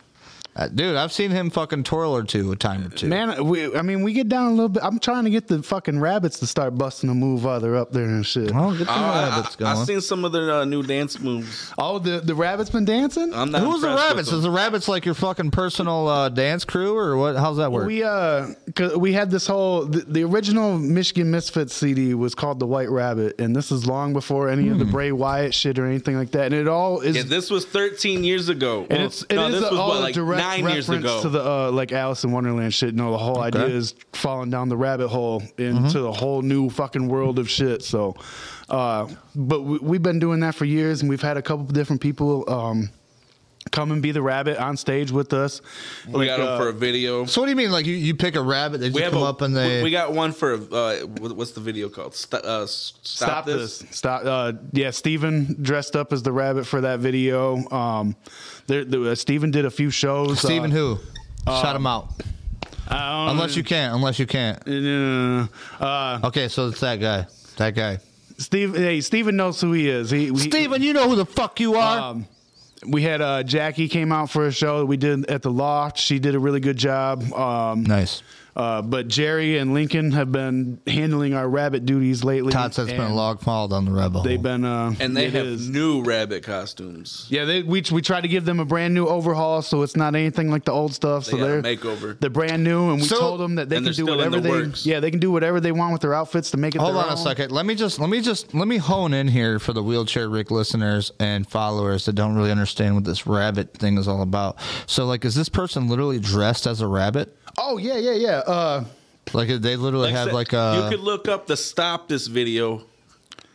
Uh, dude! I've seen him fucking twirl or two a time or two. Man, we, I mean, we get down a little bit. I'm trying to get the fucking rabbits to start busting a move while they're up there and shit. oh, get the I, rabbits I, I going. seen some of the uh, new dance moves. Oh, the the rabbits been dancing. I'm not Who's the rabbits? Is the rabbits like your fucking personal uh, dance crew or what? How's that work? We uh, 'cause we had this whole the, the original Michigan Misfits CD was called the White Rabbit, and this is long before any of the Hmm. Bray Wyatt shit or anything like that. And it all is Yeah, this was 13 years ago. And it's it no, is this a, was all what, like direct nine years reference ago. to the uh, like Alice in Wonderland shit. You No, the whole idea is falling down the rabbit hole into Mm-hmm. a whole new fucking world of shit. So, uh, but we, we've been doing that for years, and we've had a couple of different people um, come and be the rabbit on stage with us. we Like, got them uh, for a video. so what do you mean? Like you, you pick a rabbit, they just we come a, up and they. we got one for uh, what's the video called? St- uh, stop, Stop this. this! Stop! Uh, yeah, Steven dressed up as the rabbit for that video. Um, there, there, uh, Steven did a few shows. Steven uh, who? Shout him out. I don't- Unless you can't. Unless you can't. Uh, Okay, so it's that guy. That guy. Steve, hey, Steven knows who he is. He, we, Steven, you know who the fuck you are. Um, we had uh, Jackie came out for a show that we did at the Loft. She did a really good job. Um, nice. Uh, but Jerry and Lincoln have been handling our rabbit duties lately. Todd says it's been a log fall on the rebel. They've been, uh, And they have is. new rabbit costumes. Yeah, they, we we tried to give them a brand new overhaul, so it's not anything like the old stuff. They so they're makeover. They're brand new, and we So- told them that they can do whatever the they works. yeah they can do whatever they want with their outfits to make it. Hold their on a second. Let me just let me just let me hone in here for the wheelchair Ric listeners and followers that don't really understand what this rabbit thing is all about. So like is this person literally dressed as a rabbit? Oh yeah, yeah, yeah. Uh, Like they literally Like I have said, like a you could look up the stop this video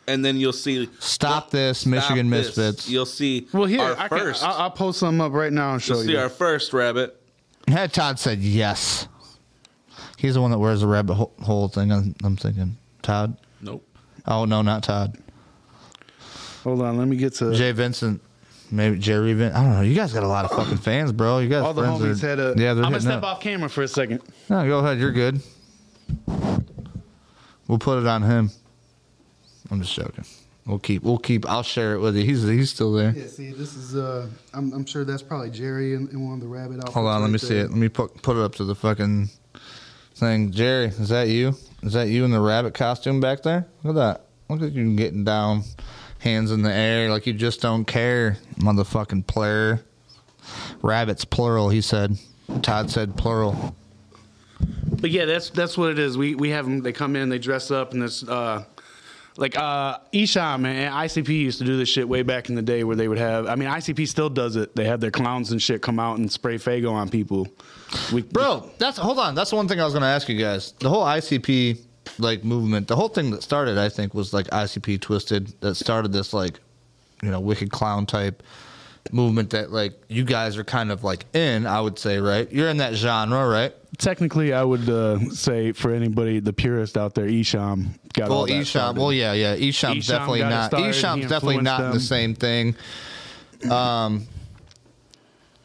and then you'll see Stop this, Stop Michigan this. Misfits. You'll see. Well, here our I can, first. I'll, I'll post some up right now and show you'll see our first rabbit. Yeah, Todd said yes. He's the one that wears the rabbit hole thing. I'm, I'm thinking Todd. Nope. Oh no, not Todd. Hold on, let me get to Jay Vincent. Maybe Jerry Vin. I don't know. You guys got a lot of fucking fans, bro. You guys. all the friends homies are- had a. Yeah, they're I'm gonna step up. off camera for a second. No, go ahead. You're good. We'll put it on him. I'm just joking. We'll keep. We'll keep. I'll share it with you. He's he's still there. Yeah, see, this is. uh I'm, I'm sure that's probably Jerry in, in one of the rabbit outfits. Hold on. Let right me see it. Let me put put it up to the fucking thing. Jerry, is that you? Is that you in the rabbit costume back there? Look at that. Look at you getting down, hands in the air like you just don't care, motherfucking player. Rabbits plural. He said. Todd said plural. But yeah, that's that's what it is. We we have them. They come in, they dress up, and it's uh, like uh, Esham and ICP used to do this shit way back in the day, where they would have. I mean, ICP still does it. They have their clowns and shit come out and spray Faygo on people. We, Bro, that's hold on. That's the one thing I was going to ask you guys. The whole ICP like movement, the whole thing that started, I think, was like ICP Twiztid. That started this like, you know, wicked clown type movement that like you guys are kind of like in. I would say, right? You're in that genre, right? technically, I would uh, say for anybody, the purist out there, Esham got all Well, that Esham. started. Well, yeah, yeah. Esham's Esham definitely not. started, Esham's definitely not them. the same thing. Um,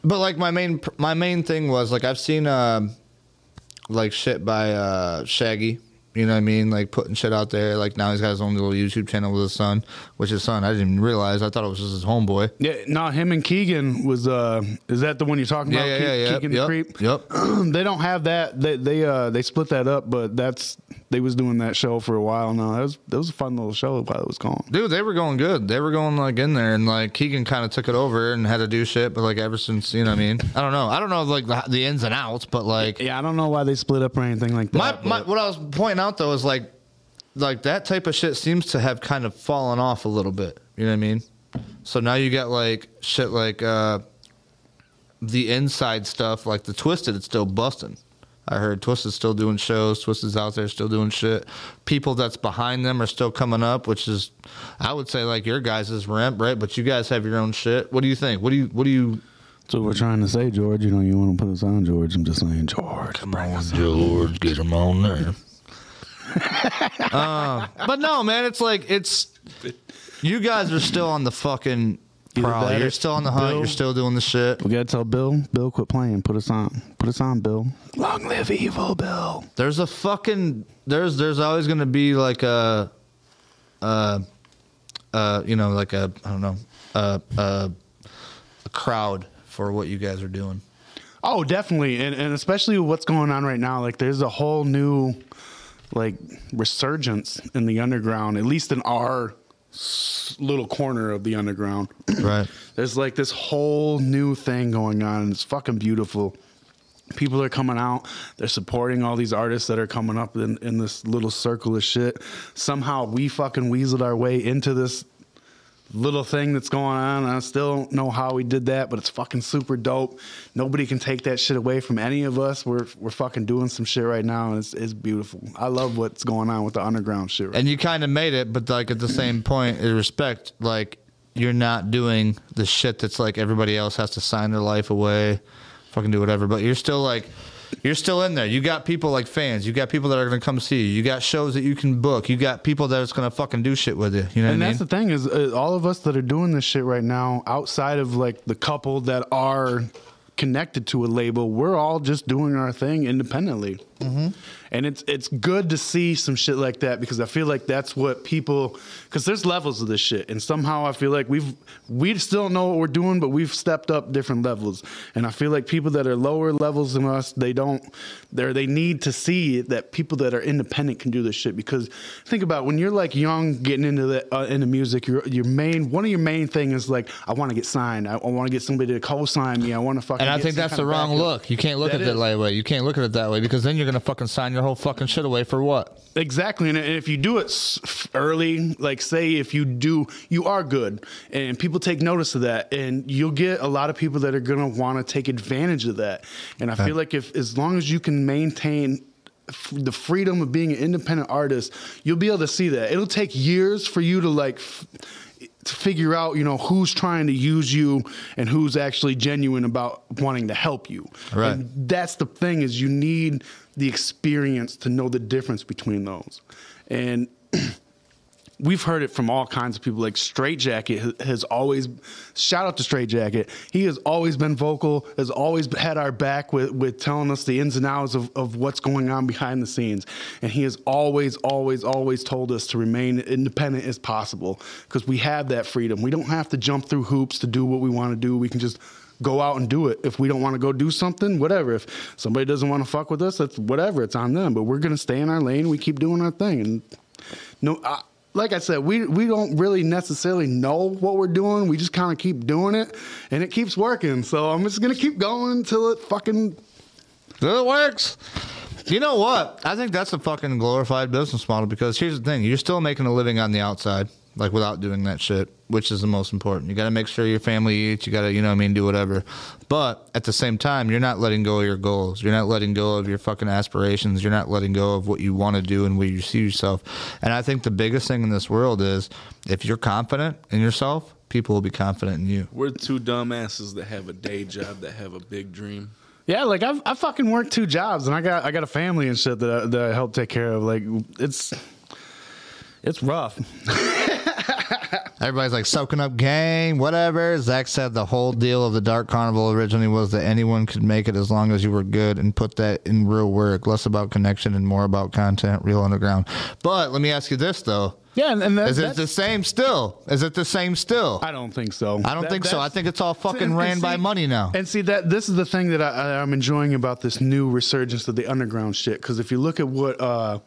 but like my main my main thing was like I've seen um like shit by uh Shaggy. You know what I mean? Like putting shit out there. Like now he's got his own little YouTube channel with his son, which his son I didn't even realize. I thought it was just his homeboy. Yeah, no, him and Keegan was. uh Is that the one you're talking about? yeah, Ke- yeah, yeah. Keegan Yep, the creep. yep. (clears throat) they don't have that. They they uh they split that up, but that's they was doing that show for a while now. That was that was a fun little show while it was going. Dude, they were going good. They were going like in there, and like Keegan kind of took it over and had to do shit. But like ever since, you know what I mean? I don't know. I don't know like the, the ins and outs, but like Yeah, I don't know why they split up or anything like that. My, my what I was pointing out though is like like that type of shit seems to have kind of fallen off a little bit. You know what I mean? So now you got like shit like uh the inside stuff, like the Twiztid, it's still busting. I heard Twiztid's still doing shows. Twiztid's out there still doing shit. People that's behind them are still coming up, which is, I would say, like your guys' ramp, right? But you guys have your own shit. What do you think? What do you? What do you? That's what we're trying to say, George. You know, you want to put us on, George. I'm just saying, George. Come on, George, get him on there. Uh, but no, man, it's like it's you guys are still on the fucking prowl. You're still on the hunt. Bill. You're still doing the shit. We gotta tell Bill. Bill, quit playing. Put us on. Put us on, Bill. Long live evil, Bill. There's a fucking there's there's always gonna be like a, uh, uh, you know, like a I don't know, uh, uh, a crowd for what you guys are doing. Oh, definitely, and and especially what's going on right now. Like, there's a whole new, like, resurgence in the underground. At least in our little corner of the underground. (clears throat) Right. There's like this whole new thing going on, and it's fucking beautiful. People are coming out. They're supporting all these artists that are coming up in, in this little circle of shit. Somehow we fucking weaseled our way into this little thing that's going on. I still don't know how we did that, but it's fucking super dope. Nobody can take that shit away from any of us. We're we're fucking doing some shit right now, and it's, it's beautiful. I love what's going on with the underground shit. Right And you kind of made it, but like at the same point, in respect, like you're not doing the shit that's like everybody else has to sign their life away, fucking do whatever. But you're still like, you're still in there. You got people like fans. You got people that are gonna come see you. You got shows that you can book. You got people that's gonna fucking do shit with you. You know and what that's mean? the thing is, uh, all of us that are doing this shit right now, outside of like the couple that are connected to a label, we're all just doing our thing independently. Mm-hmm. And it's it's good to see some shit like that because I feel like that's what people because there's levels of this shit and somehow I feel like we've we still know what we're doing but we've stepped up different levels and I feel like people that are lower levels than us they don't they they need to see that people that are independent can do this shit because think about when you're like young getting into the uh, into music your your main one of your main thing is like I want to get signed I, I want to get somebody to co-sign me I want to fucking And I think that's the wrong look. You can't look That at it is. that way. You can't look at it that way because then you're gonna fucking sign your whole fucking shit away for what? Exactly, and if you do it early, like say if you do, you are good, and people take notice of that, and you'll get a lot of people that are gonna want to take advantage of that. And I feel like if as long as you can maintain f- the freedom of being an independent artist, you'll be able to see that. It'll take years for you to like f- to figure out, you know, who's trying to use you and who's actually genuine about wanting to help you. Right. And that's the thing is you need the experience to know the difference between those. And (clears throat) we've heard it from all kinds of people. Like Straight Jacket has always, shout out to Straight Jacket. He has always been vocal, has always had our back with, with telling us the ins and outs of, of what's going on behind the scenes. And he has always, always, always told us to remain independent as possible because we have that freedom. We don't have to jump through hoops to do what we want to do. We can just go out and do it. If we don't want to go do something, whatever. If somebody doesn't want to fuck with us, that's whatever. It's on them. But we're gonna stay in our lane. We keep doing our thing. And no, I, like I said, we we don't really necessarily know what we're doing. We just kind of keep doing it, and it keeps working. So I'm just gonna keep going until it fucking. It works. You know what? I think that's a fucking glorified business model because here's the thing: you're still making a living on the outside, like without doing that shit, which is the most important. You got to make sure your family eats. You got to, you know, what I mean, do whatever. But at the same time, you're not letting go of your goals. You're not letting go of your fucking aspirations. You're not letting go of what you want to do and where you see yourself. And I think the biggest thing in this world is if you're confident in yourself, people will be confident in you. We're two dumbasses that have a day job that have a big dream. Yeah, like I've I fucking worked two jobs, and I got I got a family and shit that I, that I help take care of. Like it's it's rough. (laughs) Everybody's like soaking up game, whatever. Zach said the whole deal of the Dark Carnival originally was that anyone could make it as long as you were good and put that in real work. Less about connection and more about content, real underground. But let me ask you this though. Yeah, and, and that, Is it the same still? Is it the same still? I don't think so. I don't That- think so. I think it's all (laughs) fucking and- and ran by money now. And see that this is the thing that I, I'm enjoying about this new resurgence of the underground shit. Because if you look at what uh,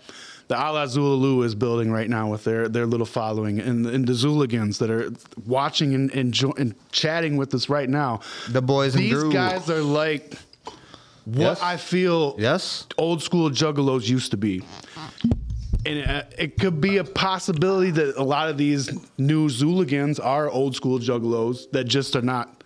the Alla Xul Elu is building right now with their their little following, and, and the Zuligans that are watching and and, jo- and chatting with us right now, The boys and these guys are like what Yes. I feel Yes. old school juggalos used to be. And uh, it could be a possibility that a lot of these new Zuligans are old school juggalos that just are not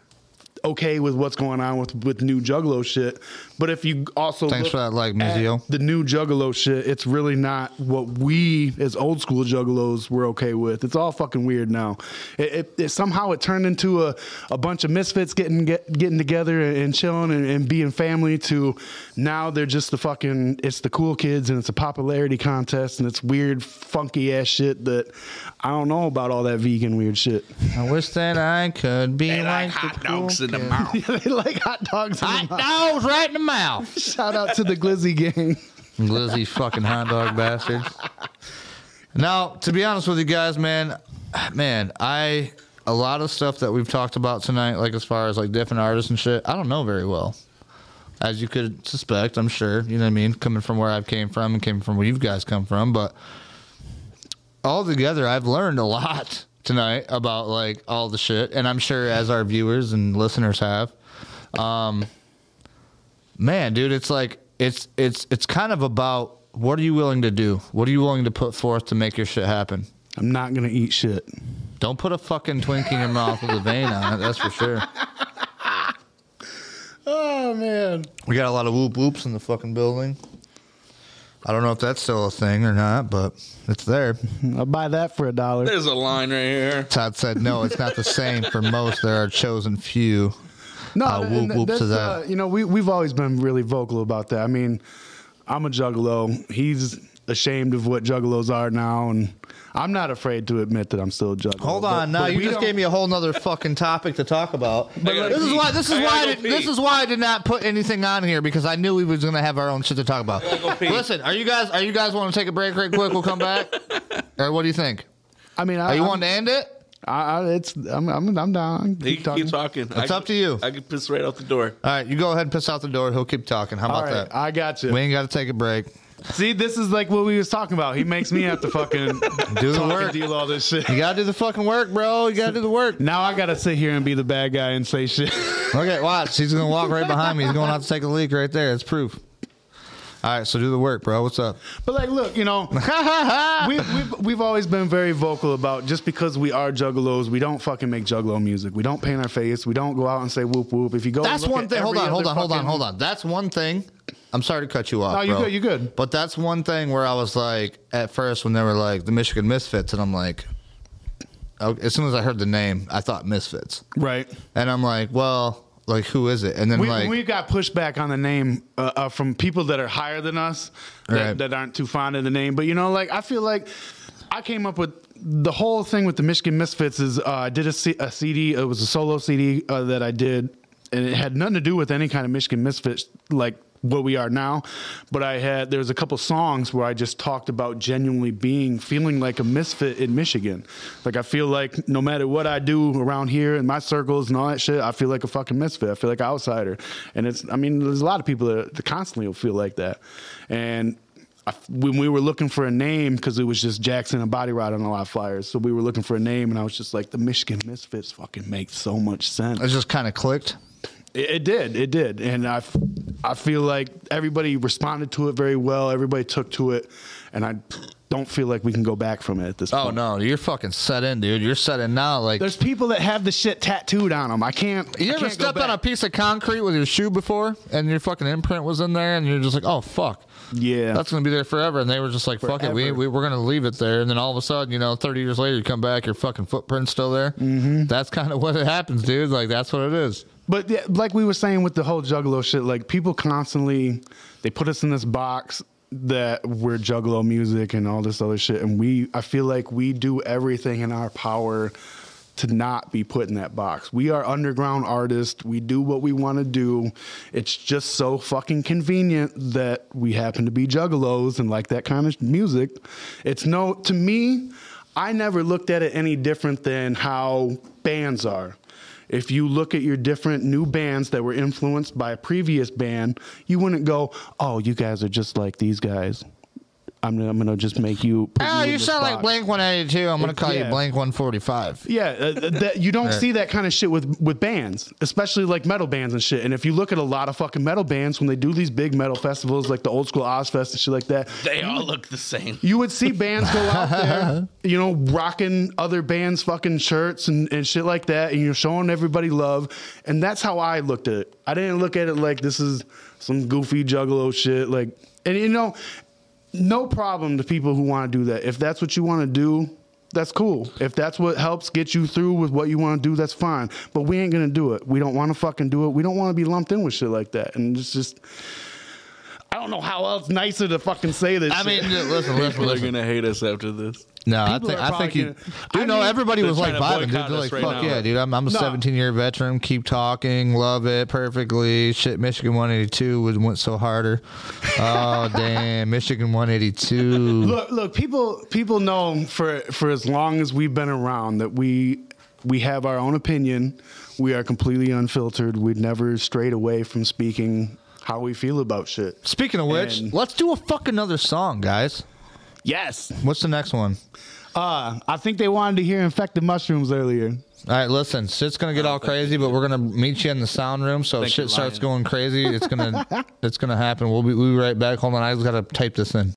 okay with what's going on with, with new juggalo shit. But if you also Thanks look for that like, at Mizio. the new juggalo shit, it's really not what we as old school juggalos were okay with. It's all fucking weird now. It, it, it somehow it turned into a, a bunch of misfits getting get, getting together and chilling and, and being family. To now they're just the fucking it's the cool kids and it's a popularity contest and it's weird funky ass shit that I don't know about all that vegan weird shit. I wish that I could be They like, like hot the cool dogs in the kid. mouth. (laughs) they like hot dogs. in the Hot mouth. dogs right in the mouth. (laughs) Shout out to the Glizzy gang. Glizzy fucking hot dog bastards. Now, to be honest with you guys, man, man, I a lot of stuff that we've talked about tonight, like as far as like different artists and shit, I don't know very well. As you could suspect, I'm sure. You know what I mean? Coming from where I've came from and came from where you guys come from, but all together, I've learned a lot tonight about like all the shit, and I'm sure as our viewers and listeners have. Um, man, dude, it's like it's it's it's kind of about what are you willing to do? What are you willing to put forth to make your shit happen? I'm not gonna eat shit. Don't put a fucking twink in your mouth with a vein on it. That's for sure. (laughs) Oh man. We got a lot of whoop whoops in the fucking building. I don't know if that's still a thing or not, but it's there. I'll buy that for a dollar. There's a line right here. Todd said no, it's not the same for most. There are chosen few. No, Uh, and whoop whoop to that. uh, you know, we we've always been really vocal about that. I mean, I'm a juggalo. He's ashamed of what juggalos are now, and I'm not afraid to admit that I'm still a juggalo. Hold But- on, now but you just don't- gave me a whole nother fucking topic to talk about. I gotta this is why this is I why I did, go this is why I did not put anything on here because I knew we was gonna have our own shit to talk about. go. Listen, are you guys are you guys want to take a break right quick? We'll come back, (laughs) or what do you think? I mean, I, Are you I'm- wanting to end it? I, I, it's I'm I'm, I'm down. He Keep can keep talking. talking. It's I up to you. I can piss right out the door. All right, you go ahead and piss out the door. He'll keep talking. How about right, that? I got you. we ain't got to take a break. See, this is like what we was talking about. He makes me have to fucking (laughs) Do the work. deal all this shit. You gotta do the fucking work, bro. You gotta do the work. Now I gotta sit here and be the bad guy and say shit. Okay, watch. He's gonna walk right behind me. He's going out to take a leak right there. It's proof. All right, so do the work, bro. What's up? But like, look, you know, (laughs) we, we've we've always been very vocal about just because we are juggalos, we don't fucking make juggalo music. We don't paint our face. We don't go out and say whoop whoop. If you go, That's one thing. Hold on, hold on, hold on, hold on. That's one thing. I'm sorry to cut you off. No, you're bro. good, you're good. But that's one thing where I was like, at first when they were like the Michigan Misfits, and I'm like, oh, as soon as I heard the name, I thought Misfits, Right. and I'm like, well, like who is it? And then We, like, we got pushback on the name uh, uh, from people that are higher than us that, Right. that aren't too fond of the name. But you know, like I feel like I came up with the whole thing with the Michigan Misfits is uh, I did a, C- a CD. It was a solo CD uh, that I did, and it had nothing to do with any kind of Michigan Misfits like what we are now. But I had there was a couple songs where I just talked about genuinely being feeling like a misfit in Michigan. Like I feel like no matter what I do around here in my circles and all that shit, I feel like a fucking misfit. I feel like an outsider. And it's I mean there's a lot of people that, that constantly will feel like that. And I, when we were looking for a name, because it was just Jackson and Body Rot on a lot of flyers, so we were looking for a name, and I was just like, the Michigan Misfits fucking makes so much sense. it just kind of clicked. It, it did, it did, and I, I feel like everybody responded to it very well. Everybody took to it, and I don't feel like we can go back from it at this point. Oh point. no, you're fucking set in, dude. You're set in now. Like, There's people that have the shit tattooed on them. I can't. you I ever can't go stepped on a back. piece of concrete with your shoe before, and your fucking imprint was in there, and you're just like, oh fuck. Yeah, That's gonna be there forever, and they were just like, "Fuck it, we, Forever. we we're gonna leave it there." And then all of a sudden, you know, thirty years later, you come back, your fucking footprint's still there. Mm-hmm. That's kind of (laughs) what it happens, dude. Like that's what it is. But yeah, like we were saying with the whole Juggalo shit, like people constantly they put us in this box that we're Juggalo music and all this other shit, and we I feel like we do everything in our power to not be put in that box. We are underground artists. We do what we want to do. It's just so fucking convenient that we happen to be juggalos and like that kind of music. It's no to me, I never looked at it any different than how bands are. If you look at your different new bands that were influenced by a previous band, you wouldn't go, "Oh, you guys are just like these guys." I'm gonna, I'm gonna just make you. Oh, in you this sound like Blank 182. I'm gonna call you Blank 145. Yeah, uh, that you don't Right. see that kind of shit with with bands, especially like metal bands and shit. And if you look at a lot of fucking metal bands when they do these big metal festivals, like the old school Ozzfest and shit like that, They all look the same. you would see bands go out there, (laughs) you know, rocking other bands' fucking shirts and, and shit like that, and you're showing everybody love. And that's how I looked at it. I didn't look at it like this is some goofy juggalo shit. Like, and you know, no problem to people who want to do that. If that's what you want to do, that's cool. If that's what helps get you through with what you want to do, that's fine. But we ain't gonna do it. We don't want to fucking do it. We don't want to be lumped in with shit like that. And it's just, I don't know how else nicer to fucking say this. I mean, shit. listen, listen, People are gonna hate us after this. No, I think I think you. gonna- Dude, I no, mean, everybody was like vibing. Dude, they're like, right fuck now. yeah, dude. I'm I'm a No. 17 year veteran. Keep talking, love it perfectly. Shit, Michigan 182 was went so harder. Oh (laughs) damn, Michigan 182. look, look, people people know for for as long as we've been around that we we have our own opinion. We are completely unfiltered. We've never strayed away from speaking how we feel about shit. Speaking of which, And- let's do a fuck another song, guys. Yes. What's the next one? Uh, I think they wanted to hear infected mushrooms earlier. All right, listen, shit's gonna get all crazy, but we're gonna meet you in the sound room. So if Thank shit starts going crazy, it's gonna (laughs) it's gonna happen. We'll be we'll be right back. Hold on, I just gotta type this in.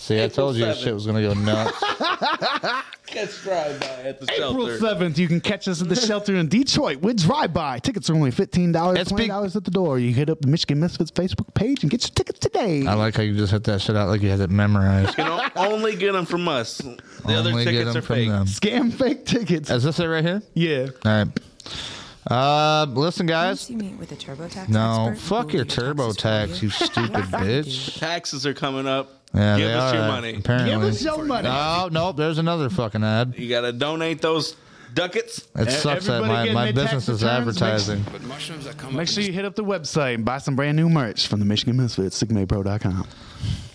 See, I told you this 7th. shit was gonna go nuts. (laughs) Catch drive by at the April shelter. seventh, you can catch us at the shelter in Detroit with drive by. Tickets are only fifteen dollars, It's twenty big- dollars at the door. You hit up the Michigan Misfits Facebook page and get your tickets today. I like how you just hit that shit out like you had it memorized. You know, only get them from us. The other Only get tickets 'em are from fake. them. Scam fake tickets. Is this it right here? Yeah. All right. Uh, listen, guys. Once you meet with a TurboTax No, expert, fuck who your will do TurboTax, you stupid (laughs) bitch. Taxes are coming up. Yeah, Give they us are, your uh, money. Apparently. Give us your money. Oh no, there's another fucking ad. You gotta donate those ducats. It sucks that my, my business is returns, make- advertising. But mushrooms that come Make up sure you hit up the website and buy some brand new merch from the Michigan Misfits, sickmadepro.com.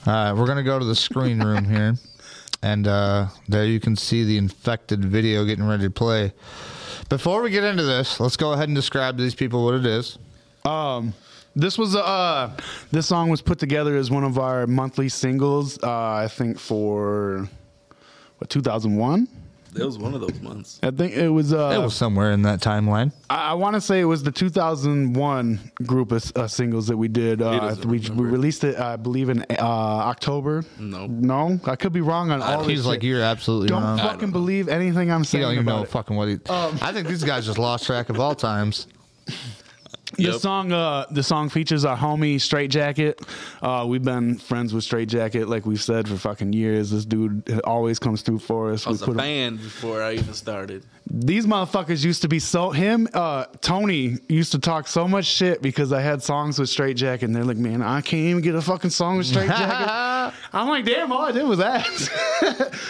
All right, we're gonna go to the screen room (laughs) here, and uh, there you can see the infected video getting ready to play. Before we get into this, let's go ahead and describe to these people what it is. Um, this was uh, this song was put together as one of our monthly singles. Uh, I think for what 2001. It was one of those months. I think it was. Uh, it was somewhere in that timeline. I, I want to say it was the 2001 group of uh, singles that we did. Uh, we, we released it, I believe, in uh, October. No. no, I could be wrong on all. He's like, shit. you're absolutely Don't wrong. fucking believe anything I'm You saying don't even about know it. fucking what he. Um, I think these guys just lost track of all times. (laughs) The song, uh, the song features our homie Straight Jacket. Uh, we've been friends with Straight Jacket, like we've said, for fucking years. This dude always comes through for us. I was a put him- fan before I even started. These motherfuckers used to be so him. Uh, Tony used to talk so much shit because I had songs with Straight Jacket, and they're like, "Man, I can't even get a fucking song with Straight Jacket." (laughs) I'm like, "Damn, all I did was that."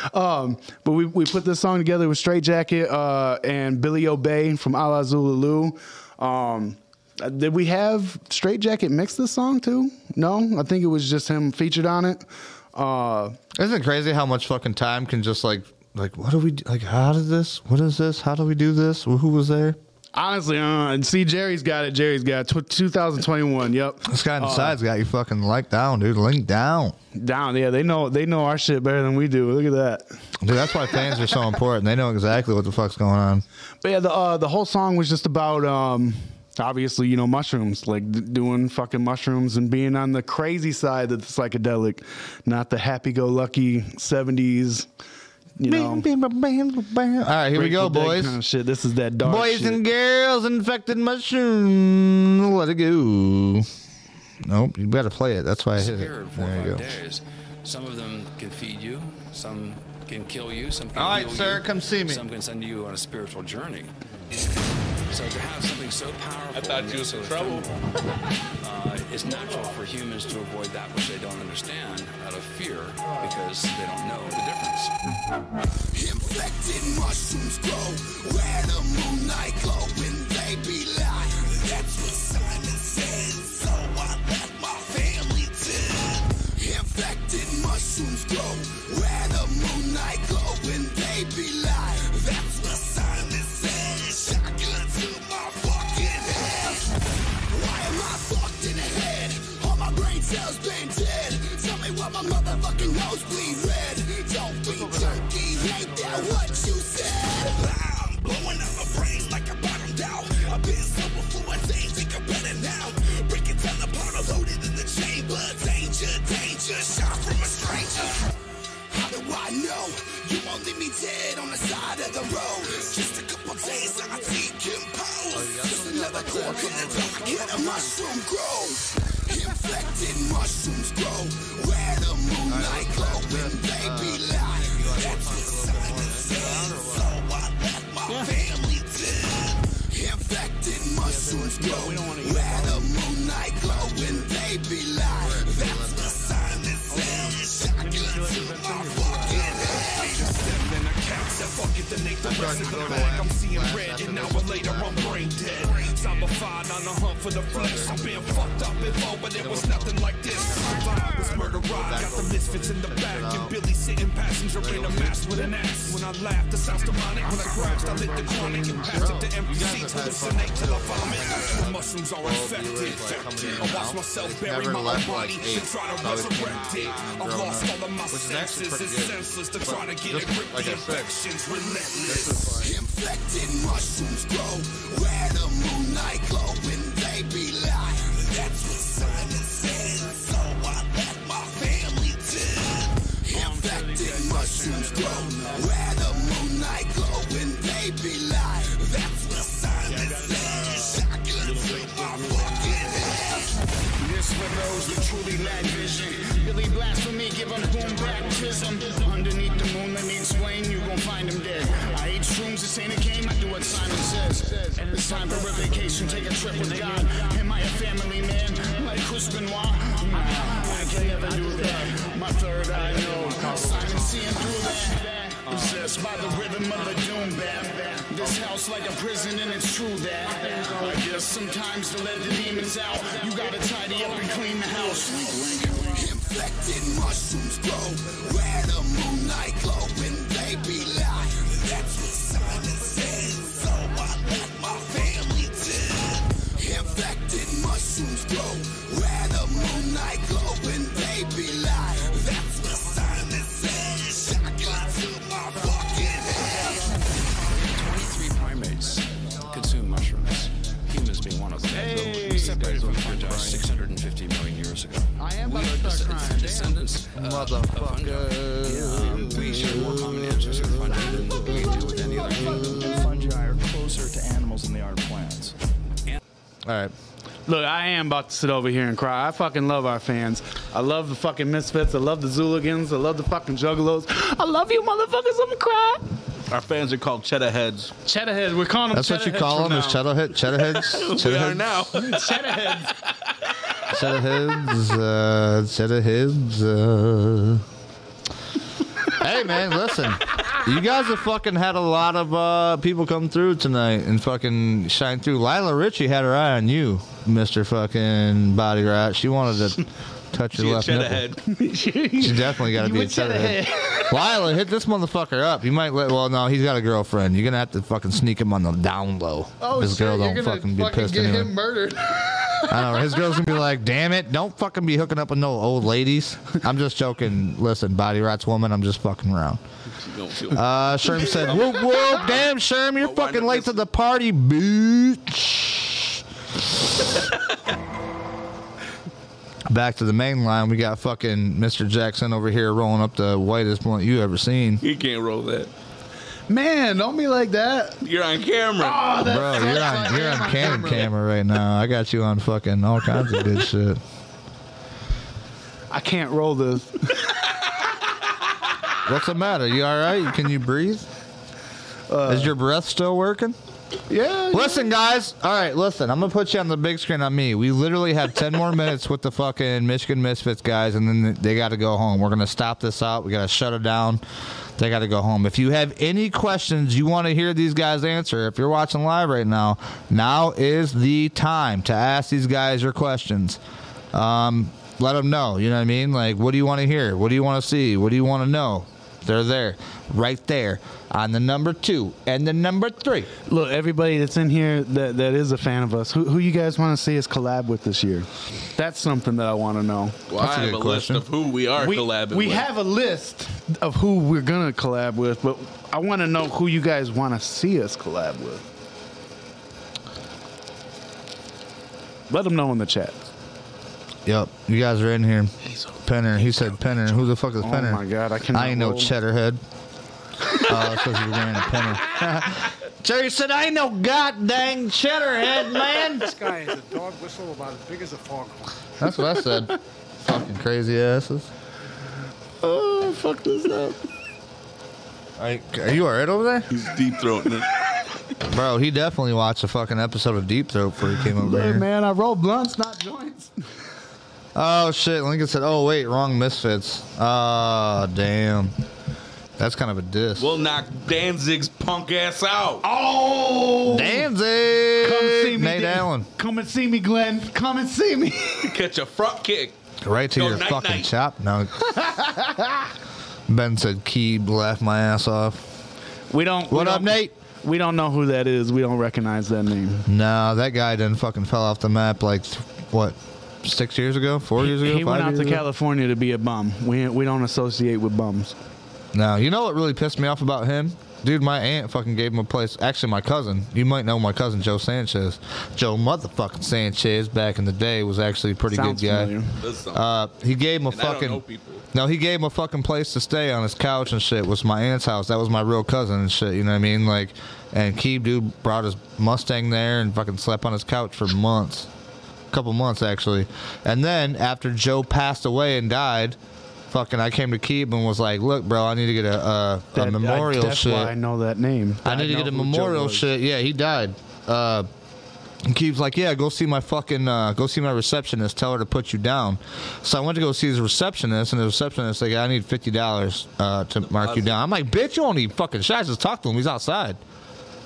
(laughs) um, but we we put this song together with Straight Jacket uh, and Billy Obey from Alla Xul Elu. Um, did we have Straight Jacket mix this song too? No, I think it was just him featured on it. Uh, Isn't it crazy how much fucking time can just like like what do we do? like? How did this? What is this? How do we do this? Who was there? honestly, uh, and see, Jerry's got it. Jerry's got it. Tw 2021. Yep. This guy on the Uh, side's got you fucking like down, dude. Link down, down. Yeah, they know they know our shit better than we do. Look at that. dude. That's why fans are so important. They know exactly what the fuck's going on. But yeah, the uh, the whole song was just about um, obviously you know mushrooms, like d- doing fucking mushrooms and being on the crazy side of the psychedelic, not the happy-go-lucky '70s. You know, All right, here we go, boys. Kind of shit. This is that dark Boys shit. and girls, infected mushrooms. Let it go. Nope, you better play it. That's why I hit it. disappear in four or There you go. days. Some of them can feed you, some can kill you, some can All right, sir, you, come see me. Some can send you on a spiritual journey. So to have something so powerful, I thought you was so in trouble. uh, it's natural for humans to avoid that which they don't understand out of fear because they don't know the difference. Infected mushrooms grow where the moonlight glow when they be light. That's what Simon said, so I left my family to. Infected mushrooms grow where the moonlight glow when they be brain been dead. Tell me why my motherfucking nose bleed red. Don't be jerky, ain't that what you said? I'm blowing up my brains like I bottomed out. I've been sober for a day, think I'm better now. Breaking down the powder loaded in the chamber. Danger, danger, shot from a stranger. How do I know you won't leave me dead on the side of the road? Just a couple days, I decompose. Just another cork in the dark, and a mushroom grows. Infected mushrooms grow. Where the moonlight glow when they be light. That's what Simon said, so I left my family dead. Infected mushrooms grow. where the moonlight glow when they be light. It, the rest in the bag. I'm seeing red, an hour later I'm brain dead. Zombified on the hunt for the flesh. I've been fucked up before, but it was nothing like this. Vibe was murder ride, got the misfits in the back, and Billy sitting passenger in a mask with an axe. When I laughed, the sounds demonic. When I crashed, I lit the chronic and passed it to empty seats, hallucinate till I vomit. The mushrooms are infected. I watch myself bury my own body and try to resurrect it. I've lost all of my senses. It's senseless to try to get a grip. The infection's relentless. Infected mushrooms grow says. It's time for a vacation, take a trip with God. Am I a family man, like Chris Benoit? Nah, I can never do that. My third eye know, Simon seeing through that. Possessed by the rhythm of the doom bap. This house like a prison and it's true that. I guess sometimes to let the demons out, you gotta tidy up and clean the house. Infected mushrooms grow where the moonlight glow motherfucker. We share more common ancestors with fungi than we do with any other fungi. Fungi are closer to animals than they are to plants. All right. Look, I am about to sit over here and cry. I fucking love our fans. I love the fucking Misfits. I love the Zooligans. I love the fucking Juggalos. I love you, motherfuckers. I'm gonna cry. Our fans are called cheddar heads. Cheddar heads. We're calling them That's what you call them? from Is now. cheddar head, cheddar heads? (laughs) we cheddar are heads? now. (laughs) cheddar heads. Cheddar heads, uh, of heads. Uh. hey man, listen. You guys have fucking had a lot of uh, people come through tonight and fucking shine through. Lila Ritchie had her eye on you, Mister Fucking Body Rot. She wanted to touch your left nipple. head. (laughs) She definitely got to be a cheddar head. head. Lila, hit this motherfucker up. You might let. Well, no, he's got a girlfriend. You're gonna have to fucking sneak him on the down low. Oh, His shit, girl don't gonna fucking be pissed get anyway. him murdered. I know. His girl's gonna be like, "Damn it! Don't fucking be hooking up with no old ladies." I'm just joking. Listen, Body Rot's woman. I'm just fucking around. Uh, Sherm said, "Whoop whoop! Damn, Sherm, you're fucking late to the party, bitch." Back to the main line, we got fucking Mr. Jackson over here rolling up the whitest blunt you ever seen. He can't roll that. Man, don't be like that. You're on camera. Oh, that's Bro, you're on like you're on Canon camera right now. I got you on fucking all kinds of good shit. I can't roll this. (laughs) What's the matter? You all right? Can you breathe? Uh, Is your breath still working? Yeah. Listen, guys. All right, listen. I'm gonna put you on the big screen on me. We literally have 10 more minutes with the fucking Michigan Misfits guys, and then they got to go home. We're gonna stop this out. We gotta shut it down. They got to go home. If you have any questions you want to hear these guys answer, if you're watching live right now, now is the time to ask these guys your questions. Um, let them know. You know what I mean? Like, what do you want to hear? What do you want to see? What do you want to know? They're there, right there, on the number two and the number three. Look, everybody that's in here that, that is a fan of us, who, who you guys want to see us collab with this year? That's something that I want to know. Well, I have a list of who we are we, collabing we with. have a list of who we're gonna collab with, but I want to know who you guys want to see us collab with. Let them know in the chat. Yep, you guys are in here. Penner. He said Penner. Who the fuck is oh Penner? Oh my God, I cannot I ain't no roll. cheddarhead. Oh, it's because you're wearing a Penner. (laughs) Jerry said, I ain't no goddamn cheddarhead, man. This guy is a dog whistle about as big as a foghorn. That's what I said. Fucking crazy asses. Oh, fuck this up. Are, are you alright over there? He's deep throating it. Bro, he definitely watched a fucking episode of Deep Throat before he came over Look, here. man, I roll blunts, not joints. (laughs) Oh shit! Lincoln said, "Oh wait, wrong misfits." Ah, damn. That's kind of a diss. We'll knock Danzig's punk ass out. Oh, Danzig. Come see me, Nate Dan- Allen. Come and see me, Glenn. Come and see me. (laughs) Catch a front kick. Right to Go your night, fucking night. chop. No. (laughs) ben said, "Keeb laughed my ass off." We don't. we What up, don't- Nate? We don't know who that is. We don't recognize that name. No, that guy didn't fucking fell off the map like what, six years ago, four years ago, He five went out years to ago? California to be a bum. We we don't associate with bums. No, you know what really pissed me off about him? Dude, my aunt fucking gave him a place. Actually, my cousin. You might know my cousin Joe Sanchez. Joe motherfucking Sanchez back in the day was actually a pretty Sounds good guy. familiar. Uh, he gave him a And I don't fucking. know. No, he gave him a fucking place to stay on his couch and shit. Was my aunt's house. That was my real cousin and shit. You know what I mean? Like, and Keeb dude brought his Mustang there and fucking slept on his couch for months, couple months actually. And then after Joe passed away and died, fucking I came to Keeb and was like, "Look, bro, I need to get a a, That- memorial I, that's shit. why I know that name. I need to get a memorial shit. Yeah, he died. Uh, and Keith's like, yeah, go see my fucking, uh, go see my receptionist. Tell her to put you down. So I went to go see his receptionist, and the receptionist like, I need fifty dollars uh, to mark you down. I'm like, bitch, you don't need fucking shots. Just talk to him. He's outside.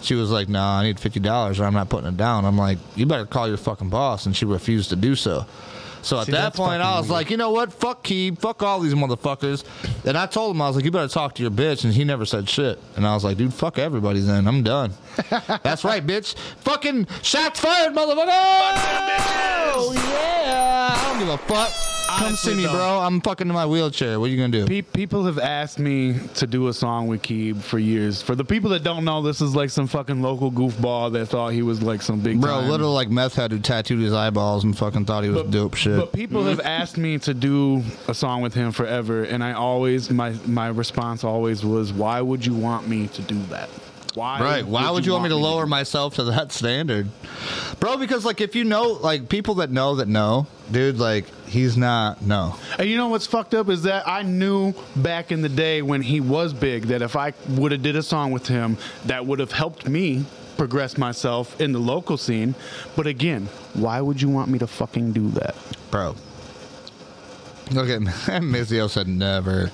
She was like, no, I need fifty dollars, or I'm not putting it down. I'm like, you better call your fucking boss, and she refused to do so. So at See, that point, I was weird. like, you know what? Fuck Keeb. Fuck all these motherfuckers. And I told him, I was like, you better talk to your bitch. And he never said shit. And I was like, dude, fuck everybody then. I'm done. (laughs) That's right, bitch. Fucking shots fired, motherfucker. Oh, yeah. I don't give a fuck. Come see me, bro. I'm fucking in my wheelchair. What are you gonna do? Pe- people have asked me to do a song with Keeb for years. For the people that don't know, this is like some fucking local goofball that thought he was like some big Bro, time. little like meth head who tattooed his eyeballs and fucking thought he was dope shit. But people have (laughs) asked me to do a song with him forever, and I always my my response always was, "Why would you want me to do that? Why? Right. Why would you want me to lower myself to that standard? Bro, because like if you know like people that know that know, dude, like he's not no. And you know what's fucked up is that I knew back in the day when he was big that if I would have did a song with him, that would have helped me progress myself in the local scene. But again, why would you want me to fucking do that? Bro. Look at Mizio said never.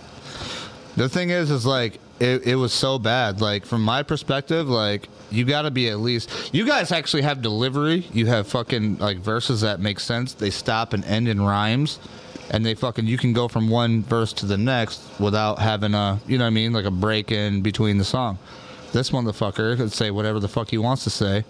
The thing is, is like it, it was so bad. Like from my perspective, like you got to be at least. You guys actually have delivery. You have fucking like verses that make sense. They stop and end in rhymes, and they fucking you can go from one verse to the next without having a you know what I mean like a break in between the song. This motherfucker could say whatever the fuck he wants to say,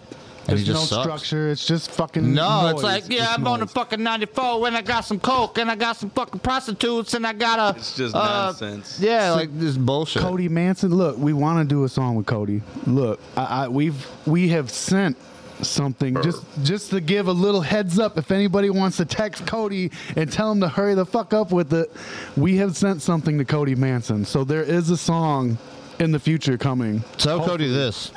and There's he just no sucks. structure. It's just fucking. No, noise. it's like, yeah, It's I'm on noise. the fucking 94 and I got some coke and I got some fucking prostitutes and I got a. It's just uh, nonsense. Yeah, like this bullshit. Cody Manson. Look, we want to do a song with Cody. Look, I, I, we've we have sent something just just to give a little heads up. If anybody wants to text Cody and tell him to hurry the fuck up with it, we have sent something to Cody Manson. So there is a song in the future coming. Tell Cody this.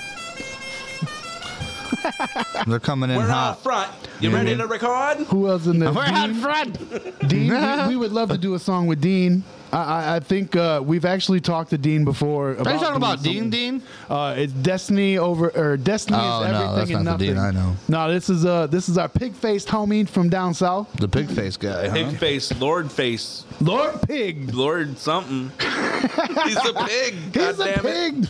(laughs) They're coming in We're hot. out front. You ready to record? Who else in there? We're out Dean? front. Dean, we, we would love to do a song with Dean. I, I, I think uh, we've actually talked to Dean before. About Are you talking about Dean something. Dean? Uh, it's Destiny over or Destiny Oh, is no, everything that's and not the nothing. Dean I know. No, this is uh this is our pig faced homie from down south. The pig face guy. Pig Huh? face, Lord face, Lord Pig. Lord something. (laughs) He's a pig. God He's a damn it. pig.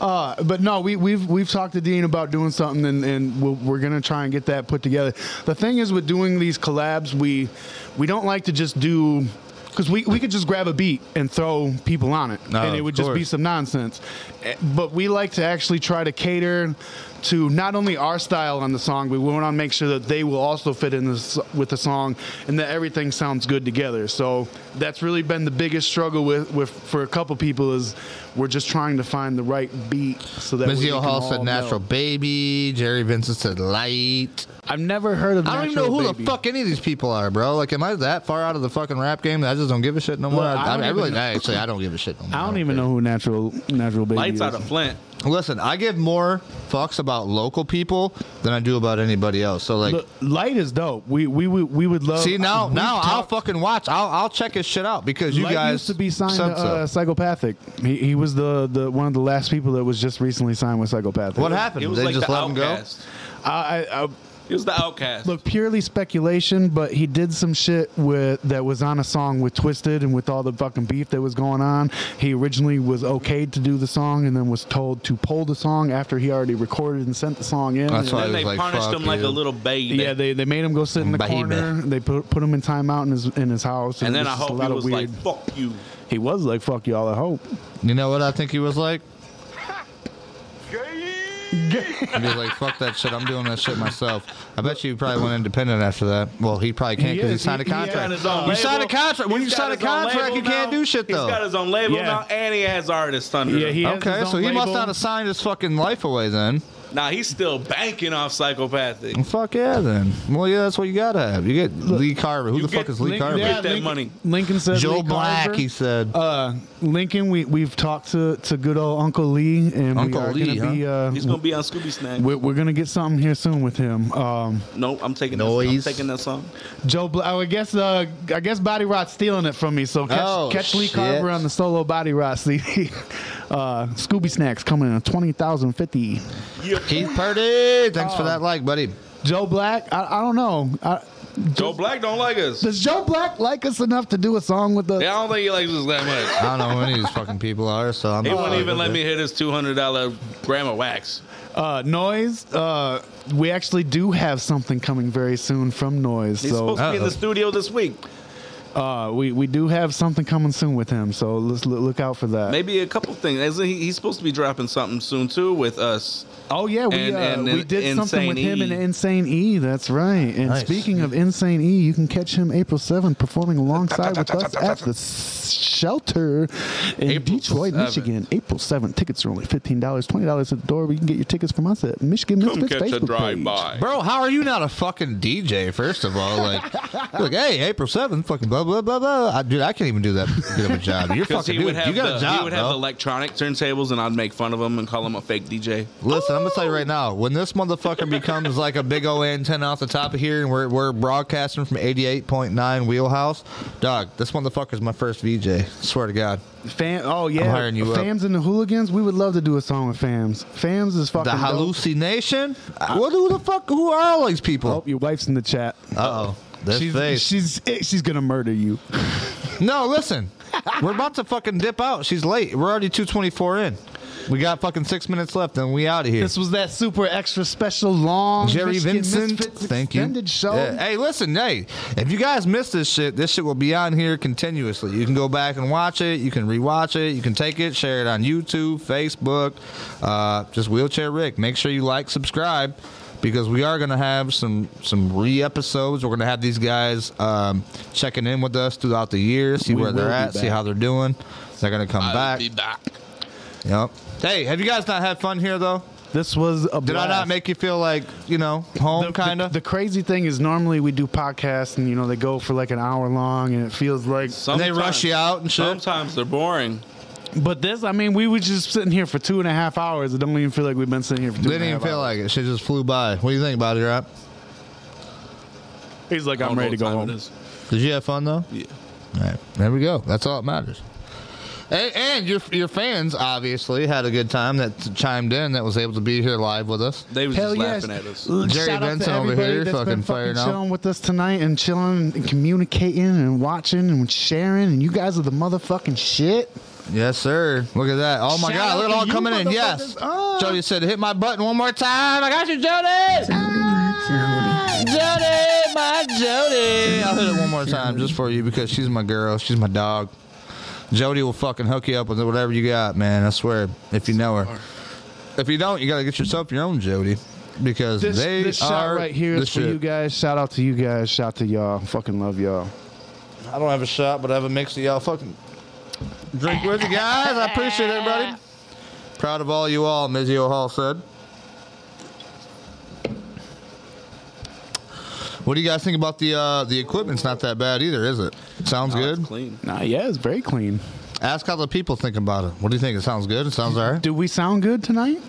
Uh, but no, we, we've we've talked to Dean about doing something, and, and we'll, we're gonna try and get that put together. The thing is, with doing these collabs, we we don't like to just do because we, we could just grab a beat and throw people on it, No, and it would just be some nonsense. Eh, But we like to actually try to cater to not only our style on the song, but we want to make sure that they will also fit in this, with the song and that everything sounds good together. So that's really been the biggest struggle with, with for a couple people is we're just trying to find the right beat so that we Mizio Hall all said natural know. baby. Jerry Vincent said light. I've never heard of. I don't even know who Baby. the fuck any of these people are, bro. Like, am I that far out of the fucking rap game that I just don't give a shit no more? Look, I I, don't I, really, even- actually, I don't give a shit no more. I don't even know who natural natural baby Lights is. out of Flint. Listen, I give more fucks about local people than I do about anybody else. So, like, Look, Light is dope. We we would we would love. see now, we've now I'll fucking watch. I'll I'll check his shit out because you Light guys used to be signed to said uh, Psychopathic. He, he was the, the one of the last people that was just recently signed with Psychopathic. What happened? He was they like just the let him go. I, I, I, He was the outcast. look, purely speculation, but he did some shit with that was on a song with Twiztid and with all the fucking beef that was going on. He originally was okayed to do the song and then was told to pull the song after he already recorded and sent the song in. That's And- why then they like, punished fuck him like a little baby. Yeah, they, they made him go sit in the Baby. corner. They put put him in timeout in his in his house. and it then I hope a lot he was weird. like, "Fuck you." he was like, "Fuck y'all." I hope. You know what I think he was like? (laughs) He was like, "Fuck that shit! I'm doing that shit myself." I bet you he probably went independent after that. Well, he probably can't because he, is. signed a He- he Got contract. his You signed a contract. When He's you got sign a contract, you can't now. do shit though. He's got his own label Yeah. now, and he has artists under Yeah, him. he has Okay, his so own he must not have signed his fucking life away then. Nah, he's still banking off psychopathic. Well, fuck yeah, then. Well, yeah, that's what you gotta have. You get Lee Carver. Who You the fuck get is Lee Link- Carver? yeah. Get that Lincoln, money. Lincoln says Joe Lee Black, Carver. he said. Uh, Lincoln, we we've talked to, to good old Uncle Lee, and Uncle we are Lee, gonna be. Uh, He's gonna be on Scooby Snack. we're, we're gonna get something here soon with him. Um, No, I'm taking This, I'm Noise. taking that song. Joe, Bla- oh, I guess uh, I guess Body Rot's stealing it from me. So catch, Oh, catch Lee shit. Carver on the solo Body Rot CD. (laughs) uh, Scooby Snacks coming in at twenty thousand fifty. Keith Purdy. Thanks for that like, buddy. Joe Black, I, I don't know. I, Joe Black don't like us. does Joe Black like us enough to do a song with us? Yeah, I don't think he likes us that much. I don't know who any of these fucking people are, so I'm He not wouldn't even let with me hit his two hundred dollar gram of wax. Uh, Noise. Uh, we actually do have something coming very soon from Noise. He's so supposed to be in the Uh-oh. studio this week. Uh, we we do have something coming soon with him, so let's look, out for that. Maybe a couple things. He's supposed to be dropping something soon too with us. Oh yeah, we And- uh, and we did something with Insane him in. Insane E. That's right. And Nice. speaking of Insane E, you can catch him April seventh performing alongside with us at the Shelter in April Detroit, 7th. Michigan. April seventh. Tickets are only fifteen dollars, twenty dollars at the door. But you can get your tickets from us at Michigan Misfits Facebook page. Bro, how are you not a fucking DJ? First of all, like, (laughs) like, hey, April seventh, fucking blah blah blah blah. I, dude, I can't even do that good of a job. You're fucking he dude. would have you got the, a job, he would have bro. the electronic turntables, and I'd make fun of him and call him a fake DJ. Listen, I'm gonna tell you right now. When this motherfucker becomes like a big old antenna off the top of here, and we're we're broadcasting from 88.9 Wheelhouse, dog, this motherfucker's my first VJ. Swear to God. Fam, oh yeah, I'm hiring you up. And the Hooligans. We would love to do a song with Fams. Fams is fucking The hallucination. What? Who the fuck? Who are all these people? Oh, your wife's in the chat. Uh oh. This she's, face. she's she's gonna murder you. (laughs) No, listen. We're about to fucking dip out. She's late. We're already 224 in. We got fucking six minutes left, and we out of here. This was that super extra special long Jerry Michigan Vincent, Misfits thank you. show. Yeah. Hey, listen, hey, if you guys missed this shit, this shit will be on here continuously. You can go back and watch it. You can rewatch it. You can take it, share it on YouTube, Facebook. Uh, just wheelchair Ric. Make sure you like, subscribe, because we are gonna have some some re episodes. We're gonna have these guys um, checking in with us throughout the year, see We where they're at, see how they're doing. They're gonna come back. Be back. Yep. Hey, have you guys not had fun here though? This was a Blast. Did I blast. not make you feel like you know home, kind of? the crazy thing is normally we do podcasts and you know they go for like an hour long and it feels like And they rush you out and shit. Sometimes they're boring. But this, I mean, we were just sitting here for two and a half hours. It don't even feel like we've been sitting here for two Didn't and a even feel hours. like it. Shit just flew by. What do you think about it, Rob? He's like, I I'm ready to go home. Did you have fun though? Yeah. All right, there we go. That's all that matters. And, and your your fans obviously had a good time that chimed in that was able to be here live with us. They was Hell just yes. laughing at us. Jerry Shout out to Benson over here that's fucking been firing fucking out. chilling with us tonight and chilling and communicating and watching and sharing. And you guys are the motherfucking shit. Yes, sir. Look at that. Oh my Shout God, look at all coming in. Yes. Oh. Jody said, "Hit my button one more time." I got you, Jody. Ah. Jody, my Jody. I'll hit it one more time just for you because she's my girl. She's my dog. Jody will fucking hook you up with whatever you got, man. I swear. If you know her. If you don't, you gotta get yourself your own Jody because This, they this are shot right here the is for shit. you guys. Shout out to you guys. Shout out to y'all. Fucking love y'all. I don't have a shot, but I have a mix of y'all fucking drink with you guys. I appreciate it, buddy. (laughs) Proud of all you all, Mizio Hall said. What do you guys think about the uh, the equipment's not that bad either, is it? Sounds Oh, it's good. clean. Nah, yeah, it's very clean. Ask how the people think about it. What do you think? It sounds good. It sounds alright. Do we sound good tonight?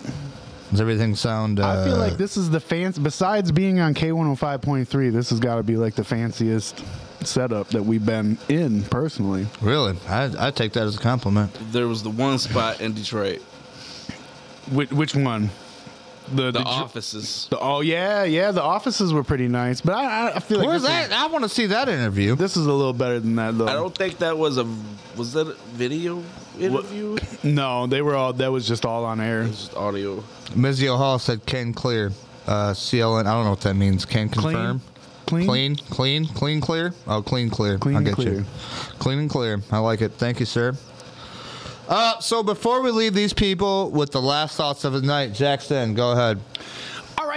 Does everything sound? Uh, I feel like this is the fancy. Besides being on K105.3, this has got to be like the fanciest setup that we've been in personally. really. I I take that as a compliment. There was the one spot in Detroit, Which, which one? The, the the offices. The, oh yeah, yeah. The offices were pretty nice, but I, I- I feel like Where's this that? Is, I want to see that interview. this is a little better than that though. I don't think that was a was that a video interview. It (laughs) no, they were all. That was just all on air. was just audio. Mizio Hall said can clear. Uh, CLN. I don't know what that means. Can confirm. Clean. Clean, clean, clean, clear. Oh, clean, clear. Clean I and get clear. you. Clean and clear. I like it. Thank you, sir. Uh, so before we leave these people with the last thoughts of the night, Jackson, go ahead.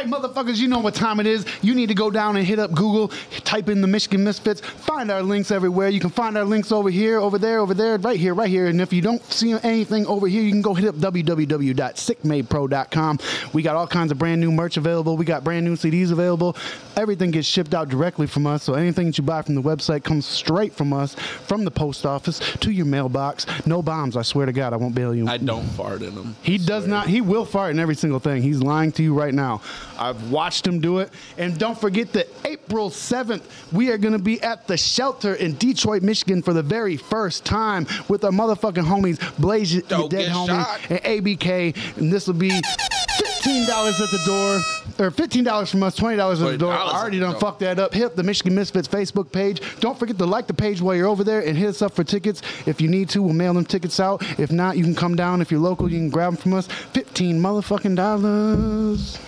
Right, motherfuckers, you know what time it is. You need to go down and hit up Google, type in the Michigan Misfits, find our links everywhere. You can find our links over here, over there, over there, right here, right here. And if you don't see anything over here, you can go hit up www.sickmadepro.com. We got all kinds of brand new merch available. We got brand new CDs available. Everything gets shipped out directly from us. So anything that you buy from the website comes straight from us, from the post office to your mailbox. No bombs, I swear to God, I won't bail you. I don't fart in them. He does not. He will fart in every single thing. He's lying to you right now. I've watched him do it. And don't forget that April 7th, we are going to be at the shelter in Detroit, Michigan for the very first time with our motherfucking homies, Blaze Ya Dead Homie shot. and ABK. And this will be $15 at the door, or $15 from us, $20 at the door. I already done fucked that up. Hit the Michigan Misfits Facebook page. Don't forget to like the page while you're over there and hit us up for tickets. If you need to, we'll mail them tickets out. If not, you can come down. If you're local, you can grab them from us. 15 motherfucking dollars.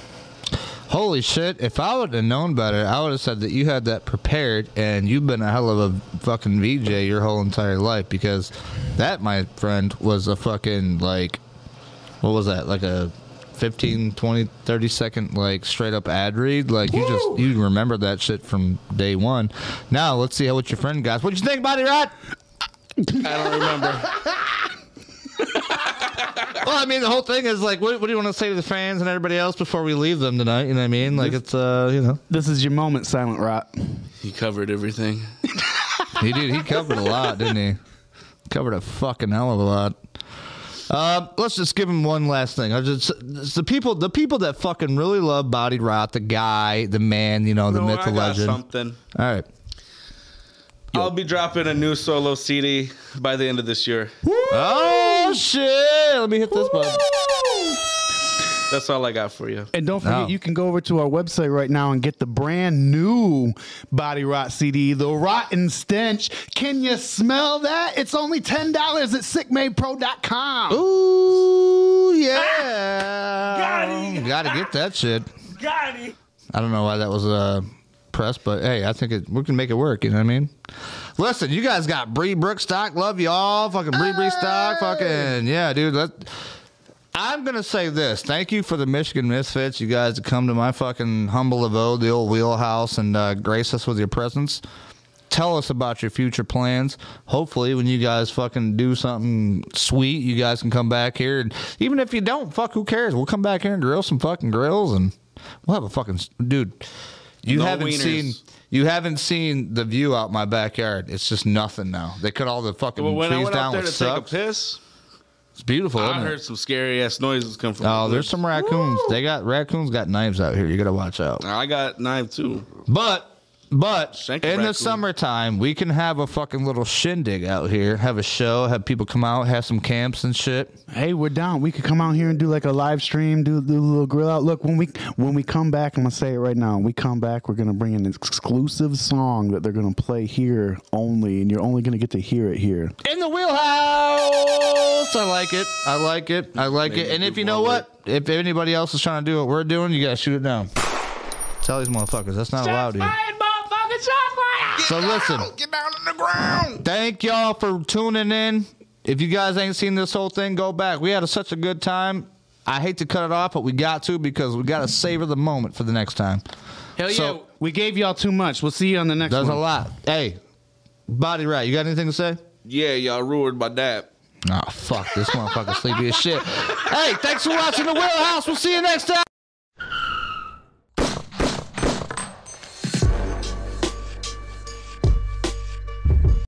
Holy shit! If I would have known better, I would have said that you had that prepared, and you've been a hell of a fucking VJ your whole entire life. Because that, my friend, was a fucking like, what was that? Like a 15, 20, 30 second like straight up ad read. Like you just you remember that shit from day one. Now let's see how what your friend got. What you think, Body Rot? I don't remember. (laughs) well, I mean, the whole thing is like, what, what do you want to say to the fans and everybody else before we leave them tonight? You know what I mean? Like, it's uh, you know, This is your moment, Silent Rot. He covered everything. (laughs) he did. He covered a lot, didn't he? Covered a fucking hell of a lot. Uh, let's just give him one last thing. I just the people, the people that fucking really love Body Rot, the guy, the man, you know, the No, myth, I the legend. something. All right. I'll be dropping a new solo CD by the end of this year. Oh shit! Let me hit this button. That's all I got for you. And don't forget, No. you can go over to our website right now and get the brand new Body Rot CD, The Rotten Stench. Can you smell that? It's only $10 at sickmadepro.com. Ooh yeah. Got to get that shit. Got it. I don't know why that was uh, press, but hey, I think it, we can make it work. You know what I mean? Listen, you guys got Bree Brook stock. Love y'all. Fucking Bree Bree stock. Fucking yeah, dude. Let, I'm gonna say this. Thank you for the Michigan Misfits. You guys to come to my fucking humble abode, the old wheelhouse, and uh, grace us with your presence. Tell us about your future plans. Hopefully, when you guys fucking do something sweet, you guys can come back here. And even if you don't, fuck, who cares? We'll come back here and grill some fucking grills, and we'll have a fucking dude. You No haven't wieners. seen you haven't seen the view out my backyard. It's just nothing now. They cut all the fucking Well, when I trees went down, out there to which take sucks. a piss, It's beautiful. I isn't it? heard some scary ass noises come from. Oh, the there's some raccoons. They got raccoons got knives out here. You gotta watch out. I got knife too. But but Shank a in the raccoon. summertime, we can have a fucking little shindig out here. Have a show. Have people come out. Have some camps and shit. Hey, we're down. We could come out here and do like a live stream, do, do a little grill out. Look, when we when we come back, I'm gonna say it right now. When we come back, we're gonna bring an exclusive song that they're gonna play here only, and you're only gonna get to hear it here. In the wheelhouse. I like it. I like it. I like it. And if you know more what, if anybody else is trying to do what we're doing, you gotta shoot it down. Tell these motherfuckers that's not allowed here. So listen. Get down on the ground. Thank y'all for tuning in. If you guys ain't seen this whole thing, go back. We had a, such a good time. I hate to cut it off, but we got to because we got to savor the moment for the next time. Hell So- yeah, we gave y'all too much. We'll see you on the next one. There's one. a lot. Hey, Body Rot. You got anything to say? Yeah, y'all ruined my dad. Oh, fuck. This motherfucker sleepy as shit. Hey, thanks for watching The Wheelhouse. We'll see you next time.